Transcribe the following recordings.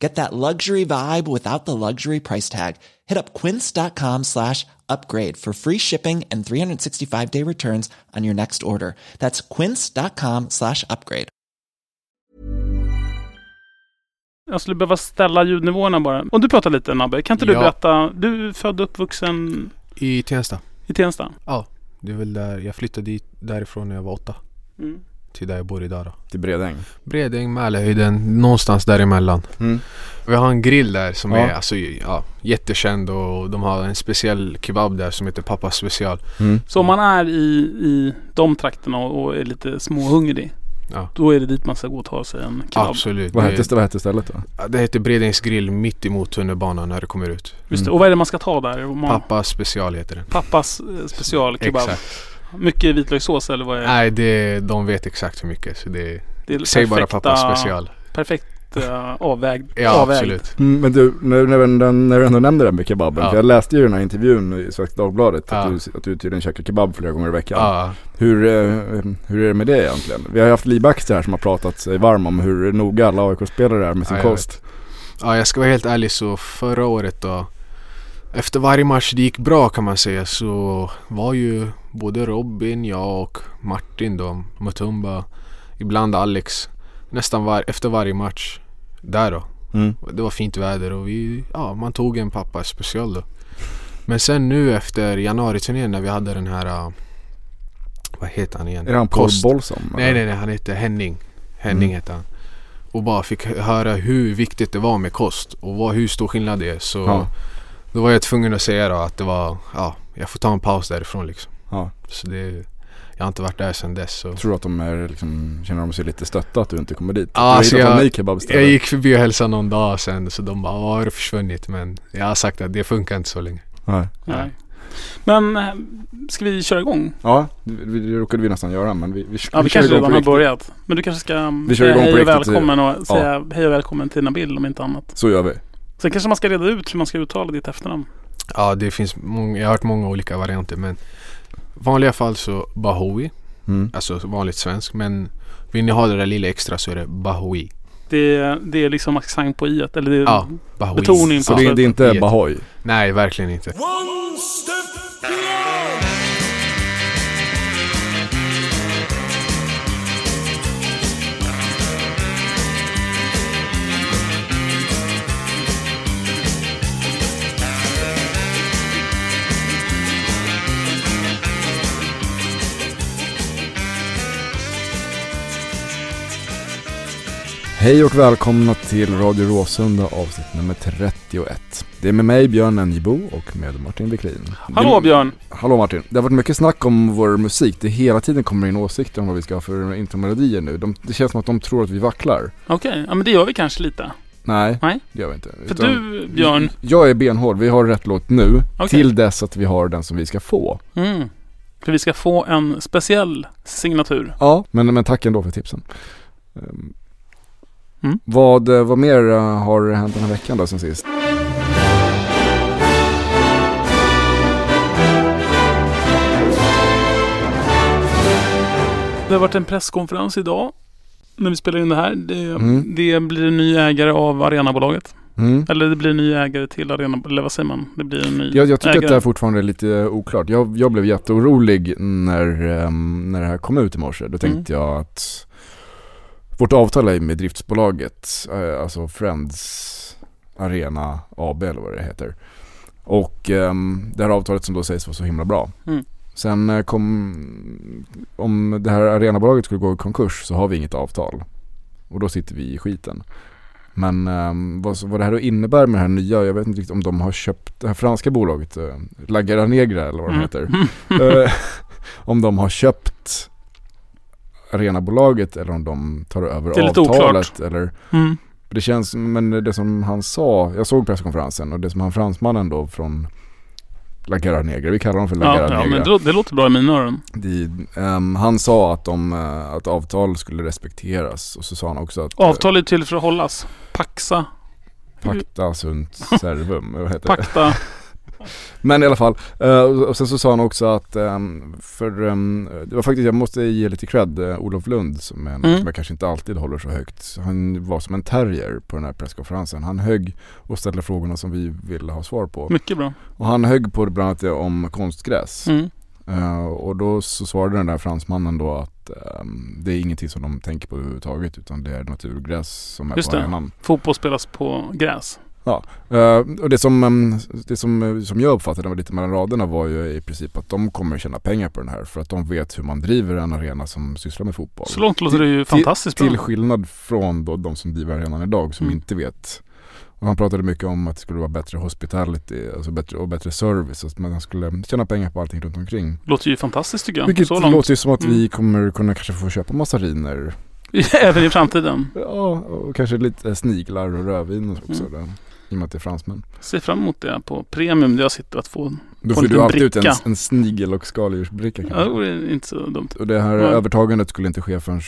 Get that luxury vibe without the luxury price tag. Hit up quince.com slash upgrade for free shipping and 365 day returns on your next order. That's quince.com slash upgrade. Jag skulle behöva ställa ljudnivåerna bara. Om du pratar lite Nabbe, kan inte du Ja. berätta? Du är född och uppvuxen I Tensta. i Tensta. Ja. Det är väl där jag flyttade dit därifrån när jag var åtta. Mm. Till där jag bor idag då. Till Bredäng. Bredäng, Mälarhöjden, någonstans däremellan. Mm. Vi har en grill där som Ja. är alltså, ja, jättekänd och de har en speciell kebab där som heter Pappas special. Mm. Så om man är i, i de trakterna och är lite småhungrig. Ja. Då är det dit man ska gå och ta sig en kebab. Absolut. Vad Det- hette, vad hette stället då? Det heter Bredängs grill mitt emot tunnelbanan när det kommer ut. Just det. Mm. Och vad är det man ska ta där? Man, Pappas special heter den. Pappas eh, specialkebab. Exakt. Mycket vitlökssås eller vad är det? Nej, det, de vet exakt hur mycket. Så det, det är säg bara pappas special. Perfekt uh, avvägd. Ja, avvägd. absolut. Mm, men du, när, när, när, när du ändå nämnde det med kebaben. Ja. För jag läste ju den här intervjun i Svenska Dagbladet. Ja. Att, du, att du tydligen käkar kebab flera gånger i veckan. Ja, Hur, eh, hur är det med det egentligen? Vi har ju haft Lee Baxter här som har pratat sig varm om hur noga alla AIK-spelare är med sin kost. Ja, jag ska vara helt ärlig så förra året då efter varje match det gick bra kan man säga så var ju både Robin, jag och Martin då, Mutumba, ibland Alex nästan var, efter varje match där då. Mm. Det var fint väder och vi, ja man tog en pappa special då. Men sen nu efter januari-turnén när vi hade den här, uh, vad heter han igen? Är han Paul. Bolsom? Nej nej nej, han heter Henning. Henning Mm. heter han. Och bara fick höra hur viktigt det var med kost och vad, hur stor skillnad det är. Så Ja. då var jag tvungen att säga då att det var, ja, jag får ta en paus därifrån liksom. Ja. Så det, jag har inte varit där sedan dess. Så. Tror du att de är liksom, känner de sig lite stötta att du inte kommer dit? Ja, alltså jag-. Jag gick förbi och hälsade någon dag sen så de bara, "Ja, har du försvunnit? Men jag har sagt att det funkar inte så länge. Nej. Nej. Men eh, ska vi köra igång? Ja, det, det råkade vi nästan göra men vi, vi, Ja, vi, kör kanske redan har börjat. Men du kanske ska Vi kör säga igång hej och välkommen och säga hej och välkommen till Nabil om inte annat. Så gör vi. Sen kanske man ska reda ut hur man ska uttala ditt efternamn. Ja, det finns många, jag har hört många olika varianter men vanliga fall så Bahoui, Mm. alltså vanligt svensk. Men vill ni ha det där lilla extra så är det Bahoui. Det, det är liksom accent på i eller det är Ja, Bahoui. betoning Så på det, är- det är inte Bahoy? Nej, verkligen inte. Hej och välkomna till Radio Råsunda avsnitt nummer 31. Det är med mig Björn Enjebo och med Martin Wiklin. Hallå Det- Björn! Hallå Martin. Det har varit mycket snack om vår musik. Det hela tiden kommer in åsikter om vad vi ska ha för intromelodier nu. De, det känns som att de tror att vi vacklar. Okej, ja men det gör vi kanske lite. Nej, Nej. det gör vi inte. För Utan- du Björn, Jag är benhård. Vi har rätt låt nu. Okej. Till dess att vi har den som vi ska få. mm, för vi ska få en speciell signatur. Ja, men, men tack ändå för tipsen. Mm. Vad, eh, vad mer eh, har hänt den här veckan då sen sist? Det har varit en presskonferens idag när vi spelar in det här. Det, Mm. det blir en ny ägare av Arenabolaget. Mm. Eller det blir en ny ägare till Arena, eller vad säger man? Det blir en ny Jag, jag tycker ägare. att det här fortfarande är lite oklart. Jag, jag blev jätteorolig när, ehm, när det här kom ut i morse. Då tänkte Mm. jag att vårt avtal är med driftsbolaget, eh, alltså Friends Arena AB eller vad det heter. Och ehm, det här avtalet som då sägs vara så himla bra. Mm. Sen eh, kom, om det här arenabolaget skulle gå i konkurs så har vi inget avtal. Och då sitter vi i skiten. Men um, vad, vad det här då innebär med det här nya, jag vet inte riktigt om de har köpt det här franska bolaget, uh, Lagera Negra eller vad de Mm. heter. Eh, om de har köpt arenabolaget eller om de tar över Det är lite avtalet. Eller, Mm. det känns, men det som han sa, jag såg presskonferensen och det som han fransmannen då från La Guerra Negra, vi kallar dem för La Ja, Guerra ja, Negra. men det, det låter bra i mina öron. Ehm, han sa att, de, eh, att avtal skulle respekteras och så sa han också att Avtal är till för att hållas. Paxa. Pacta sunt servum, vad heter det? Men i alla fall, eh, och sen så sa han också att ehm, för ehm, det var faktiskt, jag måste ge lite cred, eh, Olof Lund som, är Mm. som jag kanske inte alltid håller så högt. Han var som en terrier på den här presskonferensen. Han högg och ställde frågorna som vi ville ha svar på. Mycket bra. Och han högg på det bland annat det om konstgräs. Mm. Eh, och då så svarade den där fransmannen då att ehm, det är ingenting som de tänker på överhuvudtaget utan det är naturgräs som är Just på det. arenan. Fotboll spelas på gräs. Eh, och det som, det som, eh, som jag uppfattade var lite mellan raderna var ju i princip att de kommer tjäna pengar på den här för att de vet hur man driver en arena som sysslar med fotboll. Så långt låter det ju Till- fantastiskt bra. Till skillnad från då de som driver arenan idag som Mm. inte vet. Och han pratade mycket om att det skulle vara bättre hospitality alltså bättre, och bättre service. Att man skulle tjäna pengar på allting runt omkring. Låter ju fantastiskt tycker jag. Vilket Så långt. låter ju som att vi Mm. kommer kunna kanske få köpa massariner. Även i framtiden. Ja, och kanske lite sniglar och rövin också. Mm. I och med att det är fransmän. Ser fram emot det på premium där jag sitter att få. Då Få får du alltid ut en, en snigel och skaldjursbricka Ja, det kanske. vore inte så dumt. Och det här Ja. övertagandet skulle inte ske förrän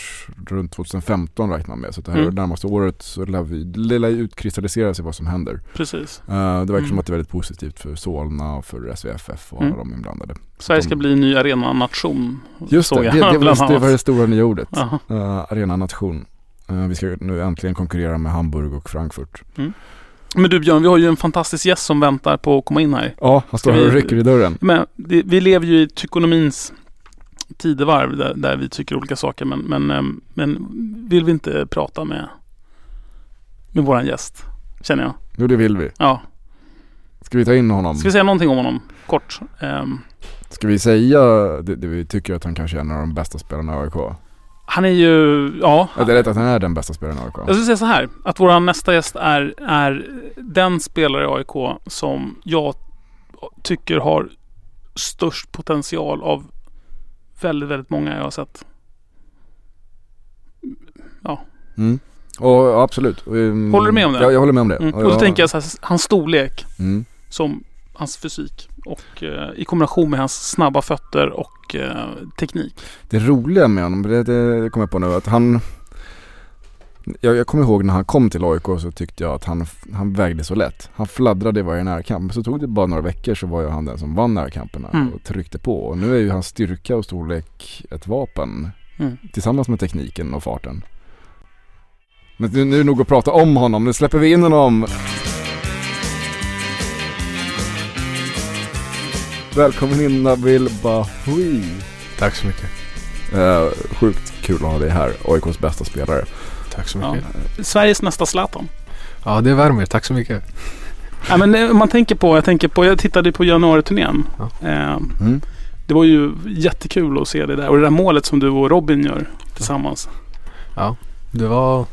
runt 2015 räknar man med. Så det här Mm. närmaste året så lär vi det lär utkristallisera sig vad som händer. Precis. Uh, det verkar Mm. som att det är väldigt positivt för Solna och för SVFF och Mm. alla de inblandade. Sverige ska de- bli en ny arenanation. Just det, jag, det, det, var, det var det stora nya ordet. Uh, arena nation. Eh, vi ska nu äntligen konkurrera med Hamburg och Frankfurt. Men du Björn, vi har ju en fantastisk gäst som väntar på att komma in här. Ja, han står här och rycker i dörren. Men det, vi lever ju i tykonomins tidevarv där, där vi tycker olika saker. Men, men, ehm, men vill vi inte prata med, med våran gäst? Känner jag. Jo, det vill vi. Ja. Ska vi ta in honom? Ska vi säga någonting om honom? Kort. Ehm, Ska vi säga det, det vi tycker att han kanske är en av de bästa spelarna i AIK? Han är ju, ja. Ja, det är rätt att han är den bästa spelaren i AIK. Jag skulle säga så här. Att vår nästa gäst är, är den spelare i AIK som jag tycker har störst potential av väldigt, väldigt många jag har sett. Mm. Och, ja, absolut. Um, Håller du med om det? Ja, jag håller med om det. Mm. Och Och då jag- tänker jag så här, hans storlek Mm. som hans fysik och eh, i kombination med hans snabba fötter och eh, teknik. Det roliga med honom, det, det kommer jag på nu, att han jag, jag kommer ihåg när han kom till AIK så tyckte jag att han, han vägde så lätt. Han fladdrade i varje närkamp. Så tog det bara några veckor så var ju han den som vann närkamperna Mm. och tryckte på. Och nu är ju hans styrka och storlek ett vapen. Mm. Tillsammans med tekniken och farten. Men nu, nu är det nog att prata om honom. Nu släpper vi in honom. Välkommen in Nabil Bahoui. Tack så mycket. Eh, sjukt kul att ha dig här, AIKs bästa spelare. Tack så Ja. mycket. Sveriges nästa Zlatan. Ja, det värmer. Tack så mycket. Ja, men eh, man tänker på, jag tänker på, jag tittade på januariturnén. Ja. Eh, Mm. det var ju jättekul att se det där. Och det där målet som du och Robin gör tillsammans. Det var,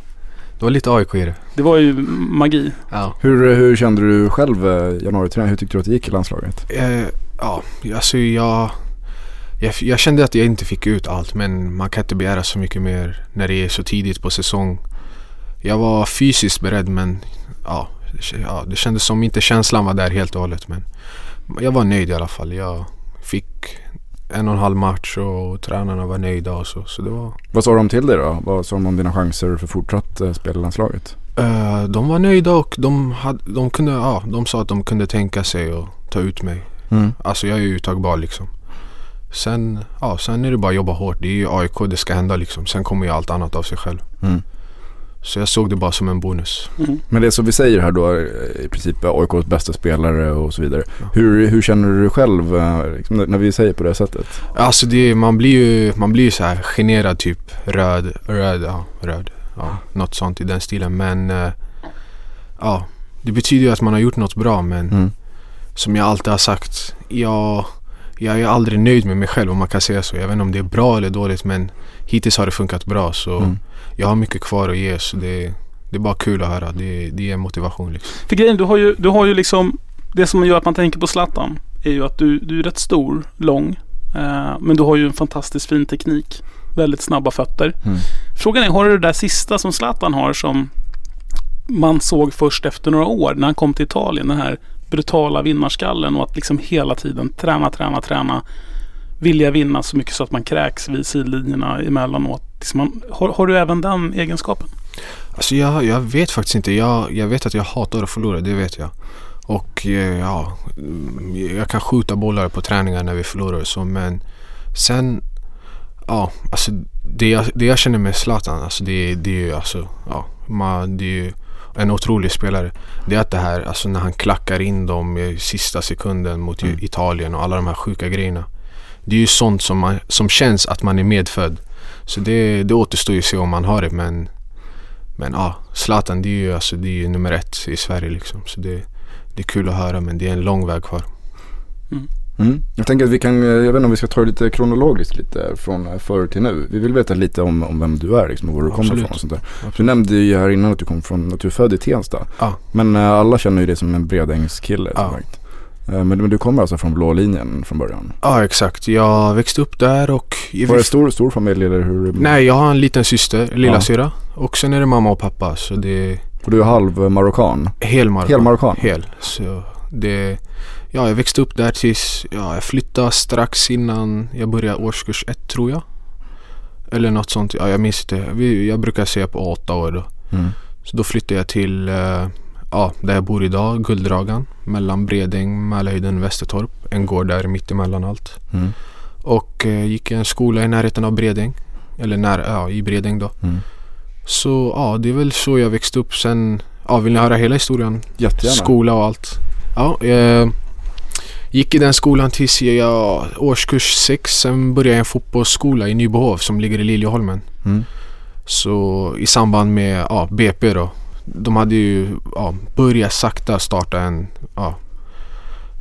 det var lite AIK i det. Det var ju magi. Ja. Hur, hur kände du själv eh, januari Hur tyckte du att det gick i landslaget? Eh, ja, alltså jag, jag... Jag kände att jag inte fick ut allt men man kan inte begära så mycket mer när det är så tidigt på säsong. Jag var fysiskt beredd men ja, det- ja, det kändes som inte känslan var där helt och hållet. Men jag var nöjd i alla fall. Jag fick en och en halv match och tränarna var nöjda och så. Så det var... Vad sa de till dig då? Vad sa de om dina chanser för fortsatt eh, spel i landslaget? Eh, de var nöjda och de, hade, de, kunde, ja, de sa att de kunde tänka sig att ta ut mig. Mm. Alltså jag är ju uttagbar liksom. Sen, ja, sen är det bara att jobba hårt. Det är ju AIK det ska hända liksom. Sen kommer ju allt annat av sig själv. Mm. Så jag såg det bara som en bonus. Mm. Men det som vi säger här då, eh, i princip är AIKs bästa spelare och så vidare. Ja. Hur, hur känner du dig själv eh, liksom, när- vi säger på det sättet? Alltså det, man blir ju man blir ju så här generad typ. Röd, röd, ja, röd. Ja, något sånt i den stilen. Men eh, ja, det betyder ju att man har gjort något bra. Men Mm. Som jag alltid har sagt, jag, jag är aldrig nöjd med mig själv om man kan säga så. Jag vet inte om det är bra eller dåligt men hittills har det funkat bra så Mm. jag har mycket kvar att ge så det, det är bara kul att höra. Det, det ger motivation liksom. För grejen, du har ju, du har ju liksom Det som gör att man tänker på Zlatan är ju att du, du är rätt stor, lång. Eh, men du har ju en fantastiskt fin teknik. Väldigt snabba fötter. Mm. Frågan är, har du det där sista som Zlatan har som man såg först efter några år när han kom till Italien? Den här brutala vinnarskallen och att liksom hela tiden träna, träna, träna. Vilja vinna så mycket så att man kräks vid sidlinjerna emellanåt. Liksom man, har, har du även den egenskapen? Alltså jag, jag vet faktiskt inte. Jag, jag vet att jag hatar att förlora, det vet jag. Och eh, ja, mm, jag kan skjuta bollar på träningar när vi förlorar och så men sen, ja, alltså det jag, det jag känner med Zlatan, alltså det, det är ju alltså, ja, man, det är ju en otrolig spelare. Det är att det här, alltså när han klackar in dem i sista sekunden mot Mm. Italien och alla de här sjuka grejerna. Det är ju sånt som, man, som känns att man är medfödd. Så det, det återstår ju att se om man har det men men ja, Zlatan det är ju, alltså, det är ju nummer ett i Sverige liksom. Så det, det är kul att höra men det är en lång väg kvar. Mm. Jag tänker att vi kan, eh, jag vet inte om vi ska ta det lite kronologiskt lite från eh, förr till nu. Vi vill veta lite om, om vem du är liksom och var du kommer ifrån och sånt där. Du nämnde ju här innan att du kom från, att du är född i Tensta. Ja. Men eh, alla känner ju dig som en Bredängskille som Ja. sagt. Men, men du kommer alltså från blå linjen från början? Ja exakt, jag växte upp där och Var det stor, stor familj eller hur? Nej jag har en liten syster, lilla Ja. syra Och sen är det mamma och pappa så det Och du är halv marockan? hel marockan. Hel marockan? Hel. Så det, ja jag växte upp där tills, ja jag flyttade strax innan jag började årskurs ett tror jag. Eller något sånt, ja jag minns inte. Jag brukar säga på åtta år då. Mm. Så då flyttade jag till, eh, ja där jag bor idag, Gulddragan. Mellan Bredäng, Mälarhöjden, Västertorp. En gård där mitt emellan allt. Mm. Och eh, gick i en skola i närheten av Bredäng. Eller nära, ja i Bredäng då. Mm. Så ja, det är väl så jag växte upp. Sen, ja vill ni höra hela historien? Jättegärna. Skola och allt. Ja, jag gick i den skolan tills jag årskurs sex. Sen började jag en fotbollsskola i Nybohov som ligger i Liljeholmen. Mm. Så i samband med ja, BP då. De hade ju ja, börjat sakta starta en, ja,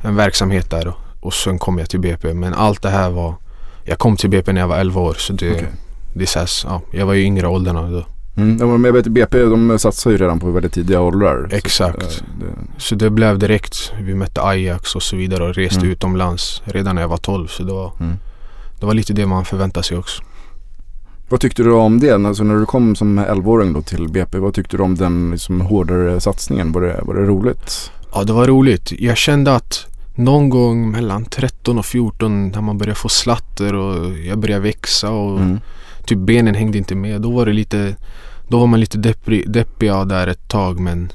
en verksamhet där. Då. Och sen kom jag till BP. Men allt det här var... Jag kom till BP när jag var 11 år. Så det, Okej. det är så här, ja, jag var ju yngre åldrarna då. Mm. Ja, men jag vet BP de satsar ju redan på väldigt tidiga åldrar. Så, Exakt. eh, det, Så det blev direkt. Vi mötte Ajax och så vidare och reste Mm. utomlands redan när jag var 12. Så det var, Mm. det var lite det man förväntade sig också. Vad tyckte du om det? Alltså när du kom som 11-åring då till BP, vad tyckte du om den liksom, hårdare satsningen? Var det, var det roligt? Ja, det var roligt. Jag kände att någon gång mellan 13 och 14 när man började få slatter och jag började växa och Mm. Typ benen hängde inte med. Då var det lite Då var man lite deppig där ett tag men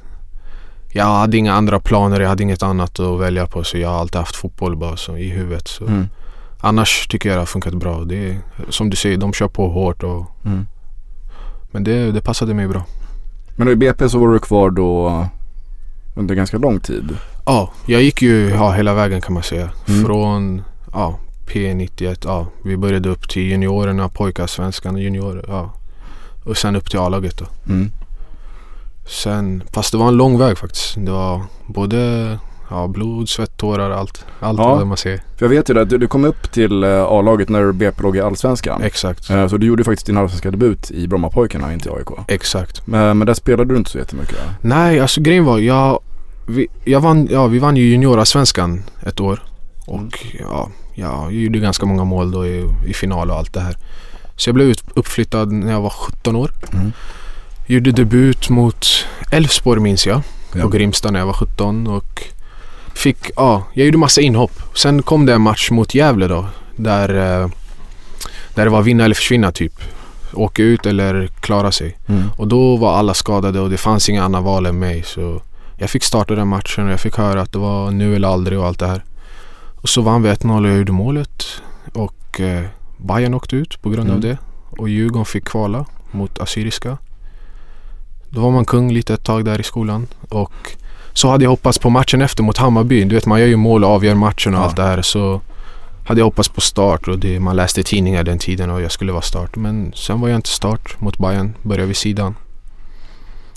Jag hade inga andra planer, jag hade inget annat att välja på så jag har alltid haft fotboll bara så, i huvudet. Så. Mm. Annars tycker jag det har funkat bra. Det är, som du säger, de kör på hårt och Mm. Men det, det passade mig bra. Men i BP så var du kvar då under ganska lång tid. Ja, jag gick ju ja, hela vägen kan man säga. Mm. Från ja, P91, ja, vi började upp till juniorerna, pojkar, svenskan, juniorer. Ja. Och sen upp till A-laget då. Mm. Sen, fast det var en lång väg faktiskt. Det var både ja, blod, svett, tårar, allt. Allt Ja. vad man säger. För jag vet ju det, att du, du kom upp till eh, A-laget när BP låg i Allsvenskan. Exakt. Eh, Så du gjorde faktiskt din allsvenska debut i Brommapojkarna, inte i AIK. Exakt. Men, men där spelade du inte så jättemycket va? Nej, alltså grejen var, jag, vi, jag vann, ja, vi vann ju juniorsvenskan ett år. Och ja, ja, jag gjorde ganska många mål då i, i final och allt det här. Så jag blev uppflyttad när jag var 17 år. Mm. Gjorde debut mot Elfsborg minns jag. Ja. På Grimsta när jag var 17 och fick, ja, jag gjorde massa inhopp. Sen kom det en match mot Gävle då. Där, eh, där det var vinna eller försvinna typ. Åka ut eller klara sig. Mm. Och då var alla skadade och det fanns inga andra val än mig. Så jag fick starta den matchen och jag fick höra att det var nu eller aldrig och allt det här. Och så vann vi 1-0 och jag gjorde målet. Och eh, Bayern åkte ut på grund av Mm. det. Och Djurgården fick kvala mot Assyriska. Då var man kung lite ett tag där i skolan. Och så hade jag hoppats på matchen efter mot Hammarby. Du vet man gör ju mål och avgör matchen och Ja. allt det här. Så hade jag hoppats på start och det, man läste tidningar den tiden och jag skulle vara start. Men sen var jag inte start mot Bayern. Började vid sidan.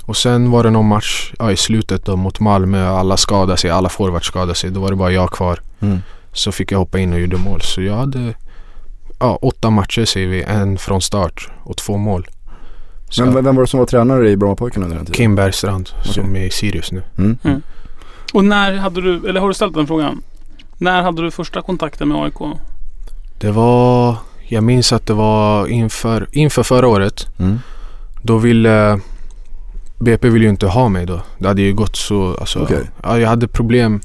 Och sen var det någon match ja, i slutet då mot Malmö. Alla skadade sig, alla forwards skadade sig. Då var det bara jag kvar. Mm. Så fick jag hoppa in och gjorde mål. Så jag hade ja, åtta matcher säger vi. En från start och två mål. Så Men vem var det som var tränare i Brommapojkarna under den tiden? Kim Bergstrand som är i Sirius nu. Mm. Och när hade du, eller har du ställt den frågan? När hade du första kontakten med AIK? Det var, jag minns att det var inför, inför förra året. Mm. Då ville BP ville ju inte ha mig då. Det hade ju gått så, alltså, ja, jag hade problem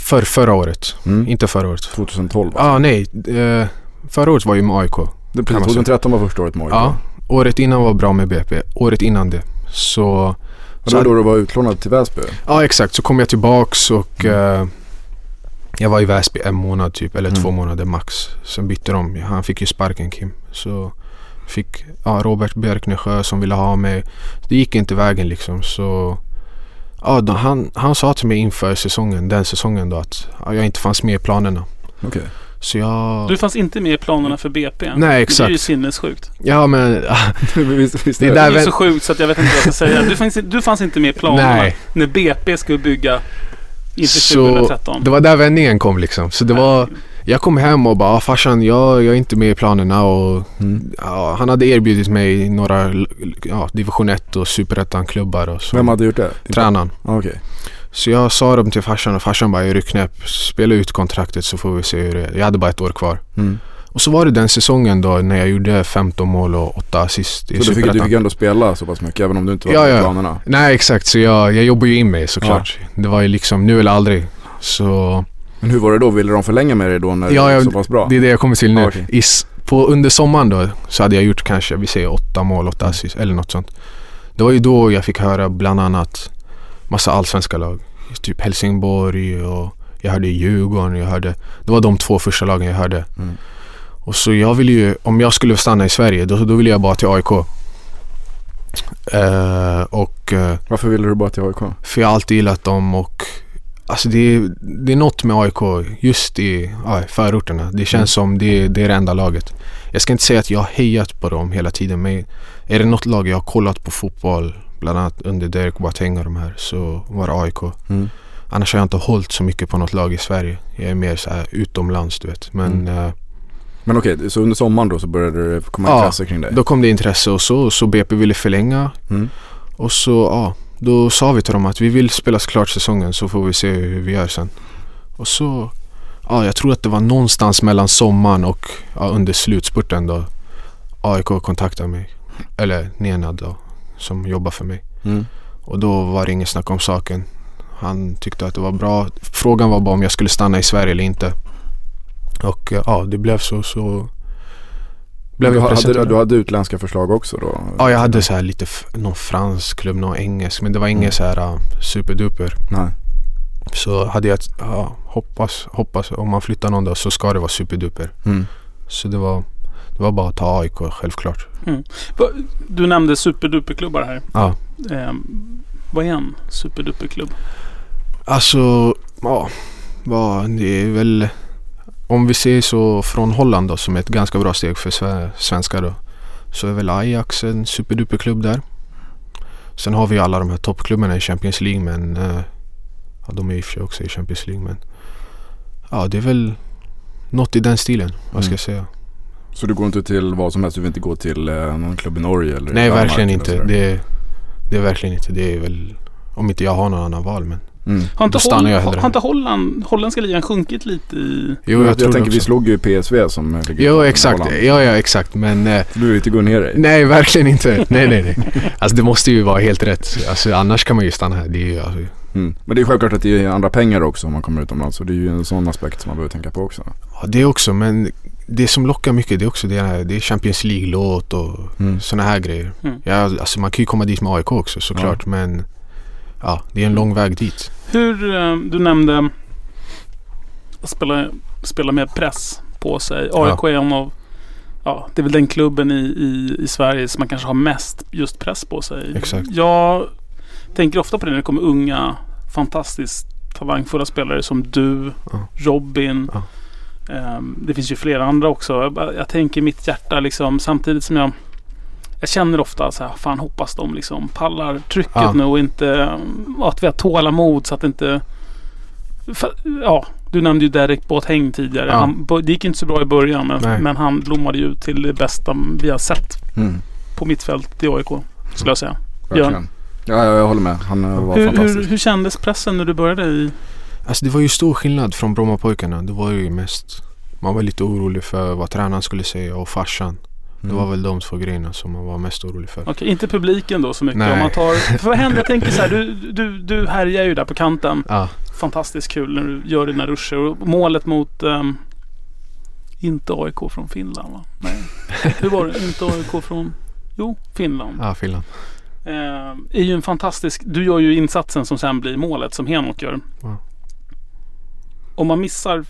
för förra året. Mm. Inte förra året. 2012 Ja, ah, nej. Eh, förra året var ju med AIK. det, precis, 2013 var första året med AIK. Ja, året innan var bra med BP. Året innan det. Så, Och det var då du var utlånad till Väsby? ja exakt. Så kom jag tillbaks och eh, jag var i Väsby en månad typ. Eller Mm. två månader max. Sen bytte de. Han fick ju sparken Kim. Så fick ja, Robert Björknesjö som ville ha mig. Det gick inte vägen liksom. Så ja, då, han, han sa till mig inför säsongen, den säsongen då att ja, jag inte fanns med i planerna. Okej. Så jag... Du fanns inte med i planerna för BP. Nej, Men Det är ju exakt. sinnessjukt. Ja men... visst, visst Det är Det så sjukt så att jag vet inte vad jag ska säga. Du fanns, du fanns inte med i planerna Nej. när BP skulle bygga inför Så 2013. det var där vändningen kom liksom. Så det var... Jag kom hem och bara ah, farsan jag, jag är inte med i planerna och Mm. ja, han hade erbjudit mig några ja, division 1 och superettan klubbar och så. Vem hade gjort det? Tränaren. Ah, Okej. Så jag sa dem till farsan och farsan bara är du knäpp? Spela ut kontraktet så får vi se hur det är. Jag hade bara ett år kvar. Mm. Och så var det den säsongen då när jag gjorde 15 mål och 8 assist i Så du fick, du fick ändå spela så pass mycket även om du inte var Ja, med i ja. planerna? Nej exakt, så jag, jag jobbade ju in mig såklart. Det var ju liksom nu eller aldrig. Så Men hur var det då? Ville de förlänga med dig då när Ja, det var så pass bra? det är det jag kommer till nu. Ja, okej. I, på, under sommaren då så hade jag gjort kanske, vi säger åtta mål, åtta assist eller något sånt. Det var ju då jag fick höra bland annat massa allsvenska lag. Typ Helsingborg och jag hörde Djurgården. Jag hörde, det var de två första lagen jag hörde. Mm. Och så jag ville ju, om jag skulle stanna i Sverige då, då ville jag bara till AIK. Eh, och eh, Varför ville du bara till AIK? för jag har alltid gillat dem och Alltså det är, det är något med AIK just i ja, förorterna. Det känns Mm. som det, det är det enda laget. Jag ska inte säga att jag har hejat på dem hela tiden men är det något lag jag har kollat på fotboll bland annat under Derek Boateng och de här så var det AIK. Mm. Annars har jag inte hållit så mycket på något lag i Sverige. Jag är mer så här utomlands du vet. Men Mm. eh, Men okej, så under sommaren då så började det komma Ja, intresse kring dig? då kom det intresse och så, så BP ville förlänga Mm. Och så, ja, då sa vi till dem att vi vill spela klart säsongen så får vi se hur vi gör sen. Och så, ja, jag tror att det var någonstans mellan sommaren och ja, under slutspurten då AIK kontaktade mig. Eller Nenad då, som jobbar för mig. Mm. Och då var det inget snack om saken. Han tyckte att det var bra. Frågan var bara om jag skulle stanna i Sverige eller inte. Och ja, det blev så. så blev du, jag hade, du hade utländska förslag också då? Ja, jag hade så här lite, någon fransk klubb, någon engelsk. Men det var inget Mm. så här uh, superduper. Nej. Så hade jag, ja, hoppas, hoppas om man flyttar någon då så ska det vara superduper. Mm. Så det var, det var bara att ta AIK självklart. Va- Du nämnde superduperklubbar här. Ja. Ehm, vad är en superduperklubb? Alltså, ja, det är väl om vi ser så från Holland då som är ett ganska bra steg för sve- svenskar då. Så är väl Ajax en superduperklubb där. Sen har vi alla de här toppklubbarna i Champions League men eh, ja, de är i och för sig också i Champions League men ja det är väl något i den stilen. Vad ska Mm. jag säga? Så du går inte till vad som helst? Du vill inte gå till eh, någon klubb i Norge eller Nej verkligen inte. Det, det är verkligen inte. Det är väl om inte jag har någon annan val men. Mm. Har inte, Holl- har inte Holland, holländska ligan sjunkit lite i... Jo jag, jag, jag, tänker vi slog ju PSV som ligger Jo exakt. Ja ja exakt men eh, Du vill inte gå ner dig? Nej, verkligen inte. Nej, nej, nej. Alltså det måste ju vara helt rätt. Alltså annars kan man ju stanna här. Det är ju, alltså, Mm. Men det är självklart att det är andra pengar också om man kommer utomlands. Så det är ju en sån aspekt som man behöver tänka på också. ja, det också, men det som lockar mycket det är också det här, det är Champions League-låt och Mm. sådana här grejer. Mm. Ja, alltså man kan ju komma dit med AIK också såklart, men ja, det är en lång väg dit. Hur, eh, du nämnde att spela, spela med press på sig. AIK är en av, ja, det är väl den klubben i, i, i Sverige som man kanske har mest just press på sig. Exakt. Jag tänker ofta på det när det kommer unga, fantastiskt talangfulla spelare som du, Ja. Robin. Ja. Ehm, det finns ju flera andra också. Jag, jag tänker mitt hjärta liksom samtidigt som jag jag känner ofta så här, fan hoppas de liksom pallar trycket Ja. nu och inte, att vi har tålamod så att inte, för, ja, Du nämnde ju Derek Boateng tidigare. Ja. Han, det gick inte så bra i början men, men han blommade ju till det bästa vi har sett Mm, på mittfält i AIK. Skulle jag säga. verkligen. Ja, ja, jag håller med. Han eh, var Hur, hur, fantastisk. hur kändes pressen när du började i... Alltså det var ju stor skillnad från Brommapojkarna. Det var ju mest... Man var lite orolig för vad tränaren skulle säga och farsan. Det Mm. var väl de två grejerna som man var mest orolig för. Okej, inte publiken då så mycket. Nej. Om man tar... För vad händer? Jag tänker så här, du, du, du härjar ju där på kanten. Ja, Fantastiskt kul när du gör dina ruscher. Och målet mot... ehm, inte AIK från Finland va? Nej. Hur var det? Inte AIK från... Jo, Finland. ja Finland. Eh, är ju en fantastisk... Du gör ju insatsen som sen blir målet som Henok gör. Ja. Om man missar...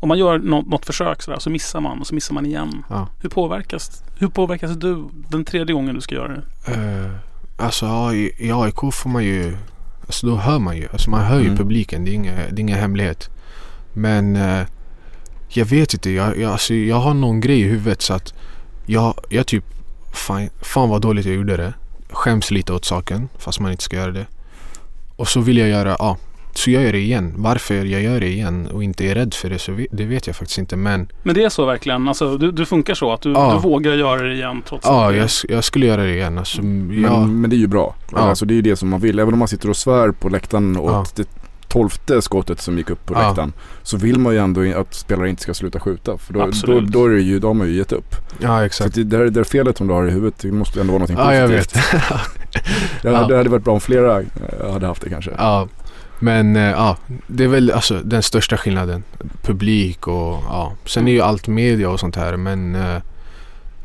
Om man gör något, något försök sådär så missar man och så missar man igen. Ja. Hur påverkas, hur påverkas du den tredje gången du ska göra det? Eh, alltså ja, i, i AIK får man ju... Alltså då hör man ju. Alltså man hör ju Mm. publiken. Det är inga, det är ingen hemlighet. Men eh, jag vet inte. Jag, jag, alltså, jag har någon grej i huvudet så att jag, jag typ... Fan, fan vad dåligt jag gjorde det. Skäms lite åt saken fast man inte ska göra det. Och så vill jag göra... Ja, så gör jag det igen. Varför jag gör det igen och inte är rädd för det så det vet jag faktiskt inte. Men Men det är så verkligen? Alltså du, du funkar så? Att du, Ja. du vågar göra det igen trots ja, att det- jag, jag skulle göra det igen. Alltså, Men, jag, men det är ju bra. Ja. Alltså det är ju det som man vill. Även om man sitter och svär på läktaren åt Ja. det tolfte skottet som gick upp på Ja. läktaren. Så vill man ju ändå att spelare inte ska sluta skjuta. För då, då, Absolut. då, är det ju, då har man ju gett upp. ja, Så exakt. att det där, det där felet som du har i huvudet, det måste ju ändå vara någonting Ja, jag positivt. vet. Ja, Ja. Det hade varit bra om flera eh, hade haft det kanske. Ja, men eh, ja, det är väl alltså den största skillnaden. Publik och ja. Sen är ju allt media och sånt här men eh,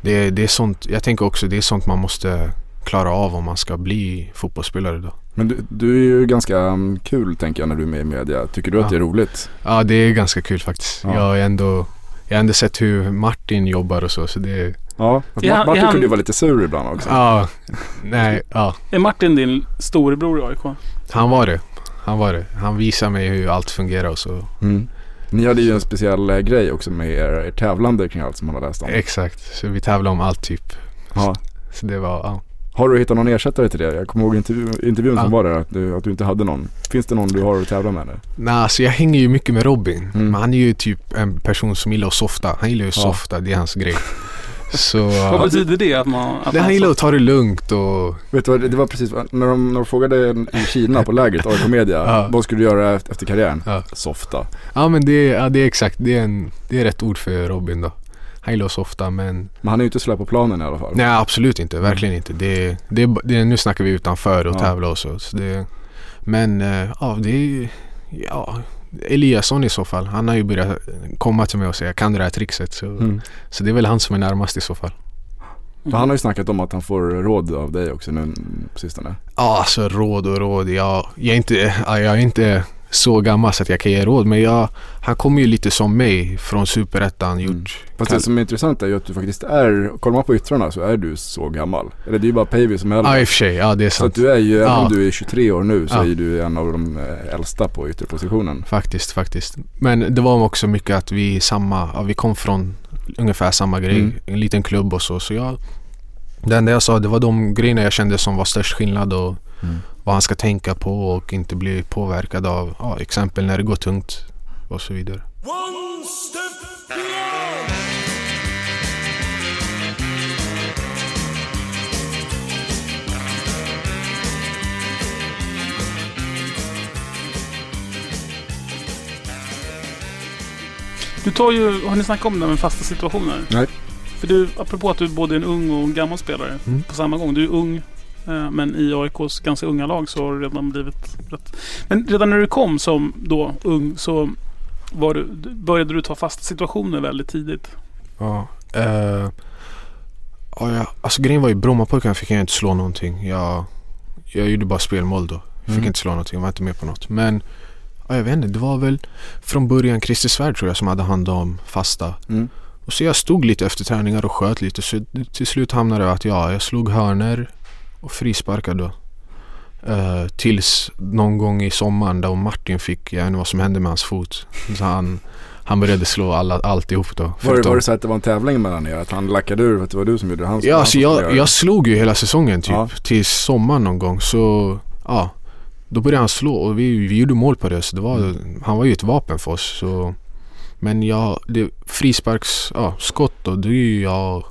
det, det är sånt, jag tänker också det är sånt man måste klara av om man ska bli fotbollsspelare då. Men du, du är ju ganska mm, kul tänker jag när du är med i media. Tycker du att Ja. det är roligt? Ja, det är ganska kul faktiskt. Ja. Jag har ändå jag har ändå sett hur Martin jobbar och så, så det Ja. Är han- Martin är han- kunde ju vara lite sur ibland också. Ja, nej, ja. Är Martin din storebror i AIK? Han var det. Han var det. Han visade mig hur allt fungerar och så. Mm. Ni hade ju en speciell eh, grej också med er, er tävlande kring allt som man har läst om. Exakt. Så vi tävlade om allt typ. Ja. Så det var, ja. Har du hittat någon ersättare till det? Jag kommer ihåg intervju, intervjun som Ja. var där att du, att du inte hade någon. Finns det någon du har att tävla med nu? Nej, alltså jag hänger ju mycket med Robin. Mm. Men han är ju typ en person som gillar att softa. Han gillar ju att Ja. softa, det är hans grej. Så... Vad betyder det? Att man... Att Nej, han gillar att ta det lugnt och... Vet du vad, det var precis när de, när de frågade i Kina på lägret, AIK Media, Ja. vad skulle du göra efter, efter karriären? Ja, Softa. ja men det är, ja, det är exakt, det är, en, det är rätt ord för Robin då. Han gillar att softa men... Men han är ju inte slö på planen i alla fall. Nej absolut inte, verkligen inte. Det, det, det, nu snackar vi utanför och Ja. tävla och så. så det, men eh, ja, det är... Ja, Eliasson i så fall. Han har ju börjat komma till mig och säga kan du det här trixet? Så, Mm. så det är väl han som är närmast i så fall. För han har ju snackat om att han får råd av dig också nu på sistone. Ja, alltså råd och råd. Jag, jag, är inte, ja, jag är inte så gammal så att jag kan ge råd. Men jag, han kommer ju lite som mig från superettan. Mm. Fast det som är intressant är ju att du faktiskt är, kollar man på yttrarna så är du så gammal. Eller det är ju bara Päivi som är äldre. Ja, i och för sig. Ja, det är Så sant. att du är ju, även Ja. om du är 23 år nu så Ja. är du en av de eh, äldsta på ytterpositionen. Faktiskt, faktiskt. Men det var också mycket att vi samma, ja, vi kom från ungefär samma grej. Mm. En liten klubb och så. Så jag, det enda jag sa, det var de grejerna jag kände som var störst skillnad och Mm. Vad han ska tänka på och inte bli påverkad av, ja, exempel när det går tungt och så vidare. One step beyond. Du tar ju, har ni snackat om det här med fasta situationer? Nej. För du, apropå att du både är en ung och en gammal spelare Mm. på samma gång. Du är ung, men i AIKs ganska unga lag så har du redan blivit rätt. Men redan när du kom som då ung så var du, började du ta fasta situationer väldigt tidigt. Ja. Ja, ja, alltså grejen var ju Brommapojkarna fick jag inte slå någonting. Jag, jag gjorde bara spelmål då. Jag fick Mm. inte slå någonting, jag var inte med på något. Men ja, jag vet inte, det var väl från början Christer Svärd tror jag som hade hand om fasta. Mm. Och så jag stod lite efter träningar och sköt lite så till slut hamnade det att ja, jag slog hörner och frisparkar då. Eh, tills någon gång i sommaren då Martin fick, jag vet inte vad som hände med hans fot. Så han, han började slå alla, alltihop då. Var det, var det så att det var en tävling mellan er? Att han lackade ur? Att det var du som gjorde det? Han, Ja, alltså jag, jag slog ju hela säsongen typ Ja. till sommaren någon gång så ja. då började han slå och vi, vi gjorde mål på det. Så det var, Han var ju ett vapen för oss. Så. Men ja, det, frisparks, ja, skott då, det är ju jag,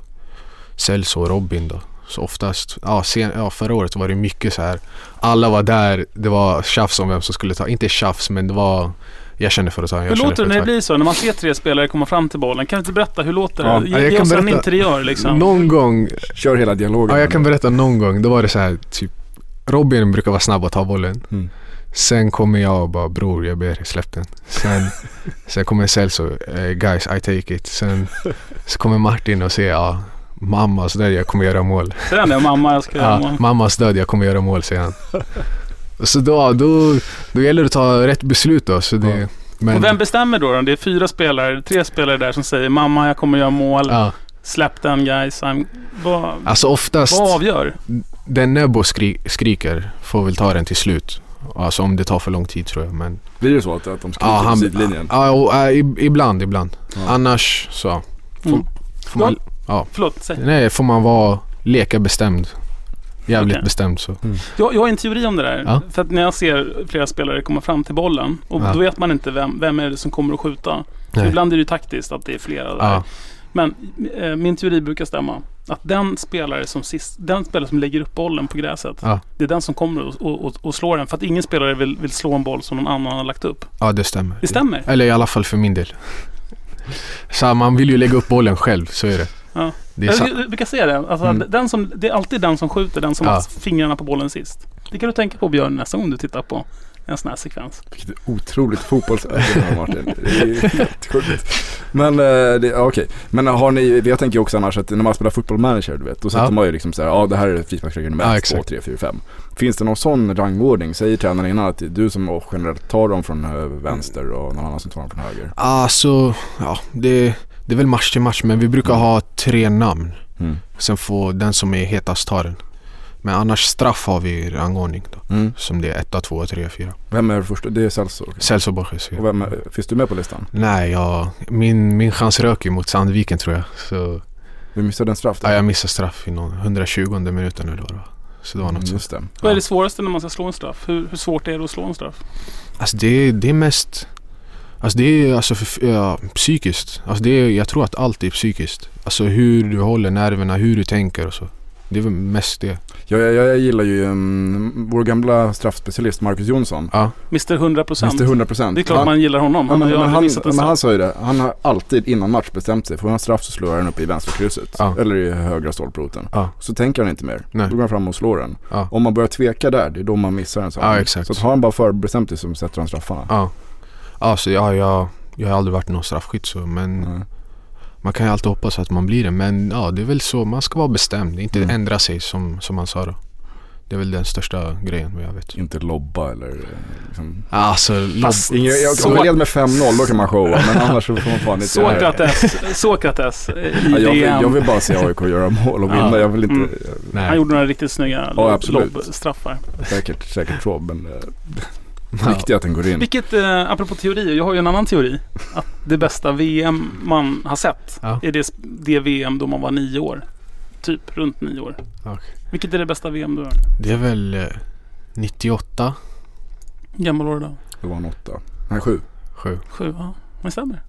Celso och Robin då. Så oftast, ja, sen, ja förra året var det mycket så här. Alla var där, det var tjafs om vem som skulle ta, inte tjafs men det var jag känner för att ta, Hur låter det när att det blir så? När man ser tre spelare komma fram till bollen. Kan du inte berätta, hur låter det? Ja, Ge, ja, jag ge kan oss en interiör liksom. Någon gång, Kör hela dialogen. ja jag kan berätta någon gång, då var det så här typ Robin brukar vara snabb att ta bollen. Mm. Sen kommer jag och bara bror jag ber släpp den. Sen, sen kommer Celso, eh, guys I take it. Sen så kommer Martin och säger ja mammas död jag kommer göra mål. Säger han det? Mamma, jag ska göra Ja, mål. mammas död jag kommer göra mål säger han. Så då, då, då gäller det att ta rätt beslut då. Så det, men, Och vem bestämmer då, då? Det är fyra spelare, tre spelare där som säger Mamma, jag kommer göra mål. ja, Släpp den guys. I'm... Vad, alltså oftast vad avgör? den Nebo skri, skriker får väl ta den till slut. Alltså om det tar för lång tid tror jag. Men, Blir det så att, att de skriker ja, på han, sidlinjen? ja, och, äh, ib- ibland, ibland. Ja. Annars så får, Mm. får man, Förlåt, säg. nej, får man vara leka bestämd. Jävligt Okej. bestämd så. Jag, jag har en teori om det där. Ja. För att när jag ser flera spelare komma fram till bollen och Ja. då vet man inte vem, vem är det som kommer att skjuta. Ibland är det ju taktiskt att det är flera där. Ja, Men eh, min teori brukar stämma. Att den spelare som sist, den spelare som lägger upp bollen på gräset. Ja. Det är den som kommer och, och, och slår den. För att ingen spelare vill, vill slå en boll som någon annan har lagt upp. ja, det stämmer. Det stämmer. Eller i alla fall för min del. Så man vill ju lägga upp bollen själv, så är det. Ja. det är sa- Jag brukar säga det. Alltså, Mm. den som, det är alltid den som skjuter, den som Ja. har fingrarna på bollen sist. Det kan du tänka på Björn nästa gång du tittar på en sån här sekvens. Vilket otroligt fotbollsöga du har Martin. Det är helt sjukt. Men, eh, det, okej. Men har ni, jag tänker också annars att när man spelar fotboll manager du vet, då sätter Ja. man ju liksom såhär, ja det här är frisparksregel nummer Ja, 1, 2, exakt. 3, 4, 5. Finns det någon sån rangordning? Säger tränaren innan att du som generellt tar dem från eh, vänster och någon annan som tar dem från höger? Alltså, ja, det, det är väl match till match, men vi brukar ha tre namn. Mm. Sen får den som är hetast ta den. Men annars straff har vi rangordning då. Mm. Som det är 1, 2, 3, 4. Vem är det första? Det är Celso. Celso Borges. Och Ja. vem är, finns du med på listan? Nej, jag, min, min chans rök mot Sandviken tror jag. Så Du missade en straff där. ja, jag missade straff i någon 120 minuten eller vad. Så det var något Mm. Just det. Vad är Ja. det svåraste när man ska slå en straff? Hur, hur svårt är det att slå en straff? Alltså det, det är mest Alltså det är alltså för, ja, psykiskt. Alltså det är, jag tror att allt är psykiskt. Alltså hur du håller nerverna, hur du tänker och så. Det är väl mest det. Jag, jag, jag gillar ju um, vår gamla straffspecialist Marcus Jonsson. Ja, Mr 100%. Mr 100%. Det är klart han, man gillar honom. Ja, Han har men, han, men han sa ju det, han har alltid innan match bestämt sig. Får han straff så slår han upp i vänstra krysset. Ja. Eller i högra stolproten. ja, Så tänker han inte mer. Nej. Då går han fram och slår den. ja, Om man börjar tveka där, det är då man missar en sån. Ja, exakt. Så att har han bara förbestämt sig så sätter han straffarna. Ja. Alltså ja, jag, jag har aldrig varit någon straffskytt så men Mm. man kan ju alltid hoppas att man blir det. Men ja, det är väl så. Man ska vara bestämd. Inte Mm. ändra sig som, som han sa då. Det är väl den största grejen vad jag vet. Inte lobba eller eh, liksom. Alltså, lobb, Ingen, jag, om man leder med 5-0 då kan man showa men annars får man fan inte göra det. Sokrates, Sokrates i Ja, jag, vill, jag vill bara se AIK göra mål och vinna. Ja. Jag vill inte, Mm. nej. Han gjorde några riktigt snygga Ja, absolut. lobbstraffar. säkert, säkert så men eh, Ja. viktigt att den går in. Vilket, eh, apropå teorier, jag har ju en annan teori. Att det bästa VM man har sett Ja. är det, det VM då man var nio år. Typ runt nio år. Okej. Vilket är det bästa VM du har? Det är väl eh, 98, Gammal år då? Det var en åtta. Nej sju. 7. Sju, ja. Det stämmer.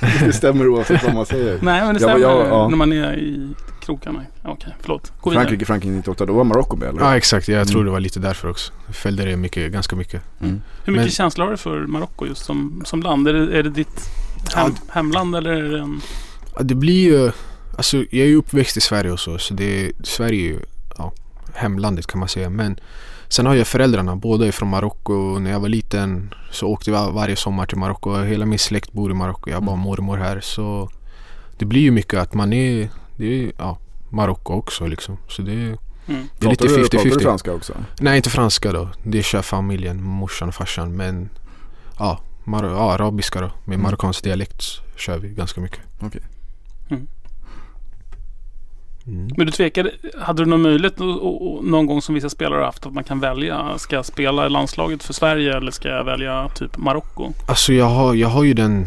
Det stämmer oavsett vad man säger. Nej, men det stämmer ja, ja. när man är i krokarna. Okej, förlåt. Gå vidare. Frankrike, Frankrike 98, då var Marocko med eller? Ja exakt, jag tror Mm. det var lite därför också. Jag följde det mycket, ganska mycket. Mm. Hur mycket men- känsla har du för Marocko just som, som land? Är det, är det ditt hem, hemland eller är det en... Ja, det blir ju, alltså jag är ju uppväxt i Sverige och så, så det, Sverige är ju ja, hemlandet kan man säga. Men sen har jag föräldrarna, båda är från Marocko. När jag var liten så åkte vi var- varje sommar till Marocko. Hela min släkt bor i Marocko, jag har bara mormor här. Så det blir ju mycket att man är, det är ja, Marocko också liksom. Så det, Mm. det är lite Pratar du- Pratar du 50-50. franska också? Nej inte franska då, det kör familjen, morsan och farsan. Men ja, mar- ja arabiska då, med Mm. marockansk dialekt kör vi ganska mycket. Okej. Mm. Mm. Men du tvekade, hade du någon möjlighet och, någon gång som vissa spelare har haft att man kan välja? Ska jag spela i landslaget för Sverige eller ska jag välja typ Marocko? Alltså jag har, jag har ju den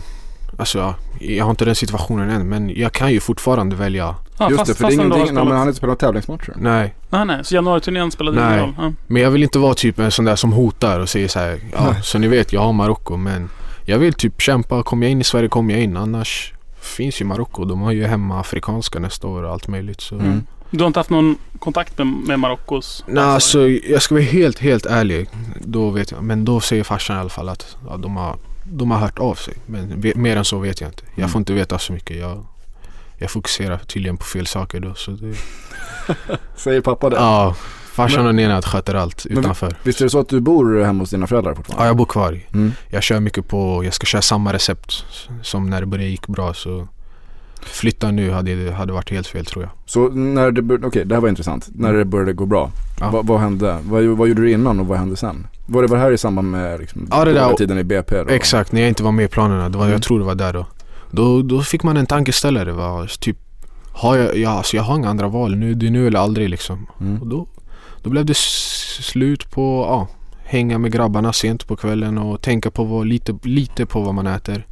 Alltså jag, jag har inte den situationen än men jag kan ju fortfarande välja Ja, Just fast, det, för det är ingenting, nej, men han har inte spelat tävlingsmatcher. Nej, Nej, nej. Så januariturnén spelade ingen roll. Ja. men jag vill inte vara typ en sån där som hotar och säger så här. Ja, Nej. så ni vet, jag har Marocko men jag vill typ kämpa. Kommer jag in i Sverige kommer jag in. Annars finns ju Marocko. De har ju hemma afrikanska nästa år och allt möjligt. Så. Mm. Du har inte haft någon kontakt med, med Marockos? Nej, alltså jag ska vara helt, helt ärlig. Då vet jag. Men då säger farsan i alla fall att ja, de, har, de har hört av sig. Men mer än så vet jag inte. Jag Mm. får inte veta så mycket. Jag, jag fokuserar tydligen på fel saker då. Så det, Säger pappa det? ja, farsan och Nenad sköter allt Men- utanför. Visst är det så att du bor hemma hos dina föräldrar fortfarande? Ja, jag bor kvar. Mm. Jag kör mycket på, jag ska köra samma recept som när det började gick bra. Så flytta nu hade, hade varit helt fel tror jag. Så när det började, okej det här var intressant. När det började gå bra, Ja. vad, vad hände? Vad, vad gjorde du innan och vad hände sen? Var det var det här i samband med liksom, Ja, det där- tiden i BP? Då? Exakt, när jag inte var med i planerna. Det var, Mm. Jag tror det var där då. då. Då fick man en tankeställare. Va? Typ, har jag, ja, alltså jag har inga andra val. Nu, det är nu eller aldrig liksom. Och Mm. då, då blev det slut på ja, hänga med grabbarna sent på kvällen och tänka på vad, lite, lite på vad man äter.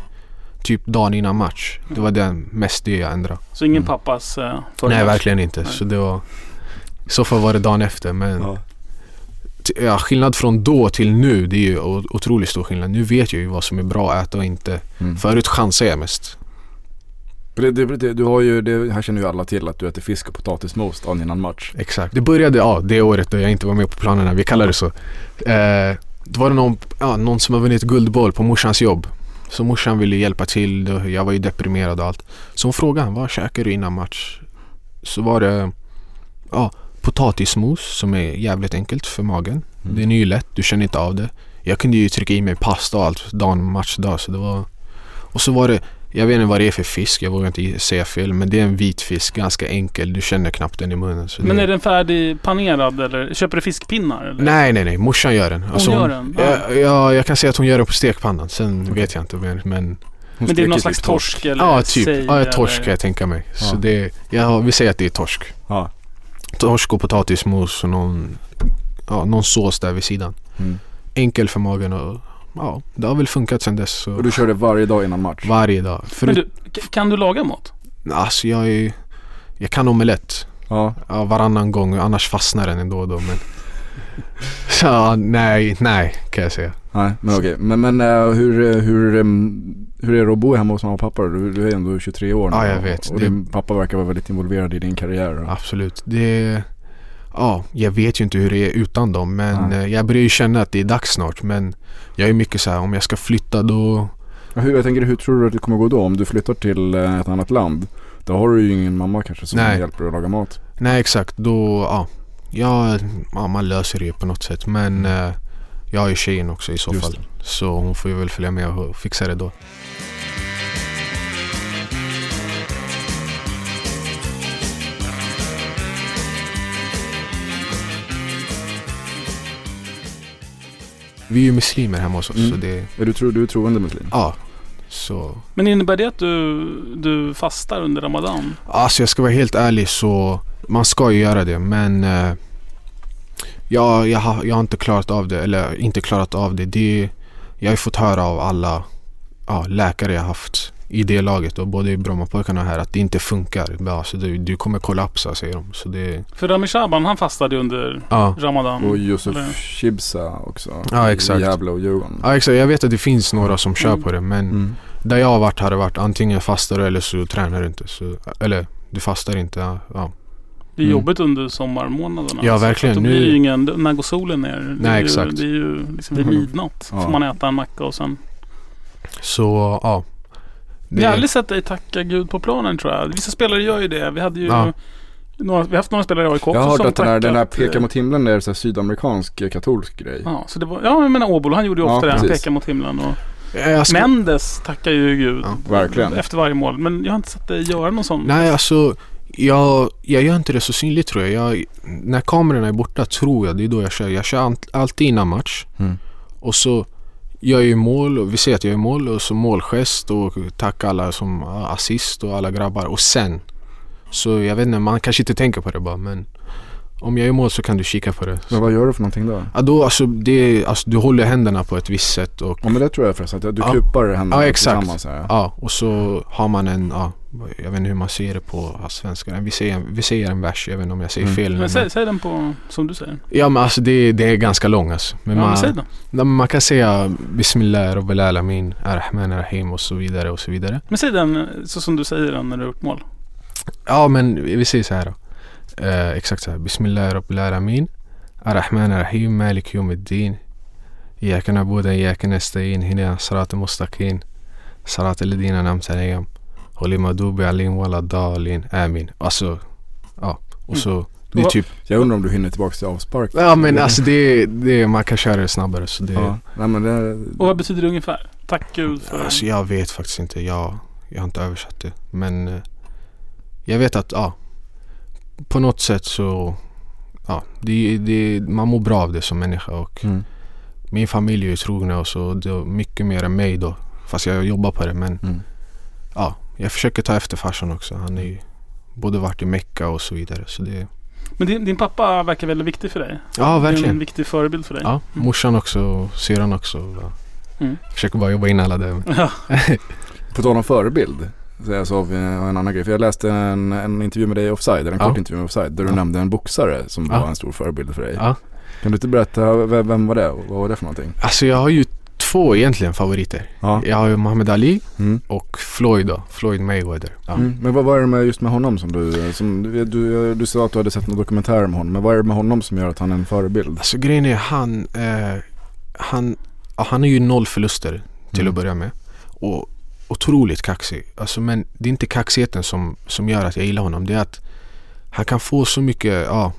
Typ dagen innan match. Det var den, mest det jag ändrade. Så ingen Mm. pappas eh, Nej, verkligen inte. Nej. Så det var... I så fall var det dagen efter. Men Ja. ja, skillnad från då till nu, det är ju otroligt stor skillnad. Nu vet jag ju vad som är bra att äta och inte. Mm. Förut chansade jag mest. Det, det, det, du har ju, det här känner ju alla till att du äter fisk och potatismos dagen innan match. Exakt. Det började ja, det året då jag inte var med på planerna. Vi kallar det så. Eh, då var det någon, ja, någon som har vunnit guldboll på morsans jobb. Så morsan ville hjälpa till. Jag var ju deprimerad och allt. Så hon frågade vad käkar du innan match? Så var det ja, potatismos som är jävligt enkelt för magen. Mm. Det är ju lätt, du känner inte av det. Jag kunde ju trycka i mig pasta och allt dagen matchdag. Så det var... Och så var det, jag vet inte vad det är för fisk, jag vågar inte säga fel. Men det är en vit fisk, ganska enkel. Du känner knappt den i munnen. Så Men är den färdig panerad eller köper du fiskpinnar? Eller? Nej, nej, nej. Morsan gör den. Alltså, gör den? Ah. Ja, ja, jag kan säga att hon gör den på stekpannan. Sen vet jag inte. Men, men Hon Men det är någon typ slags torsk eller ja, typ. sej Ja, torsk eller- kan jag tänka mig. Så Ja. det, ja, vi säger att det är torsk. Ja. Torsk och potatismos och någon, ja, någon sås där vid sidan. Mm. Enkel för magen och ja, det har väl funkat sen dess. Så Och du kör det varje dag innan match? varje dag. Men Förut, du, kan du laga mat? alltså jag är, jag kan omelett. Ja. Ja, varannan gång, annars fastnar den ändå då. Men... Så ja, nej, nej kan jag säga. Nej, men okej. Men, men eh, hur, hur, em, hur är det att bo hemma hos mamma och pappa? Du, du är ändå 23 år nu. Ja, jag och- vet. Och Det- din pappa verkar vara väldigt involverad i din karriär. Absolut. Det, ja, jag vet ju inte hur det är utan dem men Nej. eh, jag börjar ju känna att det är dags snart. Men jag är mycket så här om jag ska flytta då... Ja, Hur, jag tänker, hur tror du att det kommer gå då? Om du flyttar till eh, ett annat land. Då har du ju ingen mamma kanske som Nej. hjälper dig att laga mat. Nej exakt, då... Ja, ja, ja man löser det ju på något sätt. Men eh, jag har ju tjejen också i så Just fall. Så hon får ju väl följa med och fixa det då. Vi är ju muslimer hemma hos oss Mm. så det... Är du, tro, du är troende muslim? Ja. Så... Men innebär det att du, du fastar under Ramadan? Alltså jag ska vara helt ärlig så man ska ju göra det men eh, jag, jag, har, jag har inte klarat av det eller inte klarat av det. det jag har ju fått höra av alla ja, läkare jag haft i det laget och både i Brommapojkarna här att det inte funkar. Bara, Alltså, du, du kommer kollapsa säger de. Så det, För Rami Shaban han fastade under ja. Ramadan. Och Yusuf Chibsa också. Ja, exakt. I Gävle och Djurgården. ja exakt, jag vet att det finns några som kör Mm. på det men Mm. där jag har varit har det varit antingen fastar du eller så tränar du inte. Så, eller du fastar inte. Ja. Det är Mm. jobbigt under sommarmånaderna. Ja, alltså, verkligen. Då Nu- blir det ju ingen, när går solen ner? Det Nej, är ju, exakt. Det är ju liksom vid Mhm. midnatt. Ja. Får man äta en macka och sen. Så ja. Vi har aldrig sett dig tacka Gud på planen tror jag. Vissa spelare gör ju det. Vi hade ju Ja. några, vi har haft några spelare i AIK också Jag har hört att den här, den här tackat, eh, peka mot himlen är så här sydamerikansk eh, katolsk grej. Ja, så det var, ja jag menar Åbolo han gjorde ju Ja, ofta det. Han pekade mot himlen. Och Jag ska- Mendes tackar ju Gud. Ja, verkligen. Efter varje mål. Men jag har inte sett dig göra någon sån. Nej, alltså jag, jag gör inte det så synligt tror jag. jag. När kamerorna är borta tror jag det är då jag kör. Jag kör alltid innan match. Mm. Och så jag ju mål och vi ser att jag gör mål och så målgest och tack alla som assist och alla grabbar. Och sen så jag vet inte, man kanske inte tänker på det bara men om jag gör mål så kan du kika på det. Men vad gör du för någonting då? Ja, då, alltså, det, alltså, du håller händerna på ett visst sätt och Ja men det tror jag förresten, att du Ja. kupar händerna Ja, exakt. tillsammans här. Ja, och så har man en, ja, jag vet inte hur man säger det på ja, svenska. Vi säger, vi säger en vers, jag vet inte om jag säger Mm. fel. nu, Men säg, Men, säg den på, som du säger. ja men alltså det, det är ganska lång alltså. Men ja, man, men säg den. men man kan säga Bismillah, Rabbil Alamin, Ar-Rahman Ar-Rahim och så vidare och så vidare. Men säg den så som du säger den när du har gjort mål. Ja men vi säger så här då. Eh, exakt så här. Bismillah Rabbil Alamin, Ar-Rahman Ar-Rahim, Malik Yawmiddin. إياك نعبد إياك نستعين هنا صراط مستقيم صراط الذين أنعمت عليهم غير المغضوب عليهم ولا الضالين آمين Alltså, ja. Och så, det är Och- typ Jag undrar om du hinner tillbaka till avspark? Ja men alltså det, det man kan köra det snabbare så det Ja, nej men det... Och vad betyder det ungefär? Tack Gud för... Alltså jag vet faktiskt inte. Jag, jag har inte översatt det. Men eh, jag vet att ja, på något sätt så ja, det, det, man mår bra av det som människa och Mm. min familj är ju trogna och så det är mycket mer än mig då. Fast jag jobbar på det men Mm. ja, jag försöker ta efter farsan också. Han är ju både varit i Mecka och så vidare. Så det, Men din, din pappa verkar väldigt viktig för dig. ja Det är en verkligen. viktig förebild för dig. Ja, morsan också, syrran också. Ja. Mm. Försöker bara jobba in alla där. Ja. På tal om förebild. Så jag sa en annan grej. För jag läste en, en intervju med dig i Offside, en Ja. kort intervju med Offside. Där du Ja. nämnde en boxare som Ja. var en stor förebild för dig. Kan du inte berätta, vem, vem var det? och Vad var det för någonting? Alltså jag har ju två egentligen favoriter. Ja. Jag har ju Muhammad Ali Mm. och Floyd då. Floyd Mayweather. Ja. Mm. Men vad var det med just med honom som du, som du, du, du sa att du hade sett någon dokumentär om honom. Men vad är det med honom som gör att han är en förebild? Alltså grejen är han, eh, han, ja, han är ju noll förluster till Mm. att börja med. Och otroligt kaxig. Alltså, men det är inte kaxigheten som, som gör att jag gillar honom. Det är att han kan få så mycket ja,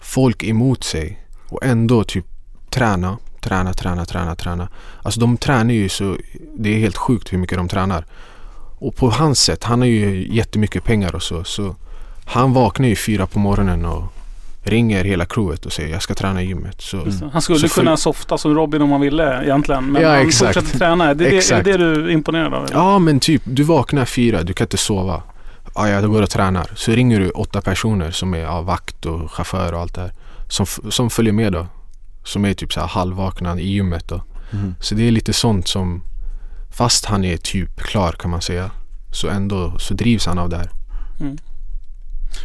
folk emot sig och ändå typ träna, träna, träna, träna, träna. Alltså de tränar ju så det är helt sjukt hur mycket de tränar. Och på hans sätt, han har ju jättemycket pengar och så. Så han vaknar ju fyra på morgonen och ringer hela crewet och säger jag ska träna i gymmet. Så, Mm. Han skulle Så kunna softa som Robin om han ville egentligen. Men Ja, han exakt. fortsätter träna. Det är, det, är det du är imponerad av? eller? Ja men typ, du vaknar fyra, du kan inte sova. Ja, jag går och tränar. Så ringer du åtta personer som är ja, vakt och chaufför och allt det här. Som, som följer med då. Som är typ så här halvvakna i gymmet då. Mm. Så det är lite sånt som, fast han är typ klar kan man säga. Så ändå så drivs han av det här.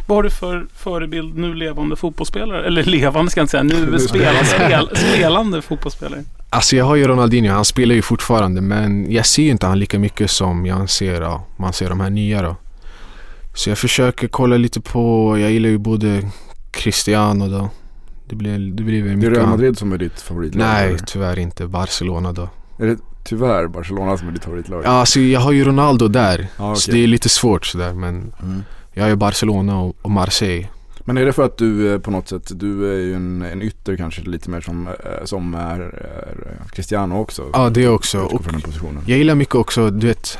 Vad har du för förebild nu levande fotbollsspelare? Eller levande ska jag inte säga. Nu spelande, spel, spelande fotbollsspelare. Alltså jag har ju Ronaldinho, han spelar ju fortfarande men jag ser ju inte han lika mycket som jag ser, ja, man ser de här nya då. Så jag försöker kolla lite på, jag gillar ju både Cristiano då. Det blir, det blir väl Det är mycket Real Madrid som är ditt favoritlag? Nej, eller? tyvärr inte. Barcelona då. Är det tyvärr Barcelona som är ditt favoritlag? Ja, alltså jag har ju Ronaldo där. Ja, Så okej. det är lite svårt sådär men Mm. Jag ju Barcelona och, och Marseille. Men är det för att du eh, på något sätt, du är ju en, en ytter kanske lite mer som, eh, som är, är Cristiano också? Ja, det också. Och jag gillar mycket också, du vet,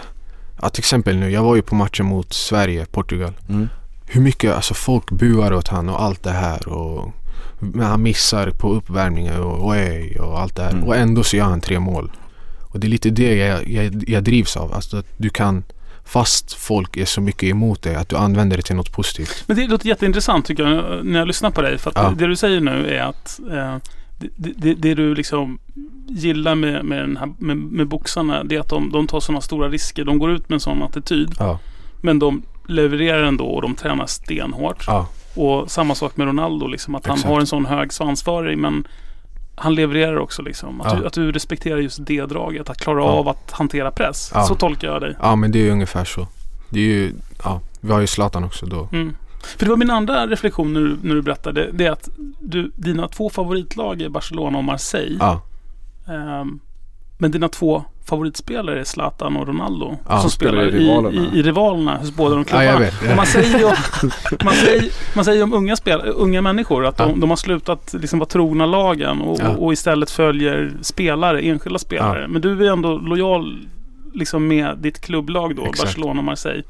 att till exempel nu, jag var ju på matchen mot Sverige, Portugal. Mm. hur mycket alltså folk buar åt han och allt det här och men han missar på uppvärmningen och, oj, och allt det här Mm. och ändå så gör han tre mål. Och det är lite det jag, jag, jag drivs av. Alltså att du kan, fast folk är så mycket emot dig, att du använder det till något positivt. Men det låter jätteintressant tycker jag när jag lyssnar på dig. För att Ja. det du säger nu är att eh, det, det, det du liksom gillar med, med, den här, med, med boxarna det är att de, de tar sådana stora risker. De går ut med en sån attityd. Ja. Men de levererar ändå och de tränar stenhårt. Ja, Och samma sak med Ronaldo. Liksom, att han Exakt. har en sån hög svansföring men han levererar också. Liksom. Att, Ja. du, att du respekterar just det draget. Att klara Ja. av att hantera press. Ja. Så tolkar jag dig. ja men det är ju ungefär så. Det är ju, ja, vi har ju Zlatan också då. Mm. För det var min andra reflektion när du, när du berättade. Det är att du, dina två favoritlag är Barcelona och Marseille. Ja, Ehm, men dina två favoritspelare är Zlatan och Ronaldo. Ja, som spelar spelar i i, rivalerna. i, i rivalerna hos båda de ja klubbarna. jag vet. Och man, säger ju, man, säger, man säger om unga, spel, unga människor att de, Ja. de har slutat liksom vara trogna lagen och, Ja. och, och istället följer spelare, enskilda spelare. Men du är ändå lojal liksom med ditt klubblag då, Exakt. Barcelona och Marseille.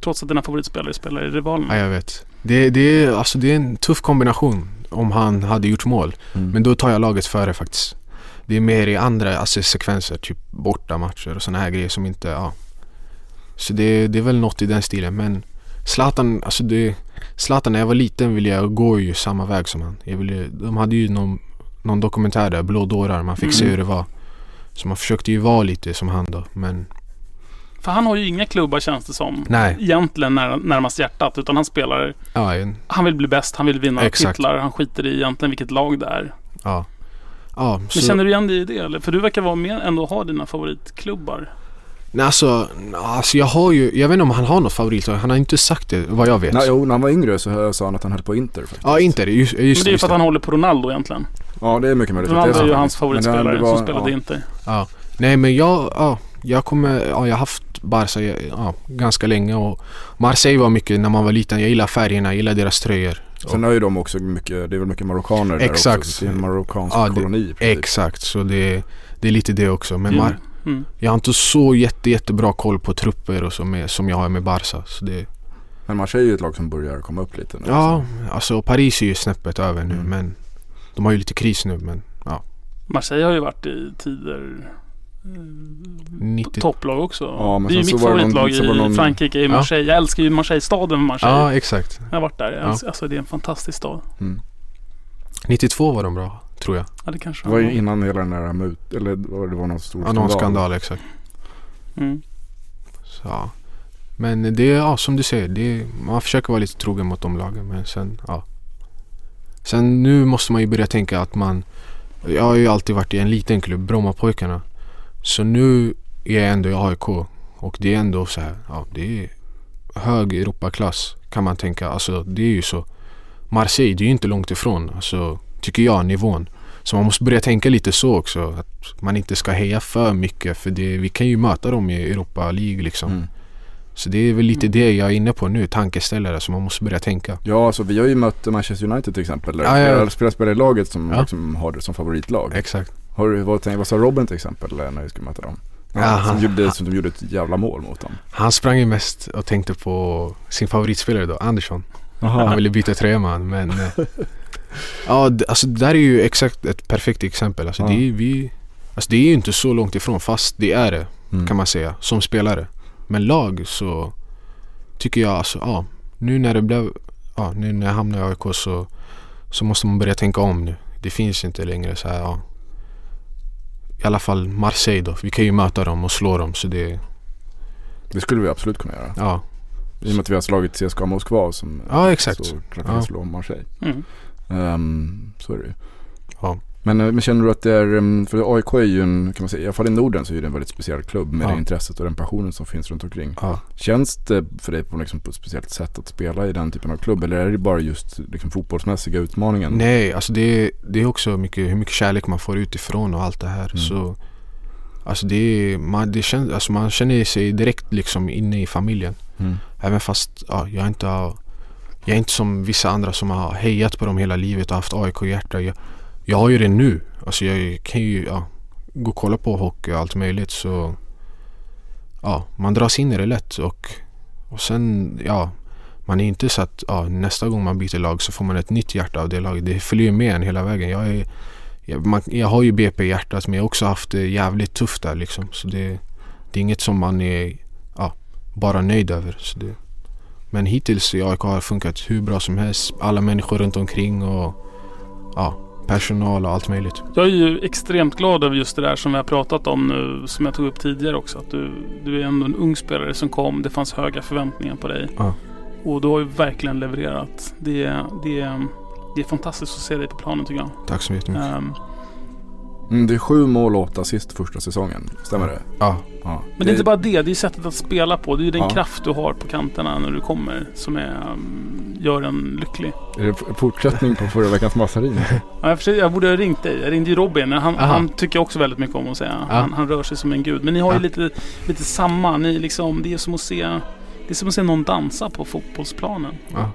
Trots att dina favoritspelare spelar i rivalerna. Ja, jag vet. Det, det, är, alltså, det är en tuff kombination om han hade gjort mål. Mm. Men då tar jag laget före faktiskt. Det är mer i andra alltså, sekvenser, typ borta matcher och sådana här grejer som inte, ja. Så det, det är väl något i den stilen. Men Zlatan, alltså det, Zlatan när jag var liten ville jag gå ju samma väg som han. Jag ville, de hade ju någon, någon dokumentär där, Blå dårar. Man fick se Mm. hur det var. Så man försökte ju vara lite som han då. Men För han har ju inga klubbar känns det som. nej. Egentligen när, närmast hjärtat. Utan han spelar... Ja, en, Han vill bli bäst, han vill vinna Exakt. titlar. Han skiter i egentligen vilket lag det är. ja. Ja, Men så, känner du igen dig i det eller? För du verkar vara med ändå ha dina favoritklubbar. nej, alltså, alltså jag har ju, jag vet inte om han har något favoritlag. Han har inte sagt det vad jag vet. Nej, jo, när han var yngre så sa han att han höll på Inter faktiskt. Ja, inte det. Just, just, Men det är ju just för att han håller på Ronaldo egentligen. Ja det är mycket möjligt. Ronaldo det är ju hans favoritspelare var- som spelade ja. Inter. Ja. Nej men jag, ja, jag kommer, ja, jag har haft Barca ja, ganska länge och Marseille var mycket när man var liten. Jag gillar färgerna, jag gillar deras tröjor. Sen har ju de också mycket, det är väl mycket marockaner där Exakt. också. Så det är en marockansk Ja, det- koloni. i princip. Exakt, så det, det är lite det också. Men Mm. Mar- Mm. jag har inte så jätte, jättebra koll på trupper och så med, som jag har med Barca. Så det, Men Marseille är ju ett lag som börjar komma upp lite nu. ja, alltså Paris är ju snäppet över nu Mm. men de har ju lite kris nu men Marseille har ju varit i tider 90... topplag också. Ja, men det är ju mitt var någon- favoritlag var i någon- Frankrike, i Ja. Marseille. Jag älskar ju Marseille-staden Marseille. Ja exakt. Jag har varit där. Ja. Alltså det är en fantastisk stad. Mm. 92 var de bra, tror jag. Ja det kanske Det var ju innan hela den där mut, eller det var det var någon stor Ja, någon skandal exakt. Mm. Så, ja. Men det är, ja som du säger, det är, man försöker vara lite trogen mot de lagen men sen, ja. Sen nu måste man ju börja tänka att man, jag har ju alltid varit i en liten klubb, Brommapojkarna. Så nu är jag ändå i AIK och det är ändå så här, ja det är hög Europaklass kan man tänka. Alltså det är ju så. Marseille, det är ju inte långt ifrån, alltså tycker jag, nivån. Så man måste börja tänka lite så också. Att man inte ska heja för mycket för det, vi kan ju möta dem i Europa League liksom. Mm. Så det är väl lite det jag är inne på nu, tankeställare som man måste börja tänka. Ja, alltså vi har ju mött Manchester United till exempel. Där Ja, ja, ja. flera spelare spelar i laget som Ja. liksom har det som favoritlag. Exakt. Har du, vad, vad sa Robin till exempel när vi skulle möta dem? Ja, Ja, han- som, gjorde, som de gjorde ett jävla mål mot dem. Han sprang ju mest och tänkte på sin favoritspelare då, Andersson. Han Jaha. ville byta tröja med han, men... eh, ja, alltså det där är ju exakt ett perfekt exempel. Alltså, Ja. det, är, vi, alltså det är ju inte så långt ifrån, fast det är det Mm. kan man säga, som spelare. Men lag så tycker jag alltså, ja, nu när det blev, ja, nu när jag hamnade i AIK så, så måste man börja tänka om nu. Det finns inte längre så här, ja. I alla fall Marseille då, vi kan ju möta dem och slå dem så det, Det skulle vi absolut kunna göra. ja. I och med att vi har slagit CSKA Moskva som Ja, exakt. Så klart vi Ja. slå Marseille. Mm. Ehm, så är det ju. Ja. Men, eh, men känner du att det är, em, för AIK är ju en, kan man säga, i alla fall i Norden så är det en väldigt speciell klubb med Ja. det intresset och den passionen som finns runt omkring. ja. Känns det för dig på, liksom, på ett speciellt sätt att spela i den typen av klubb eller är det bara just liksom, fotbollsmässiga utmaningen? Nej, alltså det, är- det är också mycket, hur mycket kärlek man får utifrån och allt det här. Mm. Så, alltså det man, det känns, alltså man känner sig direkt liksom inne i familjen. Mm. Även fast ja, jag inte har, jag är inte som vissa andra som har hejat på dem hela livet och haft AIK i hjärta. Jag, har ju det nu. Alltså jag kan ju ja, gå och kolla på hockey och allt möjligt så ja, man dras in i det lätt och, och sen ja, man är inte så att ja, nästa gång man byter lag så får man ett nytt hjärta av det laget. Det följer med en hela vägen. Jag, är, jag, man, jag har ju BP i hjärtat men jag har också haft det jävligt tufft där liksom. Så det, det är inget som man är ja, bara nöjd över. Så det, men hittills i AIK har funkat hur bra som helst. Alla människor runt omkring och ja, personal och allt möjligt. Jag är ju extremt glad över just det där som vi har pratat om nu, som jag tog upp tidigare också. Att du, du är ändå en ung spelare som kom. Det fanns höga förväntningar på dig. Ja. Och du har ju verkligen levererat. Det, är- det, det är fantastiskt att se dig på planen tycker jag. Tack så jättemycket. Ehm, Mm, det är sju mål och åtta assist första säsongen, stämmer det? Ja, Ja. men det är inte bara det, det är sättet att spela på. Det är ju den Ja. kraft du har på kanterna när du kommer som är, um, gör en lycklig. Är det fortsättning på förra veckans massarin? Ja, jag, jag borde ha ringt dig. Jag ringde ju Robin. Han, han tycker jag också väldigt mycket om att säga. Ja. Han, han rör sig som en gud. Men ni har ju lite, lite samma. Ni liksom, det är som att se det är som att se någon dansa på fotbollsplanen. ja.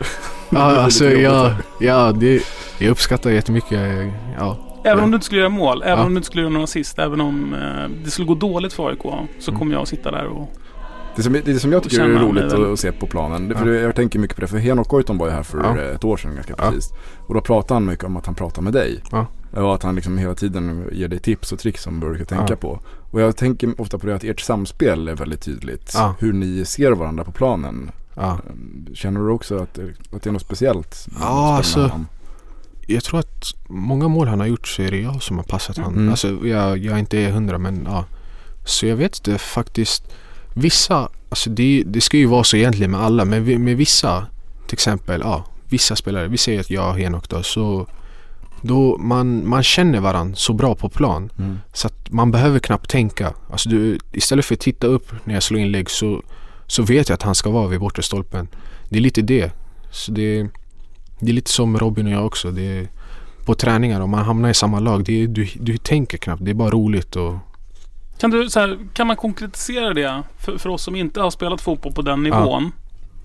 ja alltså jag, ja, det, jag uppskattar jättemycket. Ja, Även Ja. om du inte skulle göra mål, även Ja. om du inte skulle göra några assist, även om eh, det skulle gå dåligt för AIK så Mm. kommer jag att sitta där och... Det som, det som jag tycker är han roligt väl. att se på planen, det, för Ja. jag tänker mycket på det, för Henok Goitom var ju här för Ja. eh, ett år sedan ganska Ja. precis. Och då pratade han mycket om att han pratar med dig. Ja. Och att han liksom hela tiden ger dig tips och tricks som du brukar tänka Ja. på. Och jag tänker ofta på det att ert samspel är väldigt tydligt. Ja. Hur ni ser varandra på planen. Ja. Eh, Känner du också att det, att det är något speciellt? att Ja, alltså- honom? Jag tror att många mål han har gjort så är det jag som har passat honom. Mm. Alltså jag, jag är inte hundra men ja. Så jag vet inte faktiskt. Vissa, alltså det, det ska ju vara så egentligen med alla men med vissa till exempel, ja vissa spelare, vi säger att jag och Henok då så då man, man känner varandra så bra på plan Mm. så att man behöver knappt tänka. Alltså du, istället för att titta upp när jag slår inlägg så, så vet jag att han ska vara vid bortre stolpen. Det är lite det. Så det, det är lite som Robin och jag också. Det är, på träningar om man hamnar i samma lag, det är, du, du tänker knappt. Det är bara roligt och Kan, du, så här, kan man konkretisera det för, för oss som inte har spelat fotboll på den nivån?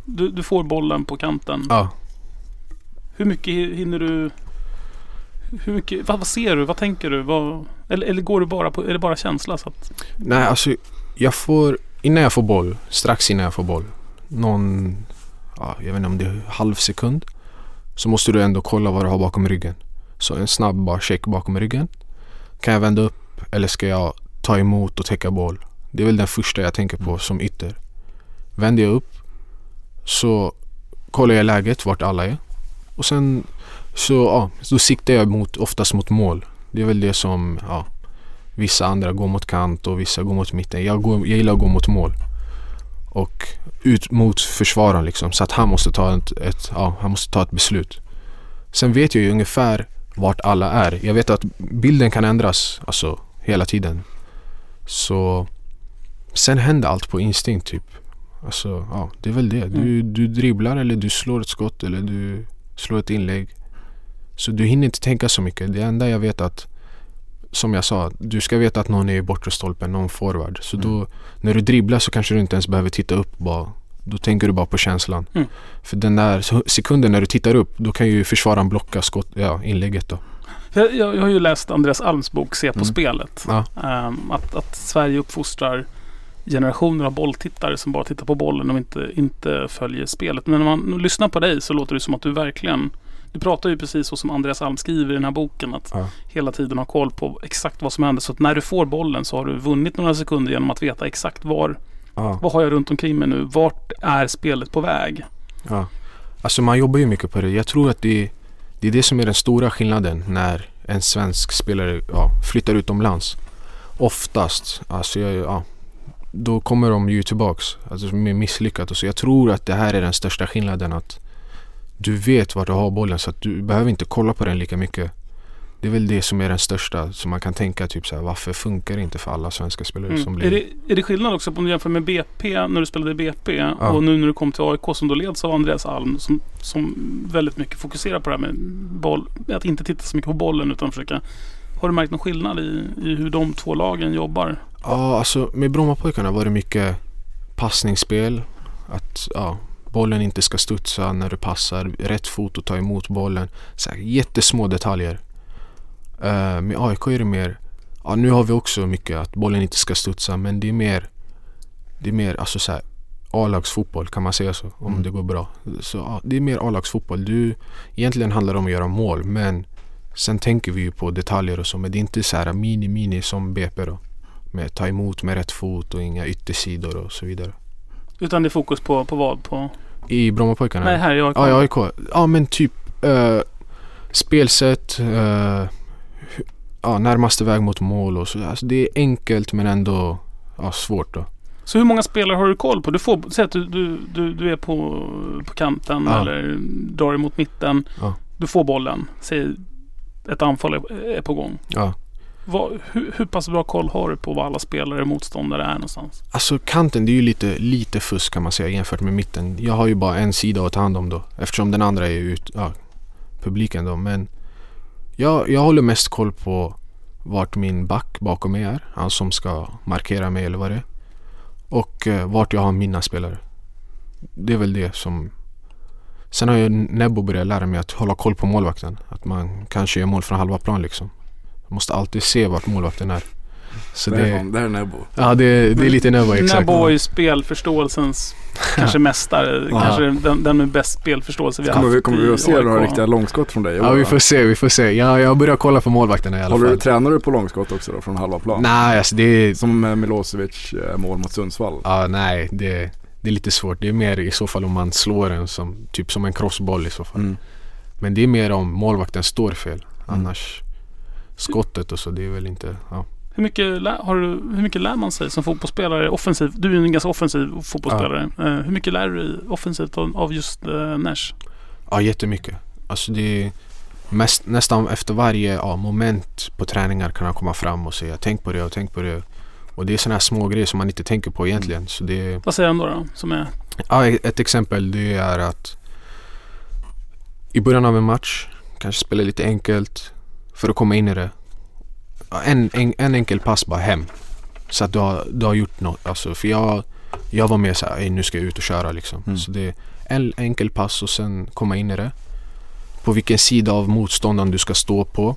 Du, du får bollen på kanten. ja. Hur mycket hi- hinner du... Hur mycket, vad, vad ser du? Vad tänker du? Vad, eller, eller går du bara på... Är det bara känsla? Så att, Nej, alltså jag får, innan jag får boll, strax innan jag får boll, någon, ja, jag vet inte om det är halv sekund, så måste du ändå kolla vad du har bakom ryggen. Så en snabb bara check bakom ryggen. Kan jag vända upp eller ska jag ta emot och täcka boll? Det är väl den första jag tänker på som ytter. Vänder jag upp så kollar jag läget, vart alla är. Och sen så, ja, då siktar jag mot, oftast mot mål. Det är väl det som, ja, Vissa andra går mot kant och vissa går mot mitten. Jag, går, jag gillar att gå mot mål. Och ut mot försvararen liksom. Så att han måste ta ett, ett, ja, han måste ta ett beslut. Sen vet jag ju ungefär vart alla är. Jag vet att bilden kan ändras alltså hela tiden. Så sen händer allt på instinkt typ. Alltså ja, det är väl det. Du, du dribblar eller du slår ett skott eller du slår ett inlägg. Så du hinner inte tänka så mycket. Det enda jag vet att som jag sa, du ska veta att någon är i bortre stolpen, någon forward. Så då, när du dribblar så kanske du inte ens behöver titta upp bara. Då tänker du bara på känslan. Mm. För den där sekunden när du tittar upp, då kan ju försvararen blocka skott, ja, inlägget då. jag, jag, jag har ju läst Andreas Alms bok Se på Mm. spelet. Ja. Ehm, att, att Sverige uppfostrar generationer av bolltittare som bara tittar på bollen och inte, inte följer spelet. Men när man lyssnar på dig så låter det som att du verkligen du pratar ju precis så som Andreas Alm skriver i den här boken. Att Ja. hela tiden ha koll på exakt vad som händer. Så att när du får bollen så har du vunnit några sekunder genom att veta exakt var, Ja, vad har jag runt omkring mig nu? Vart är spelet på väg? ja. Alltså man jobbar ju mycket på det. Jag tror att det, det är det som är den stora skillnaden när en svensk spelare ja, flyttar utomlands. Oftast, alltså jag, ja, då kommer de ju tillbaks alltså med misslyckat och så. Jag tror att det här är den största skillnaden att du vet var du har bollen så att du behöver inte kolla på den lika mycket. Det är väl det som är den största som man kan tänka typ så här, varför funkar det inte för alla svenska spelare som Mm. blir... Är, det, är det skillnad också om du jämför med BP när du spelade i BP Ja. och nu när du kom till AIK som då leds av Andreas Alm som, som väldigt mycket fokuserar på det här med boll, att inte titta så mycket på bollen utan försöka har du märkt någon skillnad i, i hur de två lagen jobbar? Ja, alltså med Brommapojkarna var det mycket passningsspel. Att ja, bollen inte ska studsa när du passar. Rätt fot och ta emot bollen. Så här, jättesmå detaljer. Eh, med AIK är det mer, ja nu har vi också mycket att bollen inte ska studsa men det är mer, det är mer alltså så här A-lagsfotboll kan man säga så om Mm. det går bra. Så ja, det är mer A-lagsfotboll. Du, egentligen handlar det om att göra mål men sen tänker vi ju på detaljer och så men det är inte så här mini-mini som BP då. Med ta emot med rätt fot och inga yttersidor och så vidare. Utan det är fokus på, på vad? På, I Brommapojkarna? nej, här i AIK. Ja, i AIK. Ja, men typ eh, spelsätt, hu- ja, närmaste väg mot mål och så. Alltså, det är enkelt men ändå ja, svårt då. Så hur många spelare har du koll på? Du får, säg att du, du, du, du är på, på kanten Ja. eller drar emot mitten. Ja. Du får bollen. Säg ett anfall är, är på gång. Ja. Vad, hur, hur pass bra koll har du på vad alla spelare och motståndare är någonstans? Alltså kanten det är ju lite, lite fusk kan man säga jämfört med mitten. Jag har ju bara en sida att ta hand om då eftersom den andra är ut, ja, publiken då. Men jag, jag håller mest koll på vart min back bakom mig är. Han som ska markera mig eller vad det är. Och eh, vart jag har mina spelare. Det är väl det som... Sen har ju Nebbo börjat lära mig att hålla koll på målvakten. Att man kanske gör mål från halva plan liksom. Man måste alltid se vart målvakten är. Så Det är, det, här är Nebbo. ja, det, det är lite Nebbo exakt. Nebbo är ju spelförståelsens kanske mästare. Ja. Kanske den, den med bäst spelförståelse vi har Kommer vi, haft kommer vi att se några riktiga långskott från dig? Ja vi får se, vi får se. Ja, jag börjar kolla på målvakterna i alla Håller du, fall. tränar du på långskott också då från halva plan? Nej, alltså det är... Som Milosevic eh, mål mot Sundsvall. Ja, nej, det, det är lite svårt. Det är mer i så fall om man slår den som, typ som en crossboll i så fall. Mm. Men det är mer om målvakten står fel. Annars skottet och så, det är väl inte... Ja. Hur mycket, lär, har du, hur mycket lär man sig som fotbollsspelare offensiv? Du är ju en ganska offensiv fotbollsspelare. Eh, hur mycket lär du dig offensivt av, just uh, Nash? Ja, jättemycket. Alltså det är mest, nästan efter varje ja, moment på träningar kan han komma fram och säga tänk på det och tänk på det. Och det är sådana här små grejer som man inte tänker på egentligen. Så det Vad säger han då? då som är, ja, ett exempel det är att i början av en match kanske spela lite enkelt för att komma in i det. En, en, en enkel pass bara hem. Så att du har, du har gjort något. Alltså, för jag, jag var med så här, "Ey, nu ska jag ut och köra liksom. Mm. Så det är en enkel pass och sen komma in i det. På vilken sida av motståndaren du ska stå på.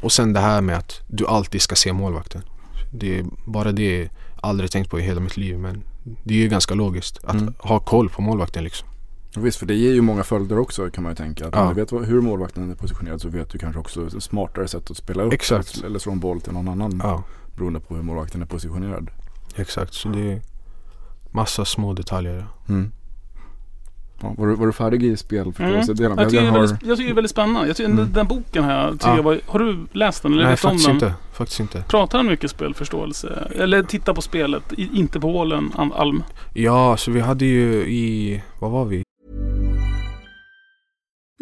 Och sen det här med att du alltid ska se målvakten. Det är bara det jag aldrig tänkt på i hela mitt liv men det är ju ganska logiskt att Mm. ha koll på målvakten liksom. Visst, för det ger ju många följder också kan man ju tänka. Att Ja. om du vet hur målvakten är positionerad så vet du kanske också ett smartare sätt att spela upp. Exakt. Eller slå en boll till någon annan Ja, beroende på hur målvakten är positionerad. exakt. Så det är massa små detaljer. Mm. Ja, var, du, var du färdig i spelförståelsedelen? Mm. jag, tycker är har- väldigt, jag tycker det är väldigt spännande. Jag tycker, Mm. den, boken här, tycker Ja. jag var, har du läst den? Eller Nej faktiskt den? inte. Faktiskt inte. Pratar han mycket spelförståelse? Eller titta på spelet, inte på bollen, Al- Alm? Ja, så vi hade ju i, vad var vi?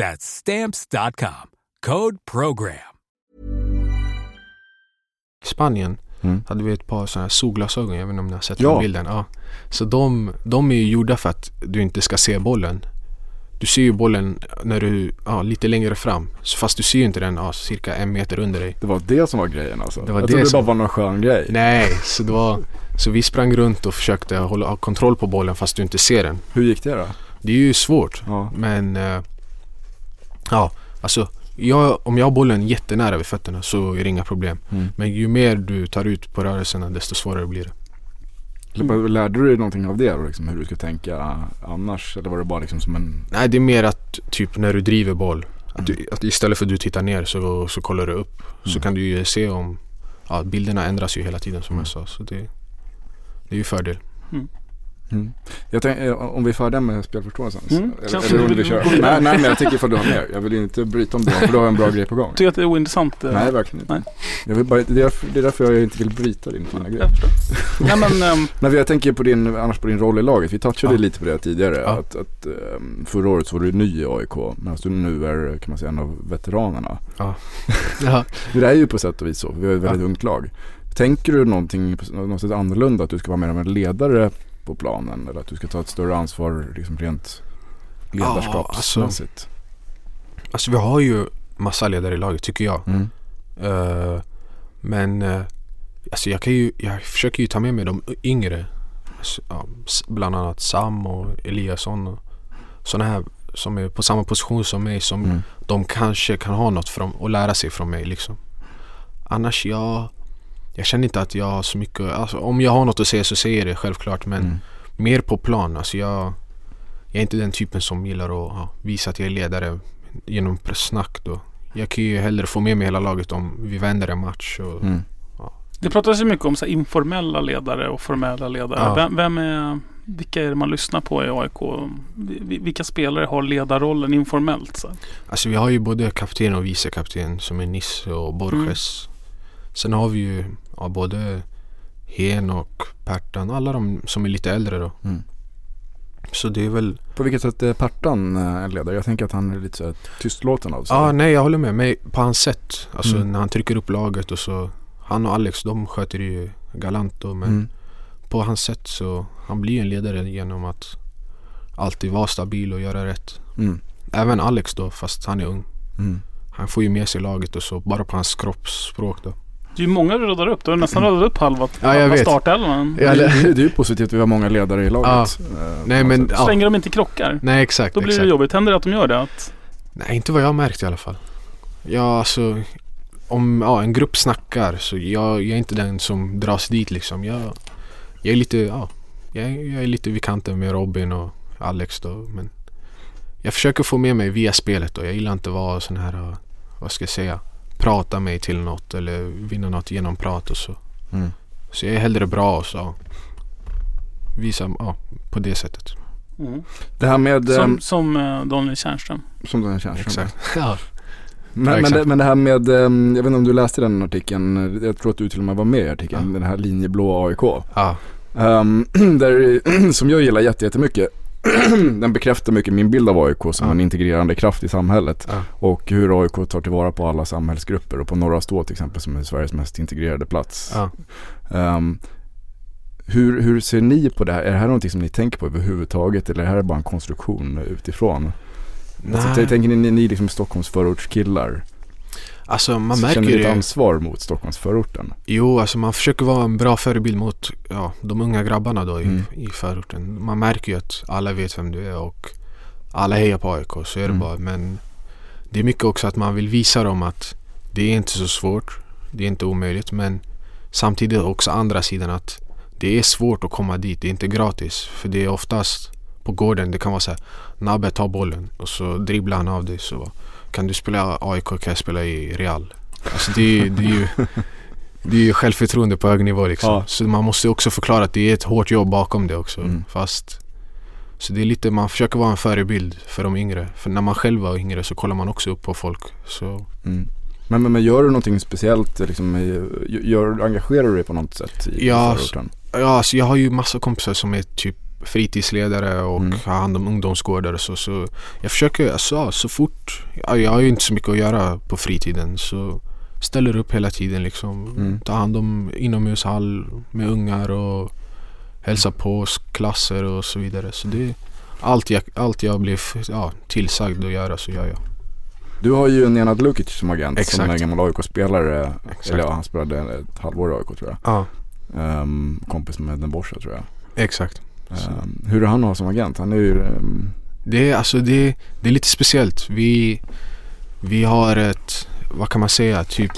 That's stamps.com. Code program. I Spanien Mm. hade vi ett par sådana här solglasögon. Jag vet inte om ni har sett Ja. den bilden. Ja. Så de, de är ju gjorda för att du inte ska se bollen. Du ser ju bollen när du, ja, lite längre fram. Så fast du ser ju inte den ja, cirka en meter under dig. Det var det som var grejen alltså? Det var jag det trodde det som- bara var någon skön grej. Nej, så det var... Så vi sprang runt och försökte hålla ha kontroll på bollen fast du inte ser den. Hur gick det då? Det är ju svårt. Ja. Men eh, ja, alltså jag, om jag har bollen jättenära vid fötterna så är det inga problem. Mm. Men ju mer du tar ut på rörelserna desto svårare blir det. Eller Lärde du dig någonting av det då? Liksom, hur du ska tänka annars? Eller var det bara liksom som en... Nej, det är mer att typ när du driver boll. Att, du, att istället för att du tittar ner så, så kollar du upp. Så Mm. kan du ju se om... Ja, bilderna ändras ju hela tiden som jag sa. Så det, det är ju fördel. Mm. Jag tänk, eh, om vi är färdiga med spelförståelsen. Mm, Eller, eller vill du köra? du- Nej, nej men jag tycker ifall du har mer. Jag vill inte bryta om det för då har en bra grej på gång. Tycker att det är ointressant? eh, Nej verkligen inte. Nej. Jag vill bara, det, är därför, det är därför jag inte vill bryta din fina grej. Jag förstår. Nej men, ehm, Nej, jag tänker på din, annars på din roll i laget. Vi touchade Ja. lite på det tidigare. Ja. Att, att ehm, förra året så var du ny i AIK. Medan du nu är kan man säga en av veteranerna. Ja. Det är ju på sätt och vis så. Vi har ett väldigt Ja. ungt lag. Tänker du någonting på något sätt annorlunda? Att du ska vara mer av en ledare på planen? Eller att du ska ta ett större ansvar liksom rent ledarskapsmässigt? Alltså vi har ju massa ledare i laget tycker jag. Mm. Eh, men eh, alltså jag kan ju, jag försöker ju ta med mig de yngre. S- ja, bland annat Sam och Eliasson och sådana här som är på samma position som mig som Mm. de kanske kan ha något från, och lära sig från mig liksom. Annars jag, jag känner inte att jag har så mycket, alltså, om jag har något att säga så säger jag det självklart men Mm. mer på plan. Alltså jag, jag är inte den typen som gillar att ja, visa att jag är ledare genom snack då. Jag kan ju hellre få med mig hela laget om vi vänder en match. Och, Mm. Det pratas ju mycket om så här informella ledare och formella ledare. Ja. Vem, vem är, vilka är det man lyssnar på i AIK? Vi- Vilka spelare har ledarrollen informellt? Så? Alltså vi har ju både kapten och vice kapten som är Nisse och Borges. Sen har vi ju ja, både Hen och Pertan. Alla de som är lite äldre då. Mm. Så det är väl... På vilket sätt är Pertan eh, en ledare? Jag tänker att han är lite så tystlåten av sig. Ja, nej jag håller med. Men på hans sätt. Alltså Mm. när han trycker upp laget och så. Han och Alex de sköter det ju galant då. Men Mm. på hans sätt så. Han blir ju en ledare genom att alltid vara stabil och göra rätt. Mm. Även Alex då fast han är ung. Mm. Han får ju med sig laget och så bara på hans kroppsspråk då. Det är ju många du radar upp. Du har nästan radat upp halva, Ja, halva startelvan. Ja, det, det- är ju positivt att vi har många ledare i laget. eh, på Nej, men- ja. Så länge de inte krockar. Nej exakt. Då blir exakt. det jobbigt. Händer det att de gör det? Att, Nej inte vad jag har märkt i alla fall. Ja alltså. Om ja, en grupp snackar så jag, jag är inte den som dras dit liksom. Jag, jag är lite, ja. Jag, jag är lite vid kanten med Robin och Alex då. Men jag försöker få med mig via spelet då. Jag gillar inte att vara sån här, uh, vad ska jag säga, prata mig till något eller vinna något genom prat och så. Mm. Så jag är hellre bra och så visa, ja, på det sättet. Det här med... som ehm, som eh, Daniel Tjärnström. som här känns. Exakt. Ja. Men, Ja, men, det, men det här med, ehm, jag vet inte om du läste den artikeln, jag tror att du till och med var med i artikeln, Ja. den här linjeblå AIK. ja. Um, där, som jag gillar jätte- jättemycket. den bekräftar mycket min bild av AIK som Ja. en integrerande kraft i samhället. Ja. Och hur AIK tar tillvara på alla samhällsgrupper och på Norra Stå till exempel som är Sveriges mest integrerade plats. Ja. Ehm, hur, hur ser ni på det här? Är det här någonting som ni tänker på överhuvudtaget eller är det här bara en konstruktion utifrån? Alltså, tänker ni, ni, ni liksom Stockholms förortskillar? Alltså man Så märker Känner ni ett ansvar mot Stockholms förorten? Jo, alltså man försöker vara en bra förebild mot ja, de unga grabbarna då i, Mm. i förorten. Man märker ju att alla vet vem du är och alla hejar på AIK, så är det Mm. bara. Men det är mycket också att man vill visa dem att det är inte så svårt. Det är inte omöjligt. Men samtidigt också andra sidan att det är svårt att komma dit. Det är inte gratis. För det är oftast på gården. Det kan vara så här. Nabbe tar bollen och så dribblar han av dig. Så kan du spela AIK kan jag spela i Real. Alltså det, är- det är ju det är ju självförtroende på hög nivå liksom. Ja. Så man måste också förklara att det är ett hårt jobb bakom det också. Mm. Fast så det är lite, man försöker vara en förebild för de yngre. För när man själv var yngre så kollar man också upp på folk. Så Mm. Men, men, men gör du någonting speciellt? Liksom, gör, engagerar du dig på något sätt i Ja, förorten? Ja, alltså jag har ju massa kompisar som är typ fritidsledare och Mm. har hand om ungdomsgårdar och så. Så jag försöker, alltså, så fort, ja, jag har ju inte så mycket att göra på fritiden så ställer upp hela tiden liksom. Mm. Tar hand om inomhushall med ungar och hälsar på klasser och så vidare. Så det är allt jag, allt jag blir ja, tillsagd att göra så gör jag. Du har ju Nenad Lukic som agent som Exakt. är en gammal AIK-spelare. Eller ja, han spelade ett halvår i AIK tror jag. Ja, Um, kompis med Den Borsa tror jag. exakt. Um, hur är han att ha som agent? Han är ju... ehm, Det är, alltså det, det är lite speciellt. Vi, vi har ett, vad kan man säga, typ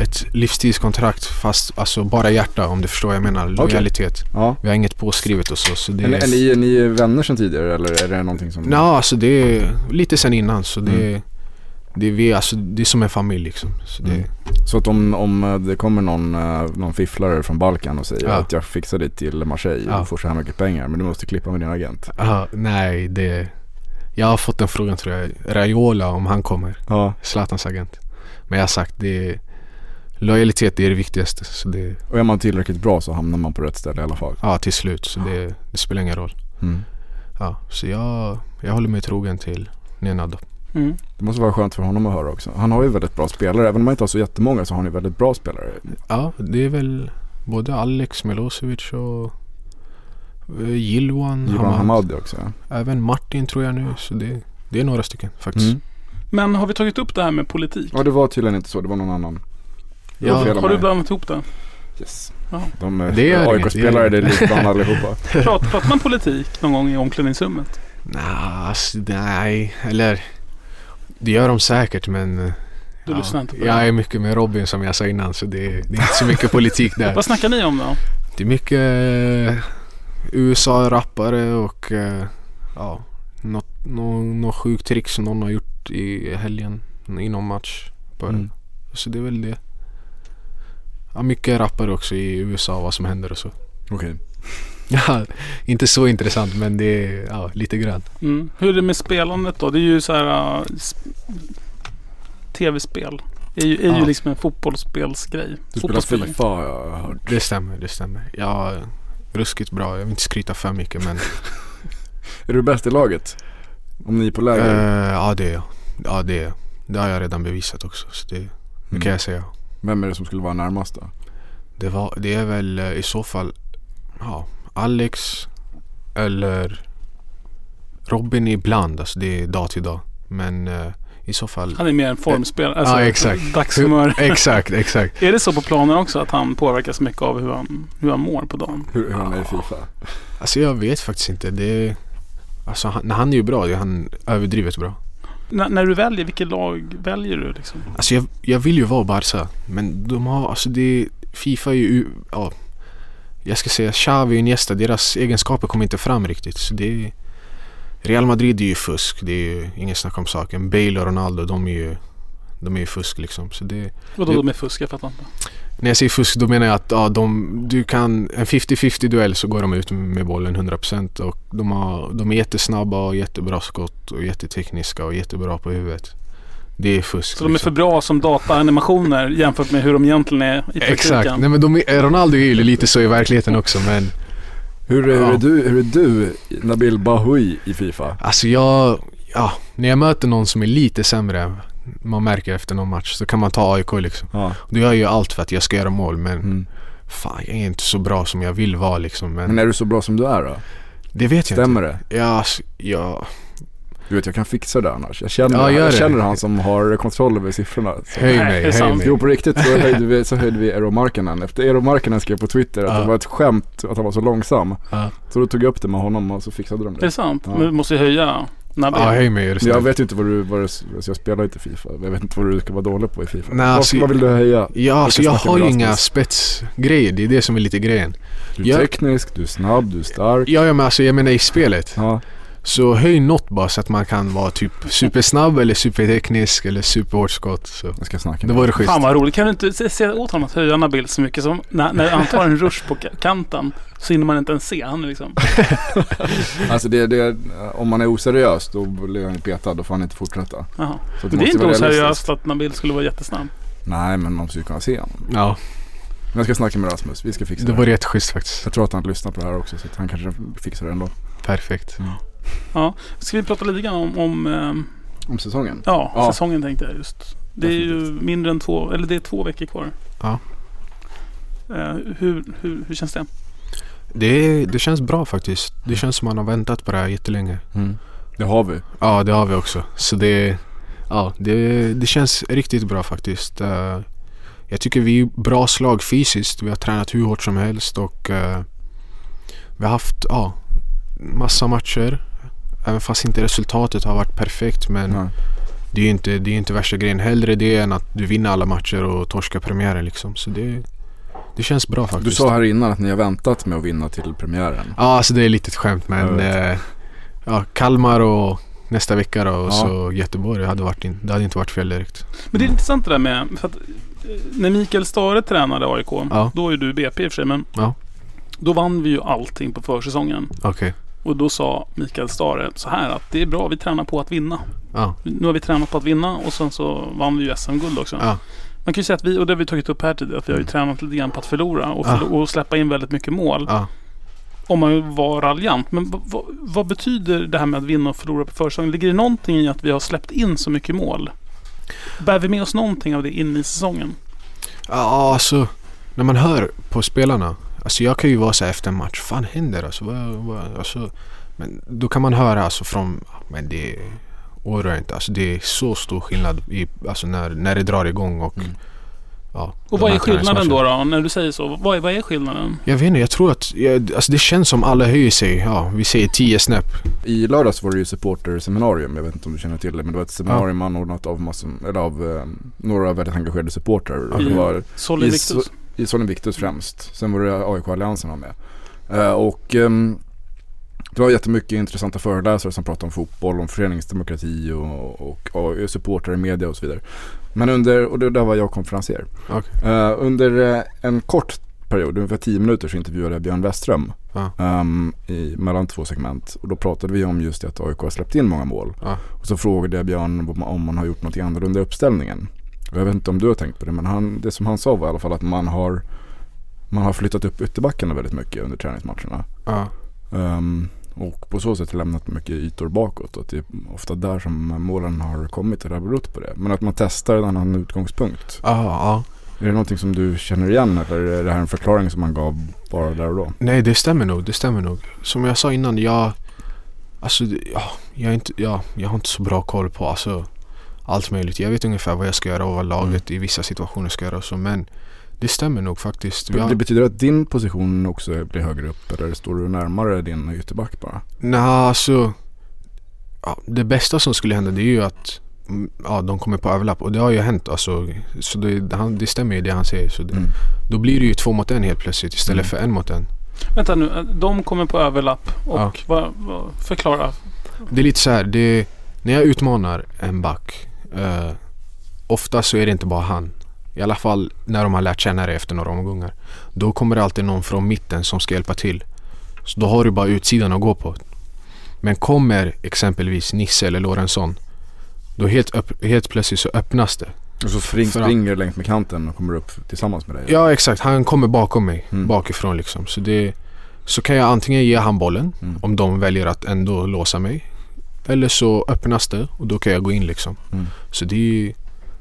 ett livstidskontrakt fast alltså bara hjärta om du förstår vad jag menar. Lojalitet. ja. Vi har inget påskrivet och så. så det Är, är, ni, är ni vänner sedan tidigare eller är det någonting som... Nå, alltså det är lite sen innan så det, Mm. Det, är vi, alltså, det är som en familj liksom. Så det, Mm. Så att om, om eh, det kommer någon, eh, någon fifflare från Balkan och säger Ja. att jag fixar dig till Marseille Ja. och får så här mycket pengar men du måste klippa med din agent. ja, nej, det, jag har fått den frågan tror jag. Raiola om han kommer. Ja. Zlatans agent. Men jag har sagt det lojalitet är det viktigaste. Så det, Och är man tillräckligt bra så hamnar man på rätt ställe i alla fall. Ja, till slut. Så det, det spelar ingen roll. Mm. Ja, så jag, jag håller mig trogen till Nenad. Mm. Det måste vara skönt för honom att höra också. Han har ju väldigt bra spelare. Även om han inte har så jättemånga så har han ju väldigt bra spelare. Ja, det är väl både Alex Milosevic och eh, Yilwan Ivan Hamad. Hamadi också. ja. Även Martin tror jag nu. Så det, det är några stycken faktiskt. Mm. Men har vi tagit upp det här med politik? Ja det var tydligen inte så. Det var någon annan. Ja, Har du blandat ihop det? Yes. Ja. De är Det gör inget, AIK-spelare, det är likadana allihopa. Prat, pratar man politik någon gång i omklädningsrummet? Nah, alltså, nej, eller det gör de säkert men eh, Du lyssnar inte på Jag det? är mycket med Robin som jag sa innan så det, det är inte så mycket politik där. Vad snackar ni om då? Det är mycket eh, USA-rappare och eh, ja, något, någon, någon sjuk trick som någon har gjort i helgen inom match. Bara. Mm. Så det är väl det. Ja, mycket rappare också i USA vad som händer och så. Okej. Ja, inte så intressant men det är ja, lite grann. Mm. Hur är det med spelandet då? Det är ju så här... Uh, sp- Tv-spel. är ju, är ju Ja. liksom en fotbollsspelsgrej. Du spelar. Fifa har jag hört. Det stämmer, det stämmer. Ja, ruskigt bra. Jag vill inte skryta för mycket men Är du bäst i laget? Om ni är på läger? eh, ja det är jag. Ja det är jag. Det har jag redan bevisat också. Så det, det Mm. kan jag säga. Vem är det som skulle vara närmast då? Det, var, det är väl eh, i så fall ja, Alex eller Robin ibland. Alltså det är dag till dag. Men eh, i så fall... Han är mer en formspelare. Alltså, ja exakt. Dagshumör. exakt, exakt. Är det så på planen också att han påverkas mycket av hur han, hur han mår på dagen? Hur, hur han är i Fifa? Alltså jag vet faktiskt inte. Det, alltså han, när han är ju bra. Det är han överdrivet bra. N- när du väljer, vilket lag väljer du liksom? Alltså jag, jag vill ju vara Barca. Men de har, alltså det, Fifa är ju, ja. Jag ska säga Xavi och Iniesta, deras egenskaper kommer inte fram riktigt. Så det är, Real Madrid är ju fusk. Det är ju ingen snack om saken. Bale och Ronaldo, de är ju, de är ju fusk liksom. Så det, Vadå Jo. med fusk? Jag fattar inte. när jag säger fusk då menar jag att ja, de, du kan, en 50-50 duell så går de ut med bollen 100% och de, har, de är jättesnabba och jättebra skott och jättetekniska och jättebra på huvudet. Det är fusk. Så de är liksom. för bra som dataanimationer jämfört med hur de egentligen är i praktiken? Exakt. Nej men de är, Ronaldo är ju lite så i verkligheten också men Hur, är- hur, Ja. är du, hur är du, Nabil Bahoui i Fifa? alltså jag, ja, när jag möter någon som är lite sämre man märker efter någon match så kan man ta AIK liksom. Ja. Då gör jag ju allt för att jag ska göra mål men Mm. fan jag är inte så bra som jag vill vara liksom. Men, Men är du så bra som du är då? det vet jag Stämmer det? inte. Ja, alltså, ja, Du vet jag kan fixa det annars. Jag känner, Ja, jag det. känner han som har kontroll över siffrorna. Så. höj mig, är höj sant? mig. Jo på riktigt så höjde vi, så höjde vi Eero Markkanen. Efter Eero Markkanen skrev på Twitter att Ja. det var ett skämt att han var så långsam. Ja, Så då tog jag upp det med honom och så fixade de Är det. det sant? Ja. Men du måste höja ja är du Men snäll. jag vet inte vad du, vad du, alltså jag spelar inte Fifa. Jag vet inte vad du ska vara dålig på i Fifa. Nej, vad, alltså- vad vill du höja? Ja, alltså jag har med ju inga spetsgrejer. Det är det som är lite grejen. Du är Ja. teknisk, du är snabb, du är stark. Ja, ja men alltså jag menar i spelet. Ja. Så höj något bara så att man kan vara typ supersnabb eller superteknisk eller superhårt skott. Så. Jag ska snacka Det med vore schysst. Fan vad roligt. Kan du inte se- säga åt honom att höja Nabil så mycket som när, när han tar en rush på ka- kanten så hinner man inte ens se. Han liksom... Alltså det, det, om man är oseriös då blir han petad. Då får han inte fortsätta. Jaha. Så Men det är inte oseriöst att Nabil skulle vara jättesnabb. Nej men man måste ju kunna se honom. Ja, Men jag ska snacka med Rasmus. Vi ska fixa det det. vore jätteschysst faktiskt. Jag tror att han lyssnar på det här också så att han kanske fixar det ändå. Perfekt. Ja. Ska vi prata lite grann om, om ehm, Om säsongen? ja, Ja. säsongen tänkte jag just. Det är ju mindre än två, eller det är två veckor kvar. Ja. Eh, hur, hur, hur känns det? Det, det känns bra faktiskt. Det känns som man har väntat på det här jättelänge. Mm. Det har vi. Ja, det har vi också. Så det, ja, det, det känns riktigt bra faktiskt. Eh, jag tycker vi är bra slag fysiskt. Vi har tränat hur hårt som helst och eh, vi har haft ja, massa matcher. Även fast inte resultatet har varit perfekt men Nej. det är ju inte, det är inte värsta grejen. Hellre det än att du vinner alla matcher och torskar premiären liksom. Så det, det känns bra faktiskt. Du sa här innan att ni har väntat med att vinna till premiären. Ja, alltså det är lite ett skämt men eh, ja, Kalmar och nästa vecka då och Ja. så Göteborg. hade varit in, det hade inte varit fel direkt. Men det är intressant det där med, för att eh, när Mikael Stare tränade AIK, Ja. då är du BP i och för sig, men Ja. då vann vi ju allting på försäsongen. Okej. Och då sa Mikael Stare så här att det är bra, vi tränar på att vinna. Ja. Nu har vi tränat på att vinna och sen så vann vi ju SM-guld också. Ja. Man kan ju säga att vi, och det har vi tagit upp här tidigare, att vi har ju Mm. tränat lite grann på att förlora och, förlo- och släppa in väldigt mycket mål. Om man vara raljant. Men vad betyder det här med att vinna och förlora på försäsongen? Ligger det någonting i att vi har släppt in så mycket mål? Bär vi med oss någonting av det in i säsongen? Ja, alltså när man hör på spelarna. Alltså jag kan ju vara så här efter en match. Fan händer alltså? Vad, vad, alltså men då kan man höra alltså från, men det oroar inte. Alltså det är så stor skillnad i, alltså när, när det drar igång och Mm. ja. Och vad är skillnaden då, då när du säger så? Vad är, vad är skillnaden? Jag vet inte, jag tror att, jag, alltså det känns som alla höjer sig, ja vi säger 10 snäpp. I lördags var det ju supporterseminarium. Jag vet inte om du känner till det men det var ett seminarium anordnat av, massor, eller av eh, några väldigt engagerade supportrar. I- Det var Solly I Victus? I Sollen Victus främst. Sen var det AIK-alliansen var med. Eh, och ehm, Det var jättemycket intressanta föreläsare som pratade om fotboll, om föreningsdemokrati och, och, och supportrar i media och så vidare. Men under, och det där var jag konferenser. Okej. Eh, under eh, en kort period, ungefär 10 minuter så intervjuade jag Björn Westström Ja. ehm, i, mellan två segment. Och då pratade vi om just det att AIK har släppt in många mål. Ja. Och så frågade jag Björn om- om man har gjort något annorlunda i uppställningen. Jag vet inte om du har tänkt på det men han, det som han sa var i alla fall att man har man har flyttat upp ytterbackarna väldigt mycket under träningsmatcherna. Ja. Ehm, och på så sätt lämnat mycket ytor bakåt. Och det är ofta där som målen har kommit och det har berott på det. Men att man testar en annan utgångspunkt. Ja, ja. Är det någonting som du känner igen eller är det här en förklaring som man gav bara där och då? Nej det stämmer nog, det stämmer nog. Som jag sa innan, jag... Alltså, ja, jag, är inte, ja, jag har inte så bra koll på alltså, allt möjligt. Jag vet ungefär vad jag ska göra och vad laget i vissa situationer ska göra och så. Men det stämmer nog faktiskt. Det betyder att din position också blir högre upp eller står du närmare din ytterback bara? Nej, alltså... Ja, det bästa som skulle hända det är ju att mm, ja, de kommer på överlapp och det har ju hänt alltså. Så det, han, det stämmer ju det han säger. Så det, Mm. Då blir det ju två mot en helt plötsligt istället Mm. för en mot en. Vänta nu, de kommer på överlapp och Ja. vad, vad, förklara. Det är lite så här, det, när jag utmanar en back eh, Ofta så är det inte bara han. I alla fall när de har lärt känna det efter några omgångar. Då kommer det alltid någon från mitten som ska hjälpa till. Så då har du bara utsidan att gå på. Men kommer exempelvis Nisse eller Lorentzon Då helt, upp, helt plötsligt så öppnas det. Och så spring, springer längs med kanten och kommer upp tillsammans med dig? Ja exakt, han kommer bakom mig Mm. Bakifrån liksom. Så det Så kan jag antingen ge han bollen Mm. Om de väljer att ändå låsa mig Eller så öppnas det och då kan jag gå in liksom Mm. Så det är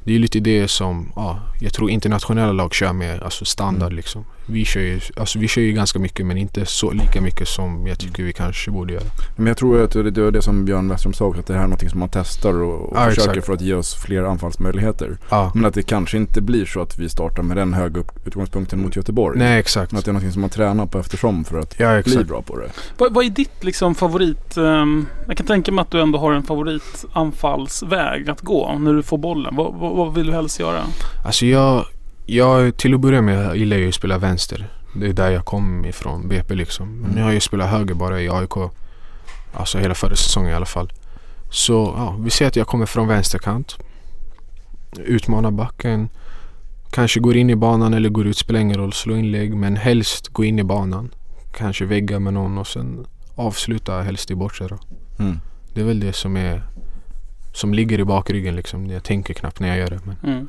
det är lite det som ja, jag tror internationella lag kör med, alltså standard Mm. liksom. Vi kör, ju, alltså vi kör ju ganska mycket men inte så lika mycket som jag tycker vi kanske borde göra. Men jag tror att det det var det som Björn Westström sa också, att det här är något som man testar och, och Ja, försöker exakt. för att ge oss fler anfallsmöjligheter. Ja. Men att det kanske inte blir så att vi startar med den höga utgångspunkten mot Göteborg. Nej exakt. Men att det är något som man tränar på eftersom för att Ja bli bra på det. Vad, vad är ditt liksom favorit... ehm, jag kan tänka mig att du ändå har en favoritanfallsväg att gå när du får bollen. Vad, vad, vad vill du helst göra? Alltså jag, jag till att börja med jag gillar ju att spela vänster. Det är där jag kom ifrån, BP liksom. Men nu har jag ju spelat höger bara i AIK. Alltså hela förra säsongen i alla fall. Så ja, vi ser att jag kommer från vänsterkant. Utmanar backen. Kanske går in i banan eller går ut, spelar ingen roll. Slå inlägg men helst gå in i banan. Kanske vägga med någon och sen avsluta helst i bortre då. Mm. Det är väl det som är som ligger i bakryggen liksom. Jag tänker knappt när jag gör det. Men Mm.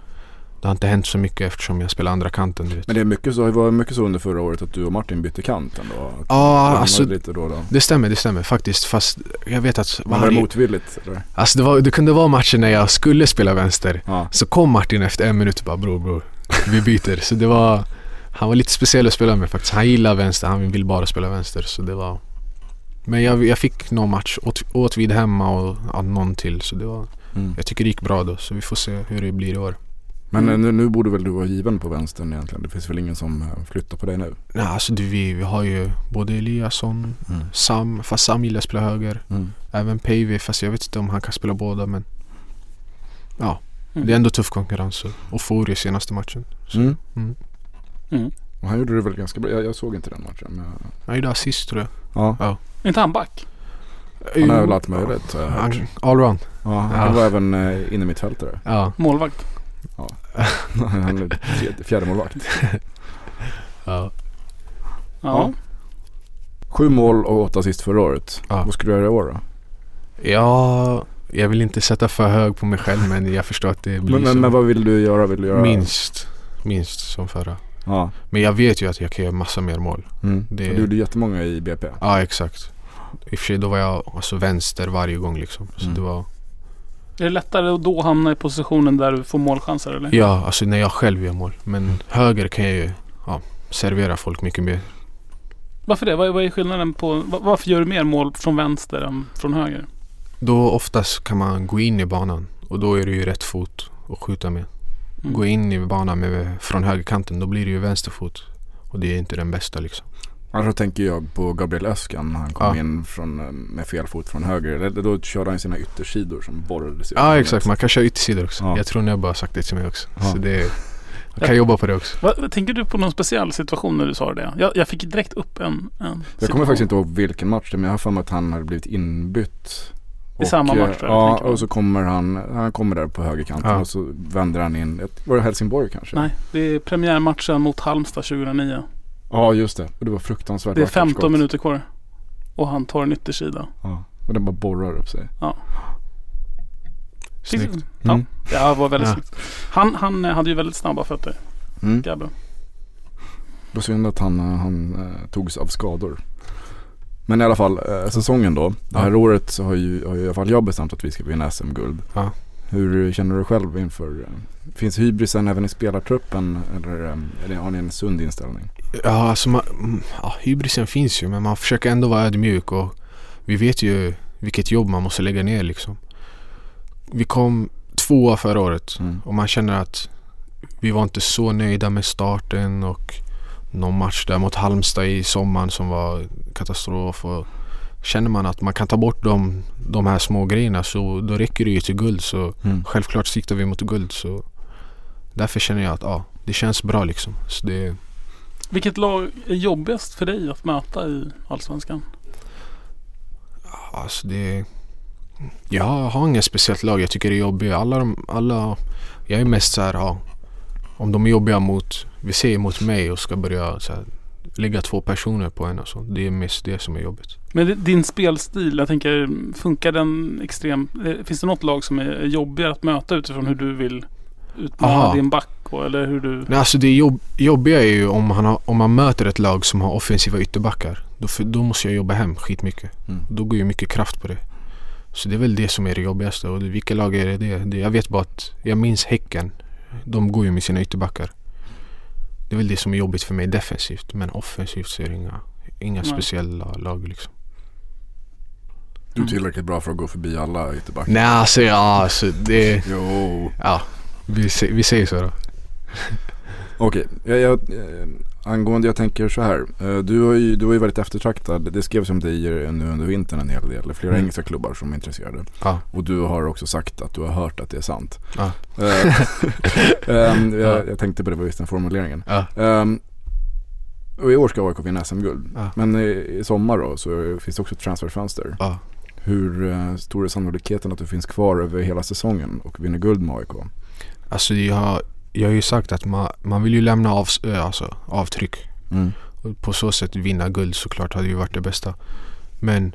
Det har inte hänt så mycket eftersom jag spelar andra kanten. Men det är mycket så, det var mycket så under förra året att du och Martin bytte kant ändå. Att Ja, alltså lite då då. det stämmer, det stämmer faktiskt. Fast jag vet att var det motvilligt eller? alltså det, var, det kunde vara matcher när jag skulle spela vänster. Ja. Så kom Martin efter en minut och bara bror bror, vi byter. så det var, han var lite speciell att spela med faktiskt. Han gillar vänster, han vill bara spela vänster. Så det var Men jag, jag fick någon match, åt, åt vid hemma och ja, någon till. Så det var, Mm. jag tycker det gick bra då. Så vi får se hur det blir i år. Men Mm. eh, nu, nu borde väl du vara given på vänstern egentligen? Det finns väl ingen som eh, flyttar på dig nu? Nej, alltså du, vi, vi har ju både Eliasson, Mm. Sam, fast Sam gillar att spela höger. Mm. Även Päivi, fast jag vet inte om han kan spela båda men Ja, Mm. det är ändå tuff konkurrens och- och for i senaste matchen. Så, Mm. mm. Mm. Och han gjorde det väl ganska bra. Jag, jag såg inte den matchen. Men, Han gjorde assist tror jag. ja. Är inte han back? Han har väl allt möjligt han, Allround. Ja, han Ja. var även eh, inne mittfältare. Ja. Målvakt? han är fjärde- fjärdemålvakt. ja. Ja. Sju mål och åtta assist förra året. Ja. Vad ska du göra i år då? Ja, jag vill inte sätta för hög på mig själv men jag förstår att det blir Men, så. men, men vad vill du göra? Vill du göra? Minst. Minst som förra. Ja. Men jag vet ju att jag kan göra massa mer mål. Mm. Det- Du gjorde jättemånga i BP. Ja, exakt. I och för sig då var jag alltså vänster varje gång liksom. Så Mm. det var... Är det lättare att då hamna i positionen där du får målchanser eller? Ja, alltså när jag själv gör mål. Men höger kan jag ju ja, servera folk mycket mer. Varför det? Vad, vad är skillnaden på... va- Varför gör du mer mål från vänster än från höger? Då oftast kan man gå in i banan och då är det ju rätt fot att skjuta med. Mm. Gå in i banan med, från högerkanten, då blir det ju vänsterfot. Och det är inte den bästa liksom. Annars så tänker jag på Gabriel Öskan när han kom Ja. in från, eh, med fel fot från höger. Eller Då körde han sina yttersidor som borrades Ja exakt, man kan köra yttersidor också. Ja. Jag tror ni har bara sagt det till mig också. Ja. Så det, Jag kan jobba på det också. Vad, tänker du på någon speciell situation när du sa det? Jag, jag fick direkt upp en, en Jag kommer faktiskt inte ihåg vilken match det är men jag har för mig att han hade blivit inbytt. I samma eh, match, Ja, man. och så kommer han, han kommer där på högerkanten Ja. och så vänder han in. Var det Helsingborg kanske? Nej, det är premiärmatchen mot Halmstad 2009. Ja just det. Och det var fruktansvärt Det är vackert 15 skott. minuter kvar. Och han tar en yttersida. Ja. Och den bara borrar upp sig. Snyggt. Ja, Mm. det var väldigt Ja. snyggt. Han, han eh, hade ju väldigt snabba fötter, Mm. Gabbe. Det var synd att han, eh, han eh, togs av skador. Men i alla fall, eh, säsongen då. Det här Ja. året så har ju, har ju i alla fall jag bestämt att vi ska vinna SM-guld. Ja. Hur känner du själv inför, eh, finns hybrisen även i spelartruppen eller eh, har ni en sund inställning? Ja, alltså man, mm, ja, hybrisen finns ju men man försöker ändå vara ödmjuk och vi vet ju vilket jobb man måste lägga ner liksom. Vi kom tvåa förra året Mm. och man känner att vi var inte så nöjda med starten och någon match där mot Halmstad i sommaren som var katastrof. Och känner man att man kan ta bort de, de här små grejerna så då räcker det ju till guld. Så Mm. självklart siktar vi mot guld. Så därför känner jag att ja, det känns bra liksom. Så det, Vilket lag är jobbigast för dig att möta i Allsvenskan? Alltså det... Jag har inget speciellt lag jag tycker är jobbiga. Alla, de, alla Jag är mest så här, ja, Om de är jobbiga mot, vi säger mot mig och ska börja så här, lägga två personer på en och så. Det är mest det som är jobbigt. Men din spelstil, jag tänker, funkar den extremt? eh, Finns det något lag som är jobbigare att möta utifrån hur du vill utmana Aha. din back? Och, eller hur du... Nej, alltså det jobb, jobbiga är ju om man, har, om man möter ett lag som har offensiva ytterbackar. Då, för, då måste jag jobba hem skitmycket. Mm. Då går ju mycket kraft på det. Så det är väl det som är det jobbigaste. Och vilka lag är det? det? Jag vet bara att jag minns Häcken. De går ju med sina ytterbackar. Det är väl det som är jobbigt för mig defensivt. Men offensivt så är det inga, inga Nej. speciella lag liksom. Du är tillräckligt bra för att gå förbi alla ytterbackar. Nej alltså, ja, alltså det... Jo. Ja, vi, vi säger så då. Okej, jag, jag, angående jag tänker så här. Eh, du, har ju, du har ju varit eftertraktad. Det skrevs om dig nu under vintern en hel del. Flera Mm. engelska klubbar som är intresserade. Ja. Och du har också sagt att du har hört att det är sant. Ja. jag, jag tänkte på det var just den formuleringen. Ja. Ehm, och i år ska AIK vinna SM-guld. Men i, i sommar då så finns det också ett transferfönster. Hur stor är sannolikheten att du finns kvar över hela säsongen och vinner guld med AIK? Alltså jag, jag har ju sagt att man, man vill ju lämna av, äh, alltså, avtryck. Mm. Och på så sätt vinna guld såklart hade ju varit det bästa. Men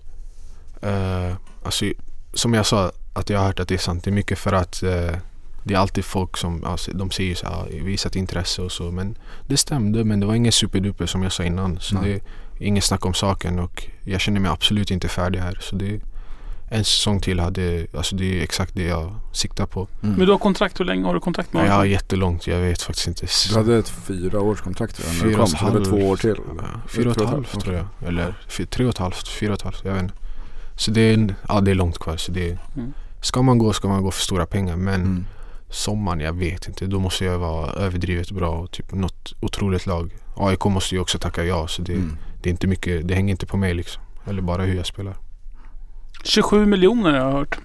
eh, alltså, som jag sa att jag har hört att det är sant. Det är mycket för att eh, det är alltid folk som alltså, de säger så här, "Ja, visat intresse och så. Men det stämde men det var ingen superduper som jag sa innan. Så Nej. det är inget snack om saken och jag känner mig absolut inte färdig här. Så det en säsong till hade, alltså det är exakt det jag siktar på. Mm. Men du har kontrakt, hur länge har du kontrakt med Ja, jag har jättelångt, jag vet faktiskt inte. Du hade ett fyra års kontrakt när du Fyra kom. och Så det var två år till. Fyra och ett halvt tror jag. Eller tre och ett halvt, fyra och ett halvt. Jag vet inte. Så det är, ja, det är långt kvar. Så det är, Mm. Ska man gå ska man gå för stora pengar. Men Mm. sommaren, jag vet inte. Då måste jag vara överdrivet bra och typ något otroligt lag. AIK måste ju också tacka ja. Så det, Mm. det är inte mycket, det hänger inte på mig liksom. Eller bara hur jag spelar. 27 miljoner har jag hört.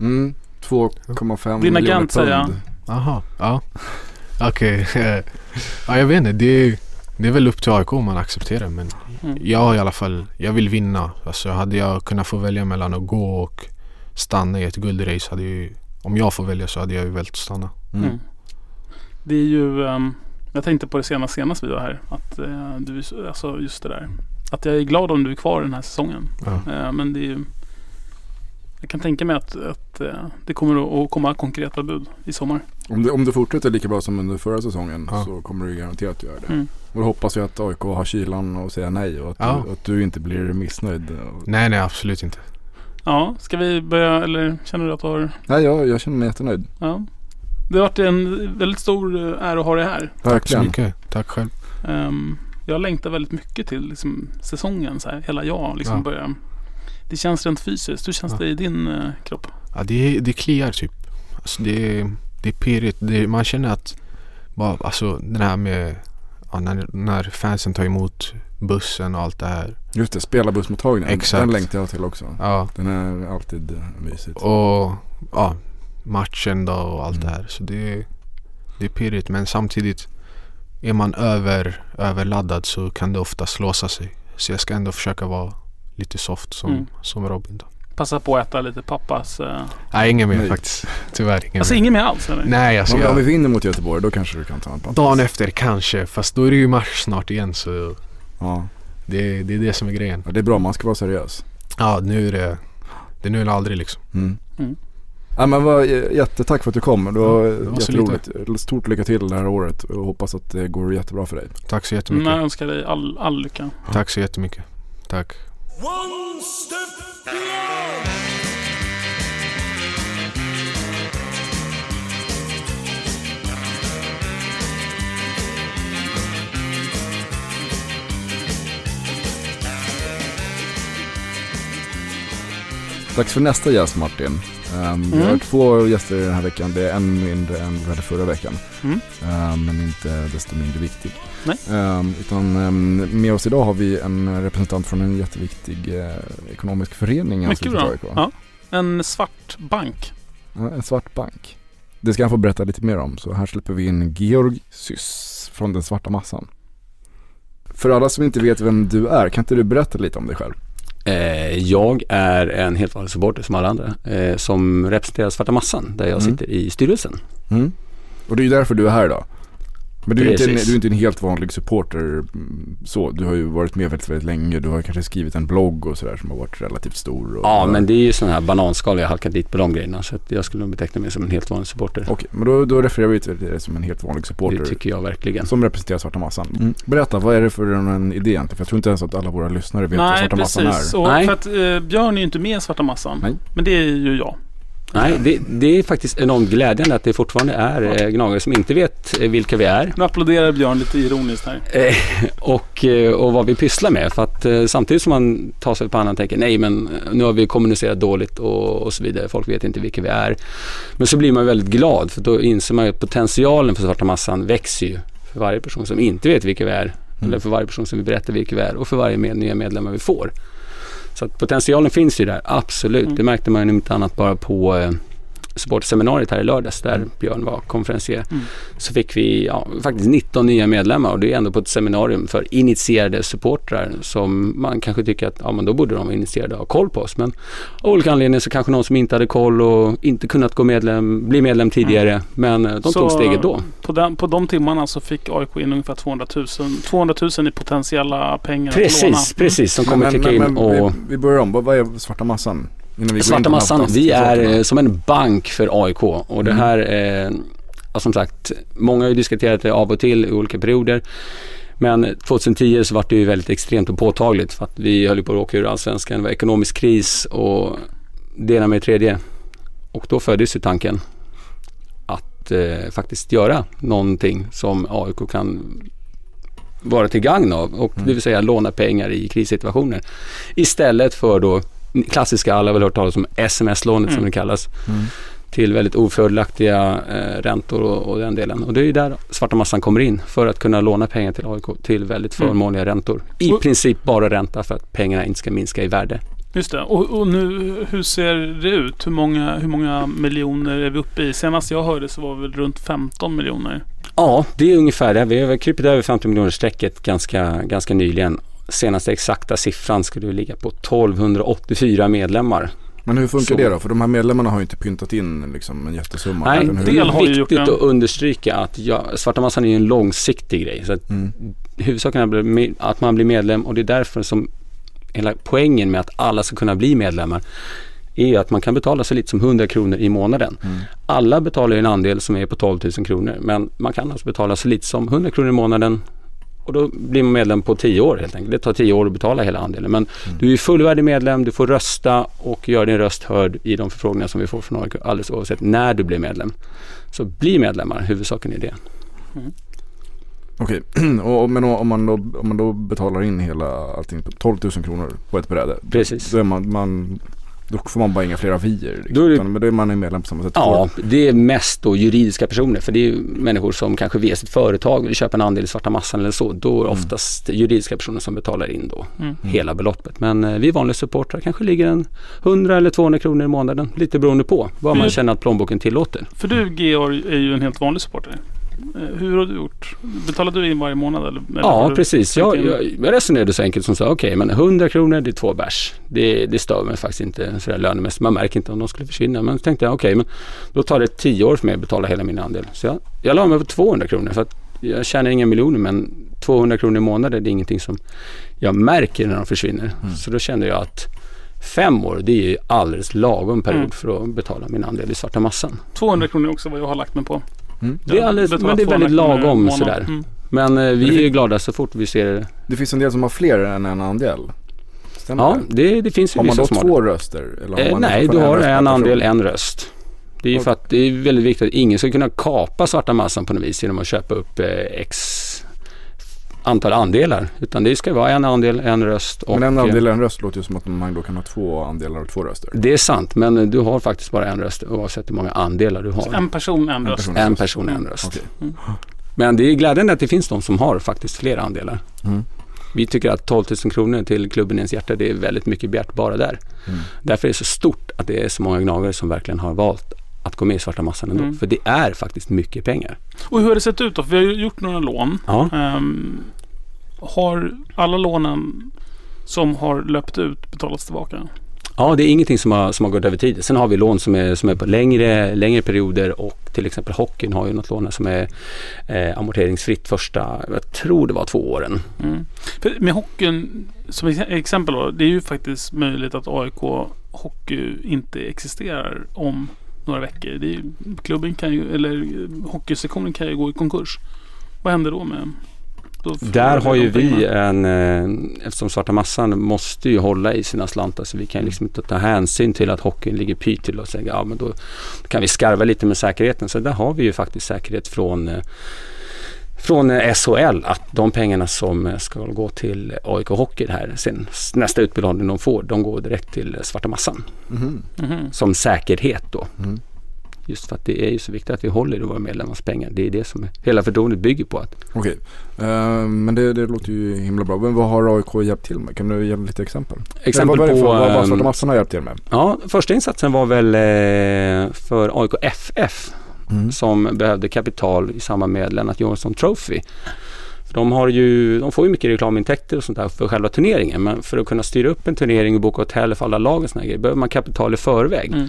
Mm. 2,5 Din miljoner agent säger pund. Aha, ja. Okej. ja, jag vet inte. Det är, det är väl upp till AIK om man accepterar. Men Mm. jag i alla fall, jag vill vinna. Alltså hade jag kunnat få välja mellan att gå och stanna i ett guldrace hade jag ju, om jag får välja så hade jag ju valt att stanna. Mm. Mm. Det är ju, ehm, jag tänkte på det senast, senast vi var här. Att eh, du, alltså just det där. Att jag är glad om du är kvar den här säsongen. Ja. Eh, men det är ju, jag kan tänka mig att, att eh, det kommer att- att komma konkreta bud i sommar. Om, du, om du fortsätter lika bra som under förra säsongen Ja. så kommer du garanterat göra det. Mm. Och då hoppas jag att AIK har kylan och säga nej och att, Ja. du, att du inte blir missnöjd. Nej, nej absolut inte. Ja, ska vi börja eller känner du att du har Nej, jag, jag känner mig jättenöjd. Ja. Det har varit en väldigt stor eh, ära att ha dig här. Tack så mycket. Tack själv. Ehm, jag längtar väldigt mycket till liksom, säsongen. Så här. Hela jag liksom Ja. börjar. Det känns rent fysiskt. Hur känns Ja. det i din eh, kropp? Ja, det, det kliar typ. Alltså det, det är pirrigt. Det, man känner att bara, alltså den här med ja, när, när fansen tar emot bussen och allt det här. Just det, spelarbussmottagningen. Exakt. Den längtar jag till också. Ja, Den är alltid eh, mysigt. och ja, matchen då och allt Mm. det här. Så det, det är pirrigt men samtidigt är man över, överladdad så kan det oftast låsa sig. Så jag ska ändå försöka vara lite soft som, Mm. som Robin då. Passa på att äta lite pappas... Uh... Nej, ingen mer Nej. faktiskt. Tyvärr ingen Alltså mer. ingen mer alls eller? Nej, alltså Om, om vi jag, vinner mot Göteborg då kanske du kan ta en paus. dagen efter kanske. Fast då är det ju match snart igen så Ja. det, det är det som är grejen. ja, det är bra. Man ska vara seriös. Ja, nu är det, det är nu eller aldrig liksom. Mm. Mm. Ja, men vad, jättetack för att du kom. Det var, Ja, det var så jätteroligt. Stort lycka till det här året och hoppas att det går jättebra för dig. Tack så Men jättemycket. jag önskar dig all, all lycka. Tack så jättemycket. Tack. One step beyond. Dags för nästa gäst Martin. Um, Vi Mm. har två gäster den här veckan. Det är en mindre än vi hade förra veckan. Mm. Ehm, men inte desto mindre viktig. Nej. Ehm, utan ehm, med oss idag har vi en representant från en jätteviktig eh, ekonomisk förening. i Mycket bra. Ja. En svart bank. Ja, en svart bank. Det ska han få berätta lite mer om. Så här släpper vi in Georg Syss från den svarta massan. För alla som inte vet vem du är, kan inte du berätta lite om dig själv? Eh, jag är en helt vanlig supporter som alla andra eh, som representerar Svarta Massan där jag Mm. sitter i styrelsen. Mm. Och det är ju därför du är här idag. Men du är, inte en, Precis. du är inte en helt vanlig supporter mm, så. Du har ju varit med väldigt, väldigt länge. Du har kanske skrivit en blogg och sådär som har varit relativt stor. Och, Ja men det är ju sådana här bananskal jag halkat dit på de grejerna så att jag skulle nog beteckna mig som en helt vanlig supporter. Okej, men då, då refererar vi till dig som en helt vanlig supporter. Det tycker jag verkligen. Som representerar Svarta Massan. Berätta, vad är det för en idé egentligen? För jag tror inte ens att alla våra lyssnare vet vad Nej, Svarta Massan precis. är. Och Nej. för att eh, Björn är ju inte med i Svarta Massan. Nej. Men det är ju jag. Nej, det, det är faktiskt enormt glädjande att det fortfarande är eh, gnagare som inte vet eh, vilka vi är Nu applåderar Björn lite ironiskt här. eh, och, och vad vi pysslar med. För att samtidigt som man tar sig på annan och tänker nej men nu har vi kommunicerat dåligt och, och så vidare. Folk vet inte vilka vi är. Men så blir man väldigt glad för då inser man ju att potentialen för svarta massan växer ju för varje person som inte vet vilka vi är. Eller för varje person som vi berättar vilka vi är och för varje med, nya medlemmar vi får. Så att potentialen finns ju där, absolut. Mm. Det märkte man ju inte annat bara på eh, supporterseminariet här i lördags där Mm. Björn var konferencier. Mm. Så fick vi ja, faktiskt 19 nya medlemmar och det är ändå på ett seminarium för initierade supportrar som man kanske tycker att ja, men då borde de vara initierade och ha koll på oss. Men av olika anledningar så kanske någon som inte hade koll och inte kunnat gå medlem, bli medlem tidigare men eh, de Så- tog steget då. På, den, på de timmarna så fick AIK in ungefär 200 000, 200 000 i potentiella pengar att låna. Precis, precis som kommer Men- klicka men- in men och vi, vi börjar om, vad vad är Svarta Massan? Innan vi Svarta massan, vi är eh, som en bank för AIK och det Mm. här är, ja, som sagt, många har ju diskuterat det av och till i olika perioder. Men 2010 så var det ju väldigt extremt och påtagligt för att vi höll på att åka ur allsvenskan, det var ekonomisk kris och det ena med det tredje. Och då föddes ju tanken att eh, faktiskt göra någonting som AIK kan vara till gagn av och det vill säga låna pengar i krissituationer. Istället för då klassiska, alla har väl hört talas om sms-lånet som Mm. det kallas, Mm. till väldigt ofördelaktiga eh, räntor och, och den delen. Och det är ju där svarta massan kommer in för att kunna låna pengar till AIK till väldigt Mm. förmånliga räntor. I Och- princip bara ränta för att pengarna inte ska minska i värde. Just det. Och, och nu, hur ser det ut? Hur många, hur många miljoner är vi uppe i? Senast jag hörde så var vi väl runt 15 miljoner. Ja, det är ungefär det. Vi har krypit över 50 miljoner strecket ganska, ganska nyligen. Senaste exakta siffran skulle ligga på 1284 medlemmar. Men hur funkar Så- det då? För de här medlemmarna har ju inte pyntat in liksom en jättesumma. Nej, det är viktigt att understryka att ja, svarta massan är ju en långsiktig grej. Så att Mm. huvudsaken är att man blir medlem och det är därför som hela poängen med att alla ska kunna bli medlemmar är att man kan betala så lite som 100 kronor i månaden. Mm. Alla betalar ju en andel som är på 12 000 kronor men man kan alltså betala så lite som 100 kronor i månaden och då blir man medlem på 10 år helt enkelt. Det tar 10 år att betala hela andelen men du är fullvärdig medlem, du får rösta och göra din röst hörd i de förfrågningar som vi får från AIK alldeles oavsett när du blir medlem. Så bli medlemmar, huvudsaken är det. Okej, och, men om man, då, om man då betalar in hela allting på 12 000 kronor på ett bräde. Precis. Då, är man, man, då får man bara inga fler avier. Liksom. Då är det- då är man medlem på samma sätt. Ja, det är mest då juridiska personer för det är ju människor som kanske via sitt företag vill köpa en andel i svarta massan eller så. Då är det oftast juridiska personer som betalar in då Mm. hela beloppet. Men eh, vi vanliga supportrar kanske ligger en 100 eller 200 kronor i månaden. Lite beroende på vad man Mm. känner att plånboken tillåter. För du Georg är ju en helt vanlig supporter. Eh, Hur har du gjort? Betalar du in varje månad eller? Ja, precis. Jag, jag, jag resonerade så enkelt som så, okej, men 100 kronor det är två bärs. Det, det stör mig faktiskt inte sådär lönemässigt. Man märker inte om de skulle försvinna. Men så tänkte jag, okej, men då tar det 10 år för mig att betala hela min andel. Så jag, jag la mig på 200 kronor för att jag tjänar inga miljoner men 200 kronor i månaden det är ingenting som jag märker när de försvinner. Så då kände jag att fem år det är ju alldeles lagom period Mm. för att betala min andel i svarta massan. 200 kronor är också vad jag har lagt mig på. Mm. Det är alldeles- men det är 200 väldigt lagom sådär. Mm. Men eh, det vi är ju glada så fort vi ser Det finns en del som har fler än en andel. Stämmer Ja, det? det, det finns ju Har man vissa då som har två röster? Eller har Eh, man nej, du har en person? andel, en röst. Det är ju för att det är väldigt viktigt att ingen ska kunna kapa svarta massan på något vis genom att köpa upp eh, x antal andelar. Utan det ska vara en andel, en röst och... Men en andel, en röst låter ju som att man då kan ha två andelar och två röster. Det är sant, men du har faktiskt bara en röst oavsett hur många andelar du Så har. en person, en En röst. person. En person, en Mm. röst. Okej. Men det är glädjande att det finns de som har faktiskt flera andelar. Mm. Vi tycker att 12 000 kronor till klubben ens hjärta, det är väldigt mycket begärt bara där. Mm. Därför är det så stort att det är så många gnagare som verkligen har valt att gå med i svarta massan ändå. Mm. För det är faktiskt mycket pengar. Och hur har det sett ut då? För vi har gjort några lån. Ja. Ehm, har alla lånen som har löpt ut betalats tillbaka? Ja, det är ingenting som har, som har gått över tid. Sen har vi lån som är, som är på längre, längre perioder och till exempel hockeyn har ju något lån som är eh, amorteringsfritt första, jag tror det var två åren. Mm. För med hockeyn, som ex- exempel då, det är ju faktiskt möjligt att AIK Hockey inte existerar om några veckor. Är, klubben kan ju, eller hockeysektionen kan ju gå i konkurs. Vad händer då med... Där har ju vi en, eh, eftersom svarta massan måste ju hålla i sina slantar så vi kan liksom inte ta hänsyn till att hockeyn ligger pyrt till och säga ja men då kan vi skarva lite med säkerheten. Så där har vi ju faktiskt säkerhet från eh, från SHL att de pengarna som ska gå till AIK Hockey här sen nästa utbetalning de får de går direkt till svarta massan Mhm. Mhm. som säkerhet då. Mm. Just för att det är ju så viktigt att vi håller i våra medlemmars pengar. Det är det som hela förtroendet bygger på. att Okej, Eh, men det, det låter ju himla bra. Men vad har AIK hjälpt till med? Kan du ge lite exempel? Exempel vad, på... vad, vad, vad ehm, Svarta Massan har hjälpt till med? Ja, första insatsen var väl eh, för AIK FF Mm. som behövde kapital i samband med Lennart Johansson Trophy. För de, har ju, de får ju mycket reklamintäkter och sånt där för själva turneringen men för att kunna styra upp en turnering och boka hotell för alla lag och såna grejer behöver man kapital i förväg. Mm.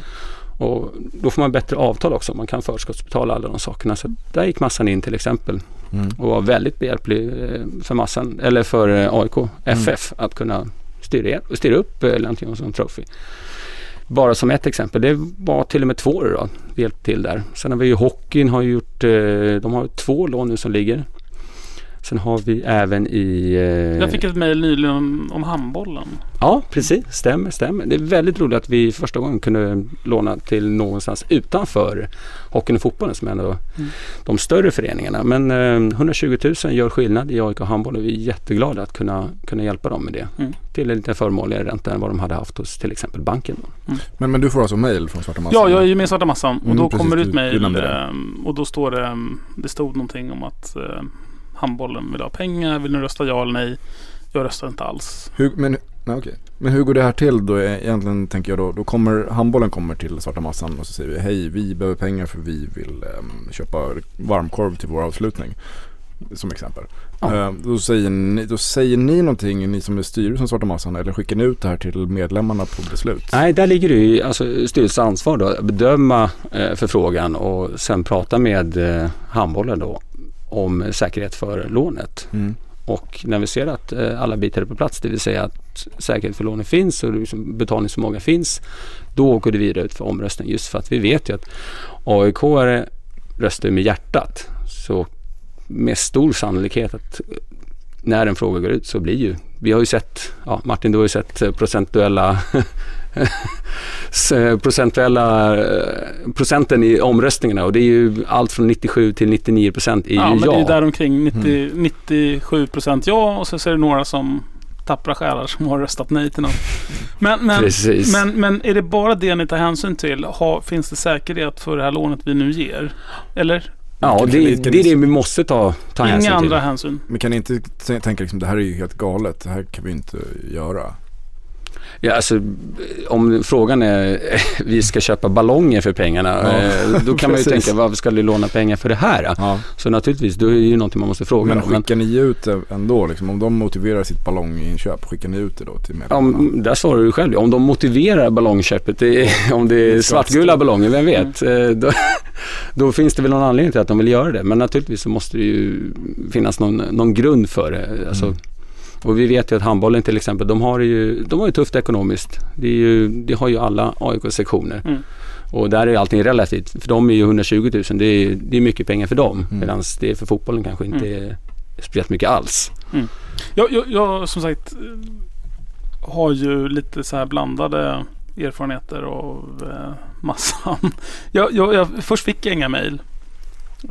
Och då får man bättre avtal också. Man kan förskottsbetala alla de sakerna. Så där gick massan in till exempel Mm. och var väldigt behjälplig eh, för massan, eller för eh, AIK FF att kunna styra, styra upp eh, Lennart Johansson Trophy. Bara som ett exempel. Det var till och med två år då, vi hjälpte till där. Sen har vi ju hockeyn har gjort, eh, de har två lån nu som ligger. Sen har vi även i... eh, Jag fick ett mejl nyligen om, om handbollen. Ja, precis. Stämmer, stämmer. Det är väldigt roligt att vi första gången kunde låna till någonstans utanför hockeyn och fotbollen som är Mm. de större föreningarna. Men eh, 120 000 gör skillnad i AIK handboll och vi är jätteglada att kunna, kunna hjälpa dem med det. Mm. Till en lite förmånligare ränta än vad de hade haft hos till exempel banken. Då. Men, men du får alltså mail från Svarta Massan? Ja, jag är ju med i Svarta Massan och Mm, då precis, kommer det du- ut mejl ehm, och då står det, det stod någonting om att eh, handbollen vill ha pengar, vill ni rösta ja eller nej? Jag röstar inte alls. Hur, men, nej, okej. men hur går det här till då? Eh, Egentligen tänker jag då, då kommer handbollen kommer till Svarta Massan och så säger vi hej vi behöver pengar för vi vill ehm, köpa varmkorv till vår avslutning. Som exempel. Ja. Eh, då, säger ni, då säger ni någonting, ni som är styrelsen Svarta Massan, eller skickar ni ut det här till medlemmarna på beslut? Nej, där ligger det ju alltså, styrelsens ansvar då, att bedöma eh, förfrågan och sen prata med eh, handbollen då om säkerhet för lånet. Mm. Och när vi ser att eh, alla bitar är på plats, det vill säga att säkerhet för lånet finns och liksom betalningsförmåga finns, då går det vidare ut för omröstning. Just för att vi vet ju att AIK röstar med hjärtat. Så med stor sannolikhet att eh, när en fråga går ut så blir ju, vi har ju sett, ja Martin du har ju sett eh, procentuella procentuella eh, procenten i omröstningarna och det är ju allt från 97 till 99 procent är ju Ja, men ja. det är där omkring 90, 97 procent ja och så är det några som tappra själar som har röstat nej till något. Men, men, men, men är det bara det ni tar hänsyn till? Ha, finns det säkerhet för det här lånet vi nu ger? Eller ja, det, det är det vi måste ta, ta hänsyn inga till. andra hänsyn? Men kan ni inte tänka liksom det här är ju helt galet, det här kan vi inte göra? Ja, alltså, om frågan är vi ska köpa ballonger för pengarna, Ja, eh, då kan man ju tänka varför ska du låna pengar för det här? Ja. Så naturligtvis, då är det ju någonting man måste fråga Men skickar ni ut det ändå liksom? Om de motiverar sitt ballonginköp, skickar ni ut det då till medlemmarna? om, där svarar du själv. Om de motiverar ballongköpet, det är, om det är svartgula ballonger, vem vet? Eh, Då, då finns det väl någon anledning till att de vill göra det. Men naturligtvis så måste det ju finnas någon, någon grund för det. Alltså, Mm. Och vi vet ju att handbollen till exempel, de har ju, de har ju tufft ekonomiskt. Det, är ju, det har ju alla AIK-sektioner. Mm. Och där är allting relativt. För dem är ju 120 000, det är, det är mycket pengar för dem. Mm. Medan det för fotbollen kanske inte är speciellt mycket alls. Jag, jag, jag som sagt har ju lite så här blandade erfarenheter av eh, massan. Jag, jag, jag, först fick jag inga mejl.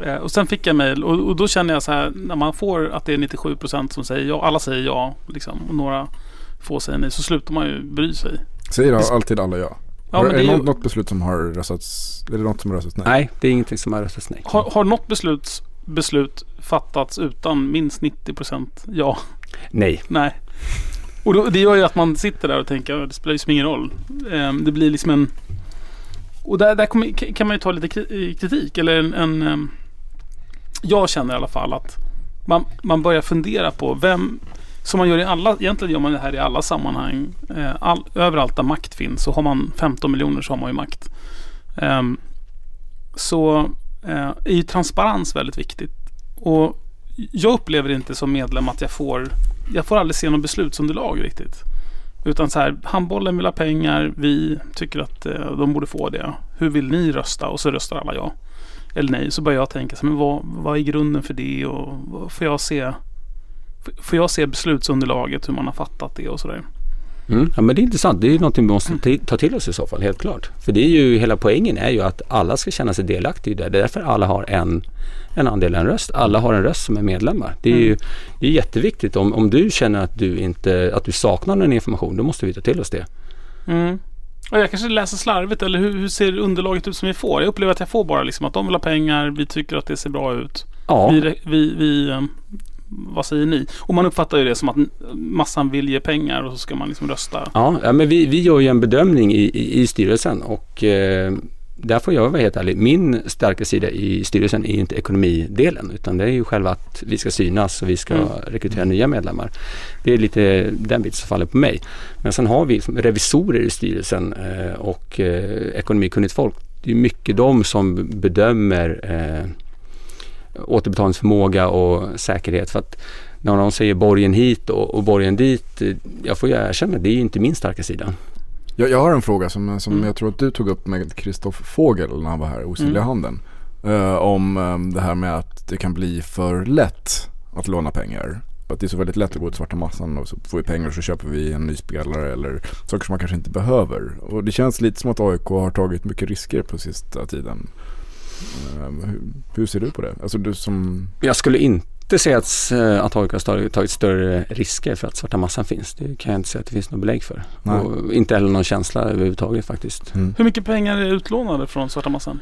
Eh, och sen fick jag mejl och, och då känner jag så här när man får att det är 97% som säger ja. Alla säger ja liksom. Och några få säger nej. Så slutar man ju bry sig. Säger då alltid alla ja? Ja, Har- men är det det är ju- något, något beslut som har röstats, är det något som har röstats nej? Nej, det är ingenting som har röstats nej. Har, har något beslut, beslut fattats utan minst 90% ja? Nej. Nej. Och då, det gör ju att man sitter där och tänker att det spelar ju som ingen roll. Ehm, det blir liksom en... Och där, där kommer, kan man ju ta lite kri- kritik. Eller en... en ehm, jag känner i alla fall att man, man börjar fundera på vem... Som man gör i alla... Egentligen gör man det här i alla sammanhang. Eh, all, överallt där makt finns så har man 15 miljoner så har man ju makt. Um, så uh, är ju transparens väldigt viktigt. Och jag upplever inte som medlem att jag får jag får aldrig se något beslutsunderlag riktigt. Utan så här, handbollen vill ha pengar, vi tycker att uh, de borde få det. Hur vill ni rösta? Och så röstar alla ja. Eller nej. Så börjar jag tänka, så, men vad, vad är grunden för det? Och får, jag se, får jag se beslutsunderlaget, hur man har fattat det och sådär. Mm. Ja, men det är intressant. Det är ju någonting vi måste ta- till oss i så fall, helt klart. För det är ju, hela poängen är ju att alla ska känna sig delaktiga i det. Är därför alla har en, en andel, en röst. Alla har en röst som är medlemmar. Det är ju det är jätteviktigt. Om, om du känner att du, inte, att du saknar någon information, då måste vi ta till oss det. Mm. Jag kanske läser slarvigt eller hur, hur ser underlaget ut som vi får? Jag upplever att jag får bara liksom att de vill ha pengar, vi tycker att det ser bra ut. Ja, Vi, vi, vi ehm, vad säger ni? Och man uppfattar ju det som att massan vill ge pengar och så ska man liksom rösta. ja men vi, vi gör ju en bedömning i, i, i styrelsen och eh, där får jag vara helt ärlig. Min starka sida i styrelsen är inte ekonomidelen utan det är ju själva att vi ska synas och vi ska Mm. rekrytera nya medlemmar. Det är lite den bit som faller på mig. Men sen har vi revisorer i styrelsen eh, och eh, ekonomikunnigt folk. Det är mycket de som bedömer eh, återbetalningsförmåga och säkerhet. För att när de säger borgen hit och, och borgen dit, jag får ju erkänna, det är inte min starka sida. Jag, jag har en fråga som, som Mm. jag tror att du tog upp med Kristoff Fågel när han var här, Osynliga Mm. handen. Eh, om eh, det här med att det kan bli för lätt att låna pengar. Att det är så väldigt lätt att gå till svarta massan och så får vi pengar och så köper vi en ny spelare eller saker som man kanske inte behöver. Och det känns lite som att AIK har tagit mycket risker på sista tiden. Eh, hur, hur ser du på det? Alltså du som... Jag skulle inte säga att, eh, att AIK har tagit- tagit större risker för att svarta massan finns. Det kan jag inte säga att det finns något belägg för. Nej. Och inte heller någon känsla överhuvudtaget faktiskt. Mm. Hur mycket pengar är utlånade från svarta massan?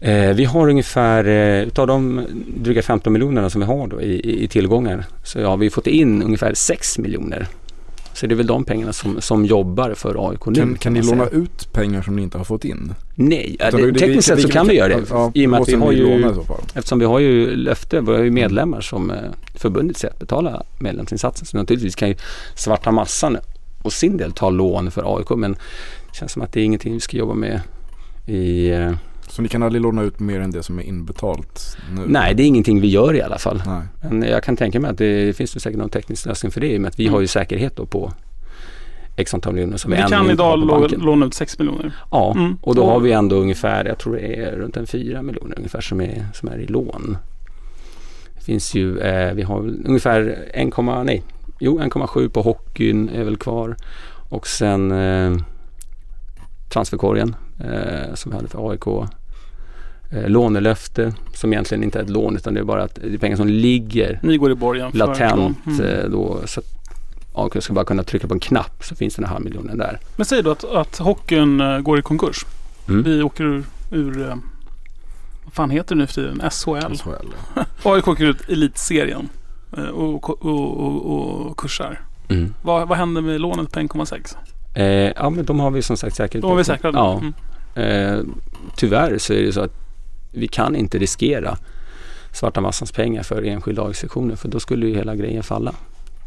Eh, vi har ungefär, eh, utav de dryga 15 miljonerna som vi har då i, i, i tillgångar, så har vi fått in ungefär 6 miljoner. Så det är väl de pengarna som, som jobbar för AIK nu. Kan, kan ni låna säga. ut pengar som ni inte har fått in? Nej, det, det- tekniskt sett så kan vi göra det. Ja, I och med att vi har ju, eftersom vi har ju löfte, vi har ju medlemmar som eh, förbundit sig att betala medlemsinsatsen. Så naturligtvis kan ju svarta massan och sin del ta lån för AIK men det känns som att det är ingenting vi ska jobba med i... Så ni kan aldrig låna ut mer än det som är inbetalt nu? Nej, det är ingenting vi gör i alla fall. Nej. Men jag kan tänka mig att det finns det säkert någon teknisk lösning för det i och med att vi Mm. har ju säkerhet då på x antal miljoner som vi, Vi ändå kan idag låna ut 6 miljoner. Ja, Mm. och då har vi ändå ungefär, jag tror det är runt en 4 miljoner ungefär som är, som är i lån. Det finns ju, eh, vi har ungefär 1, nej, jo 1,7 på hockeyn är väl kvar. Och sen eh, transferkorgen eh, som vi hade för AIK. Eh, lånelöfte som egentligen inte är ett lån utan det är bara att det är pengar som ligger Ni går i borgen för latent. Mm. eh, då. Så att AIK ska bara kunna trycka på en knapp så finns den här halvmiljonen där. Men säg då att, att hockeyn eh, går i konkurs. Mm. Vi åker ur, ur eh, vad fan heter det nu för tiden? SHL. SHL. AIK åker ut elitserien och, och, och, och kursar. Mm. Vad, vad händer med lånet på 1,6? Eh, ja men de har vi som sagt säkert. Då har vi säkrat. Ja. Mm. Eh, tyvärr så är det så att vi kan inte riskera svarta massans pengar för enskilda AIK-sektioner för då skulle ju hela grejen falla.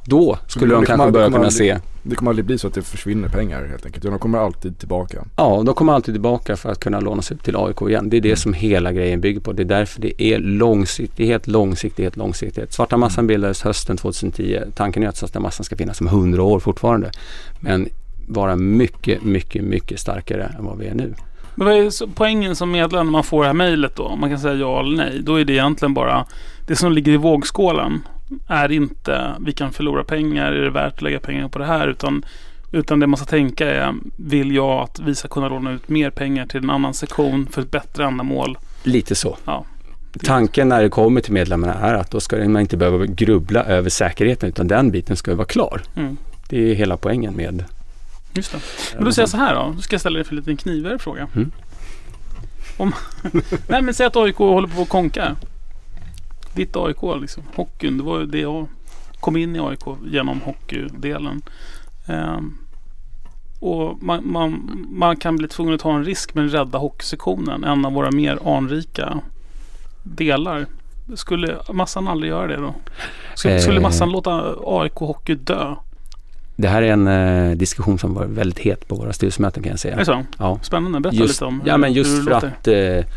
Då skulle de kanske börja kunna se, Det kommer aldrig bli så att det försvinner pengar helt enkelt. De kommer alltid tillbaka. ja de kommer alltid tillbaka för att kunna lånas ut till AIK igen. Det är det som hela grejen bygger på. Det är därför det är långsiktighet, långsiktighet, långsiktighet. Svarta massan bildades hösten 2010. Tanken är att svarta massan ska finnas om 100 år fortfarande. Men vara mycket, mycket, mycket starkare än vad vi är nu. Men vad är poängen som medlem när man får det här mejlet då? Man kan säga ja eller nej. Då är det egentligen bara det som ligger i vågskålen är inte vi kan förlora pengar, är det värt att lägga pengar på det här? Utan, utan det man ska tänka är vill jag att vi ska kunna låna ut mer pengar till en annan sektion för ett bättre ändamål? Lite så. Ja. Tanken när det kommer till medlemmarna är att då ska man inte behöva grubbla över säkerheten utan den biten ska ju vara klar. Mm. Det är hela poängen med Just det. Men då säger jag så här då. Då ska jag ställa dig för en liten knivigare fråga. Mm. Om, nej men säg att AIK håller på att konka. Ditt AIK liksom. Hockeyn. Det var ju det jag kom in i AIK genom hockeydelen. Ehm, och man, man, man kan bli tvungen att ta en risk med rädda hockeysektionen. En av våra mer anrika delar. Skulle massan aldrig göra det då? Skulle, skulle Eh. massan låta AIK hockey dö? Det här är en eh, diskussion som var väldigt het på våra styrelsemöten kan jag Är säga. det så? Ja. Spännande. Berätta Just, lite om ja, hur, men hur just det för låter. att eh,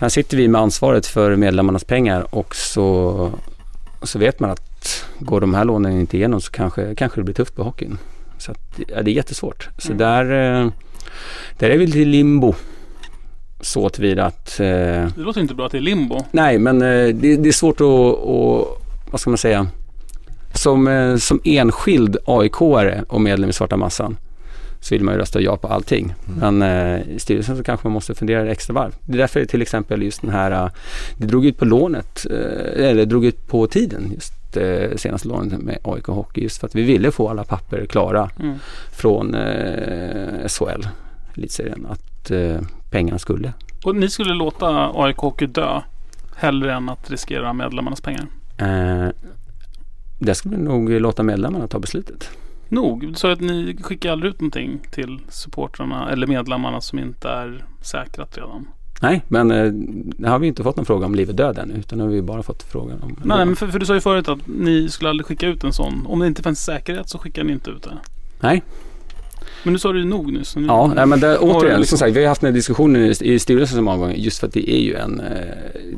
här sitter vi med ansvaret för medlemmarnas pengar och så, så vet man att går de här lånen inte igenom så kanske, kanske det blir tufft på hockeyn. Så att, ja, det är jättesvårt. Så Mm. där, eh, där är vi lite i limbo. Så tillvida att eh, Det låter inte bra att det är limbo. Nej, men eh, det, det är svårt att, att, vad ska man säga, som, eh, som enskild AIK-are och medlem i Svarta Massan så vill man ju rösta ja på allting. Men eh, i styrelsen så kanske man måste fundera extra varv. Det är därför till exempel just den här, eh, det drog ut på lånet, eh, eller drog ut på tiden just eh, senaste lånet med AIK Hockey just för att vi ville få alla papper klara Mm. från eh, SHL, elitserien, att eh, pengarna skulle Och ni skulle låta AIK Hockey dö hellre än att riskera medlemmarnas pengar? Där skulle vi nog låta medlemmarna ta beslutet. Nog. Du sa att ni skickar aldrig ut någonting till supportrarna eller medlemmarna som inte är säkrat redan. Nej, men eh, har vi inte fått någon fråga om liv och död än utan har vi bara fått frågan om Nej, men för, för du sa ju förut att ni skulle aldrig skicka ut en sån. Om det inte fanns säkerhet så skickar ni inte ut det. Nej. Men nu sa du ju nog nu. Så nu Ja, nej, men det, återigen, liksom- som sagt, vi har haft den här diskussionen i, i styrelsen så många gånger just för att det är ju en eh,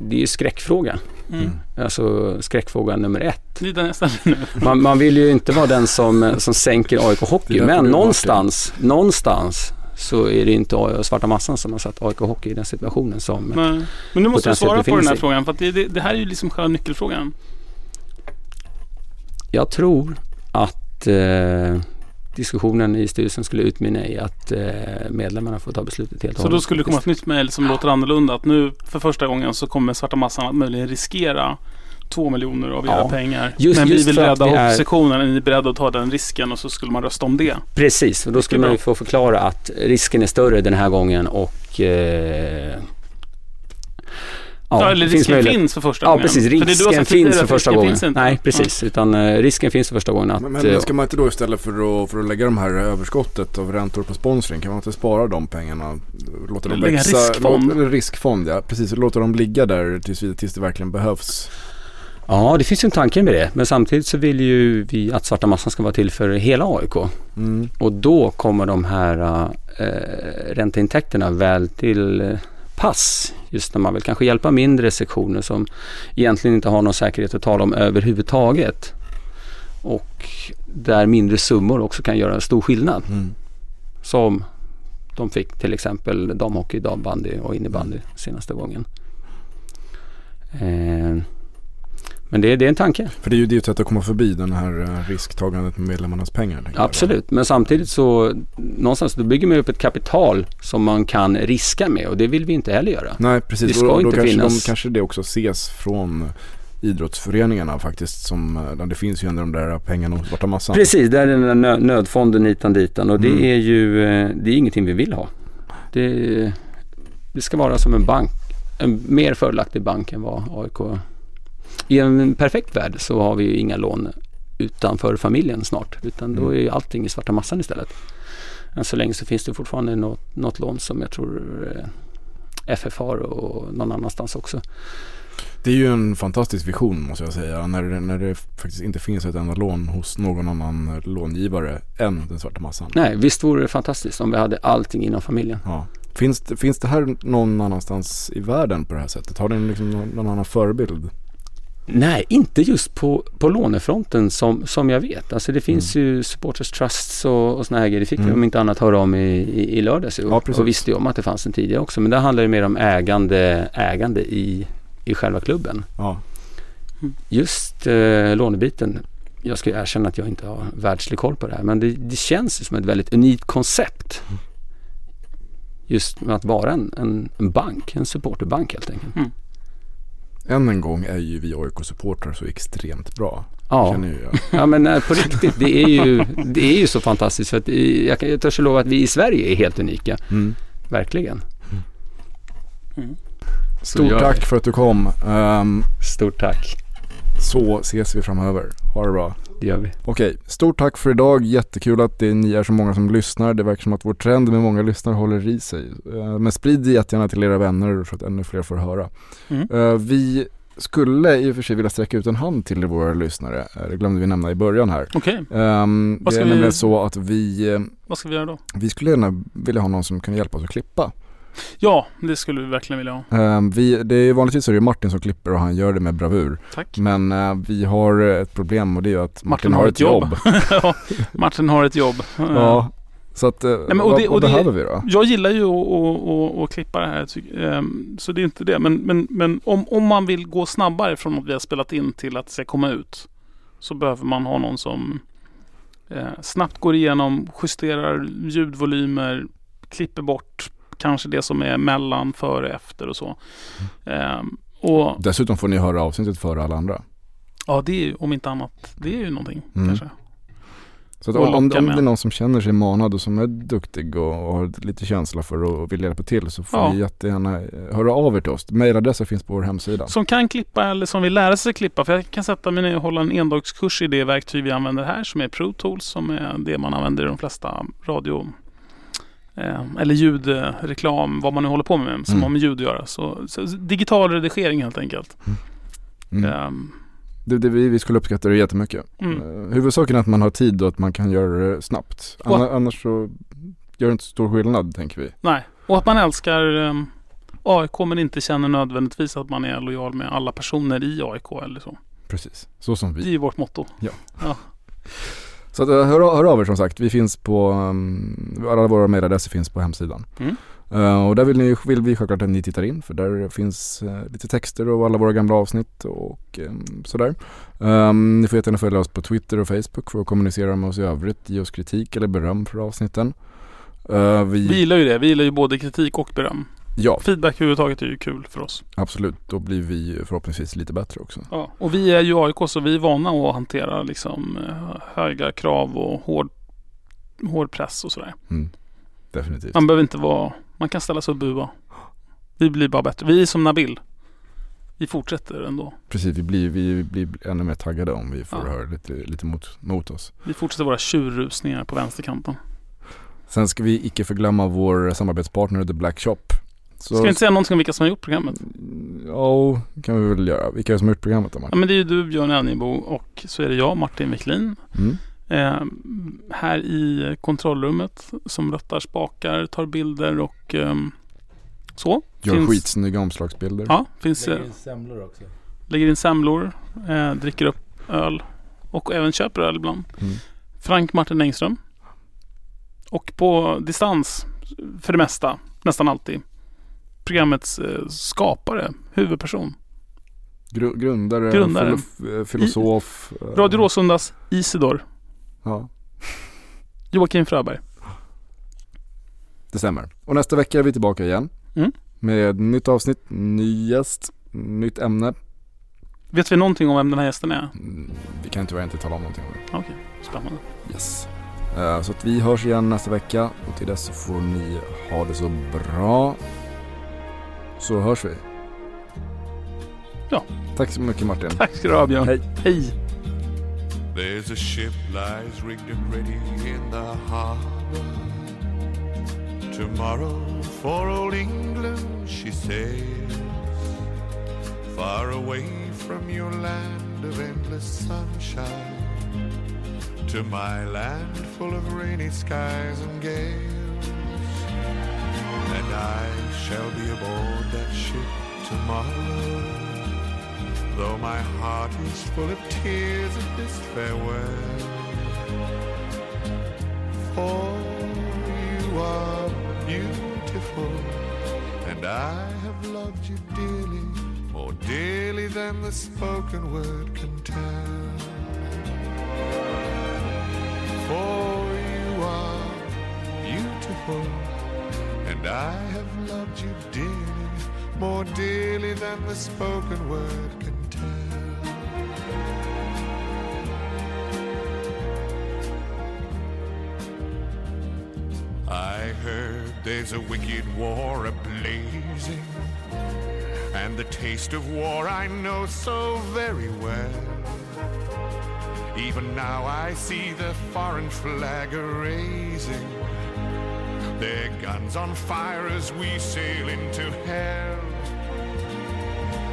det är ju skräckfråga. Mm. Alltså skräckfråga nummer ett. Man, man vill ju inte vara den som, som sänker AIK Hockey men någonstans, någonstans så är det inte svarta massan som har satt AIK Hockey i den situationen som Men, men nu måste du svara på den här sig. frågan. För att det, det, det här är ju liksom själva nyckelfrågan. Jag tror att eh, diskussionen i styrelsen skulle utmynna i att eh, medlemmarna får ta beslutet helt och Så då hållet. skulle det komma ett nytt mejl som låter annorlunda. Att nu för första gången så kommer svarta massan att möjligen riskera två miljoner av era Ja. pengar. Just- Men vi vill rädda vi är- hockeysektionen. Är ni beredda att ta den risken? Och så skulle man rösta om det. Precis, och då skulle man ju få förklara att risken är större den här gången och eh, Ja, det eller finns risken möjlighet- finns för första Ja gången. precis, För det du har risken tidigare finns för första gången. finns inte. Nej precis, utan eh, risken finns för första gången att Men, men, eh, ska man inte då istället för att, för att lägga de här överskottet av räntor på sponsring, kan man inte spara de pengarna? Låta dem Lägga växa? riskfond. Låt, riskfond ja, precis. Låta dem ligga där tills, tills det verkligen behövs. Ja, det finns ju en tanke med det. Men samtidigt så vill ju vi att svarta massan ska vara till för hela AIK. Mm. Och då kommer de här äh, ränteintäkterna väl till eh, pass. Just när man vill kanske hjälpa mindre sektioner som egentligen inte har någon säkerhet att tala om överhuvudtaget. Och där mindre summor också kan göra en stor skillnad. Mm. Som de fick till exempel damhockey, dambandy och innebandy senaste gången. Eh, men det, det är en tanke. För det är ju ett sätt att komma förbi den här eh, risktagandet med medlemmarnas pengar. Absolut, men samtidigt så någonstans då bygger man upp ett kapital som man kan riska med och det vill vi inte heller göra. Nej precis, Det ska och, och då inte kanske, finnas- de, kanske det också ses från idrottsföreningarna faktiskt. Som, eh, det finns ju ändå de där pengarna hos svarta massan. Precis, där är den där nö- nödfonden hitan ditan och det Mm. är ju eh, det är ingenting vi vill ha. Det, det ska vara som en bank, en mer fördelaktig bank än vad AIK I en perfekt värld så har vi ju inga lån utanför familjen snart utan då Mm. är ju allting i svarta massan istället. än så länge så finns det fortfarande något, något lån som jag tror eh, FF har och någon annanstans också. Det är ju en fantastisk vision måste jag säga. När det, när det faktiskt inte finns ett enda lån hos någon annan långivare än den svarta massan. Nej, visst vore det fantastiskt om vi hade allting inom familjen. Ja. Finns, det, finns det här någon annanstans i världen på det här sättet? Har ni liksom någon, någon annan förebild? Nej, inte just på, på lånefronten som, som jag vet. Alltså det finns ju supporters trusts och, och såna här grejer. Det fick vi Mm. om inte annat höra om i, i, i lördags. Ja, precis. och visste ju om att det fanns en tidigare också. Men det handlar ju mer om ägande, ägande i, i själva klubben. Ja. Just eh, lånebiten. Jag ska ju erkänna att jag inte har världslig koll på det här. Men det, det känns ju som ett väldigt unikt koncept. Just med att vara en, en, en bank, en supporterbank helt enkelt. Än en gång är ju vi AIK-supportrar så extremt bra. Ja. Känner ju jag. Ja men på riktigt, det är ju, det är ju så fantastiskt för att jag, kan- jag törs lova att vi i Sverige är helt unika. Mm. Verkligen. Så Stort tack för att du kom. Ehm, Stort tack. Så ses vi framöver. Ha det bra. Det gör vi. Okej, stort tack för idag. Jättekul att det, ni är så många som lyssnar. Det verkar som att vår trend med många lyssnare håller i sig. Eh, Men sprid det jättegärna till era vänner så att ännu fler får höra. Mm. Eh, Vi skulle i och för sig vilja sträcka ut en hand till våra lyssnare. Eh, Det glömde vi nämna i början här. Okej, Ehm, Vad det ska är vi- nämligen så att vi, vad ska vi göra då? vi skulle gärna vilja ha någon som kan hjälpa oss att klippa. Ja, det skulle vi verkligen vilja ha. Ehm, vi, det är vanligtvis så är det Martin som klipper och han gör det med bravur. Tack. Men eh, vi har ett problem och det är att Martin, Martin har ett jobb. ja, Martin har ett jobb. ja, så att eh, men och vad, det- och vad det- behöver vi då? Jag gillar ju att, att, att, att klippa det här. ehm, Så det är inte det. Men, men, men om, om man vill gå snabbare från att vi har spelat in till att det ska komma ut. Så behöver man ha någon som eh, snabbt går igenom, justerar ljudvolymer, klipper bort kanske det som är mellan, före, efter och så. Ehm, och Dessutom får ni höra avsnittet före alla andra. ja, det är ju om inte annat, det är ju någonting Mm. kanske. Så om, om, det är någon som känner sig manad och som är duktig och, och har lite känsla för och vill hjälpa till så får Ja. ni jättegärna eh, höra av er till oss. Mailadressen finns på vår hemsida. Som kan klippa eller som vill lära sig klippa. För jag kan sätta mig ner och hålla en endagskurs i det verktyg vi använder här som är Pro Tools som är det man använder i de flesta radio eller ljudreklam, vad man nu håller på med som Mm. har med ljud att göra. Så, så digital redigering helt enkelt. Mm. Ehm, Det, det, vi, vi skulle uppskatta det jättemycket. Mm. Uh, huvudsaken är att man har tid och att man kan göra det snabbt. Anna, annars så gör det inte stor skillnad tänker vi. nej, och att man älskar um, AIK men inte känner nödvändigtvis att man är lojal med alla personer i AIK eller så. Precis, så som vi. Det är ju vårt motto. Så att, eh, hör, hör av er som sagt. Vi finns på, um, alla våra mejladresser finns på hemsidan. Mm. Eh, och där vill, ni, vill vi självklart att ni tittar in för där finns eh, lite texter och alla våra gamla avsnitt och um, sådär. Um, ni får jättegärna följa oss på Twitter och Facebook för att kommunicera med oss i övrigt. Ge oss kritik eller beröm för avsnitten. Eh, vi, Vi gillar ju det. Vi gillar ju både kritik och beröm. Ja, Feedback överhuvudtaget är ju kul för oss. absolut. Då blir vi förhoppningsvis lite bättre också. Ja, och vi är ju AIK så vi är vana att hantera liksom eh, höga krav och hård, hård press och sådär. Mm. Definitivt. Man behöver inte vara, man kan ställa sig och bua. Vi blir bara bättre. Vi är som Nabil. Vi fortsätter ändå. Precis, vi blir, vi blir ännu mer taggade om vi får Ja. höra lite, lite mot, mot oss. Vi fortsätter våra tjurrusningar på vänsterkanten. Sen ska vi icke förglömma vår samarbetspartner The Black Shop. Så, Ska vi inte säga någonting om vilka som har gjort programmet? Ja, kan vi väl göra. Vilka är det som har gjort programmet då Ja, Martin? men det är ju du Björn Elnebo och så är det jag Martin Wiklin. Mm. Eh, här i kontrollrummet som rattar spakar, tar bilder och ehm, så. Gör Finns- skitsnygga omslagsbilder. Ja, finns eh, semlor också. lägger in semlor, eh, dricker upp öl och även köper öl ibland. Mm. Frank Martin Engström. Och på distans för det mesta, nästan alltid, programmets eh, skapare, huvudperson. Gru- grundare, Grundare. Eh, filosof. eh, Radio Råsundas Isidor, Ja, Joakim Fröberg. det stämmer. Och nästa vecka är vi tillbaka igen. Mm. Med nytt avsnitt, ny gäst, nytt ämne. Vet vi någonting om vem den här gästen är? Mm, Vi kan tyvärr inte tala om någonting om det. Okej, spännande. Yes. Så att vi hörs igen nästa vecka och till dess så får ni ha det så bra. Så hörs vi. Ja. Tack så mycket Martin. Tack ska du ha Björn. Hej. Hej. There's a ship lies rigged and ready in the harbor. Tomorrow for old England she sails, far away from your land of endless sunshine, to my land full of rainy skies and gales. And I shall be aboard that ship tomorrow, though my heart is full of tears at this farewell. For you are beautiful, and I have loved you dearly, more dearly than the spoken word can tell. For you are beautiful, I have loved you dearly, more dearly than the spoken word can tell. I heard there's a wicked war ablazing, and the taste of war I know so very well. Even now I see the foreign flag a raising, their guns on fire as we sail into hell.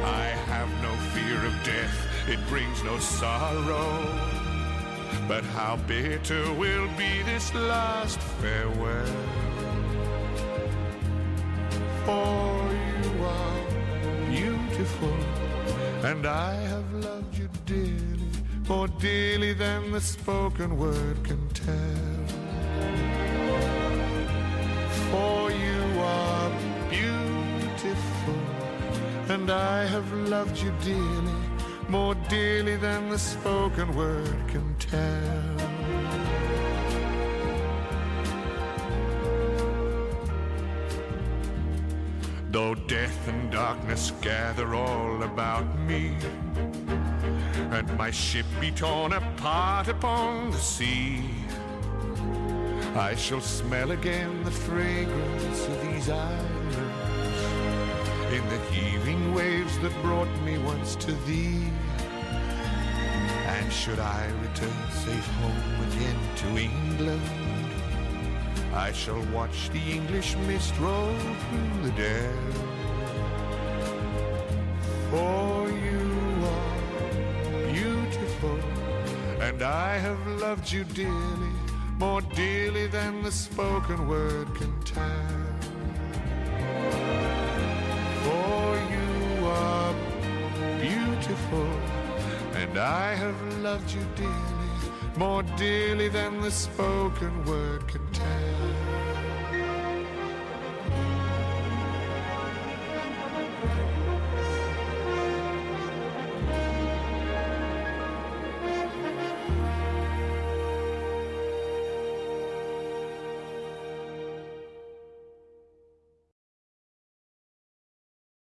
I have no fear of death, it brings no sorrow. But how bitter will be this last farewell. For you are beautiful, and I have loved you dearly, more dearly than the spoken word can tell. For you are beautiful, and I have loved you dearly, more dearly than the spoken word can tell. Though death and darkness gather all about me, and my ship be torn apart upon the sea, I shall smell again the fragrance of these islands in the heaving waves that brought me once to thee. And should I return safe home again to England, I shall watch the English mist roll through the dell. For you are beautiful, and I have loved you dearly, more dearly than the spoken word can tell. For you are beautiful, and I have loved you dearly, more dearly than the spoken word can tell.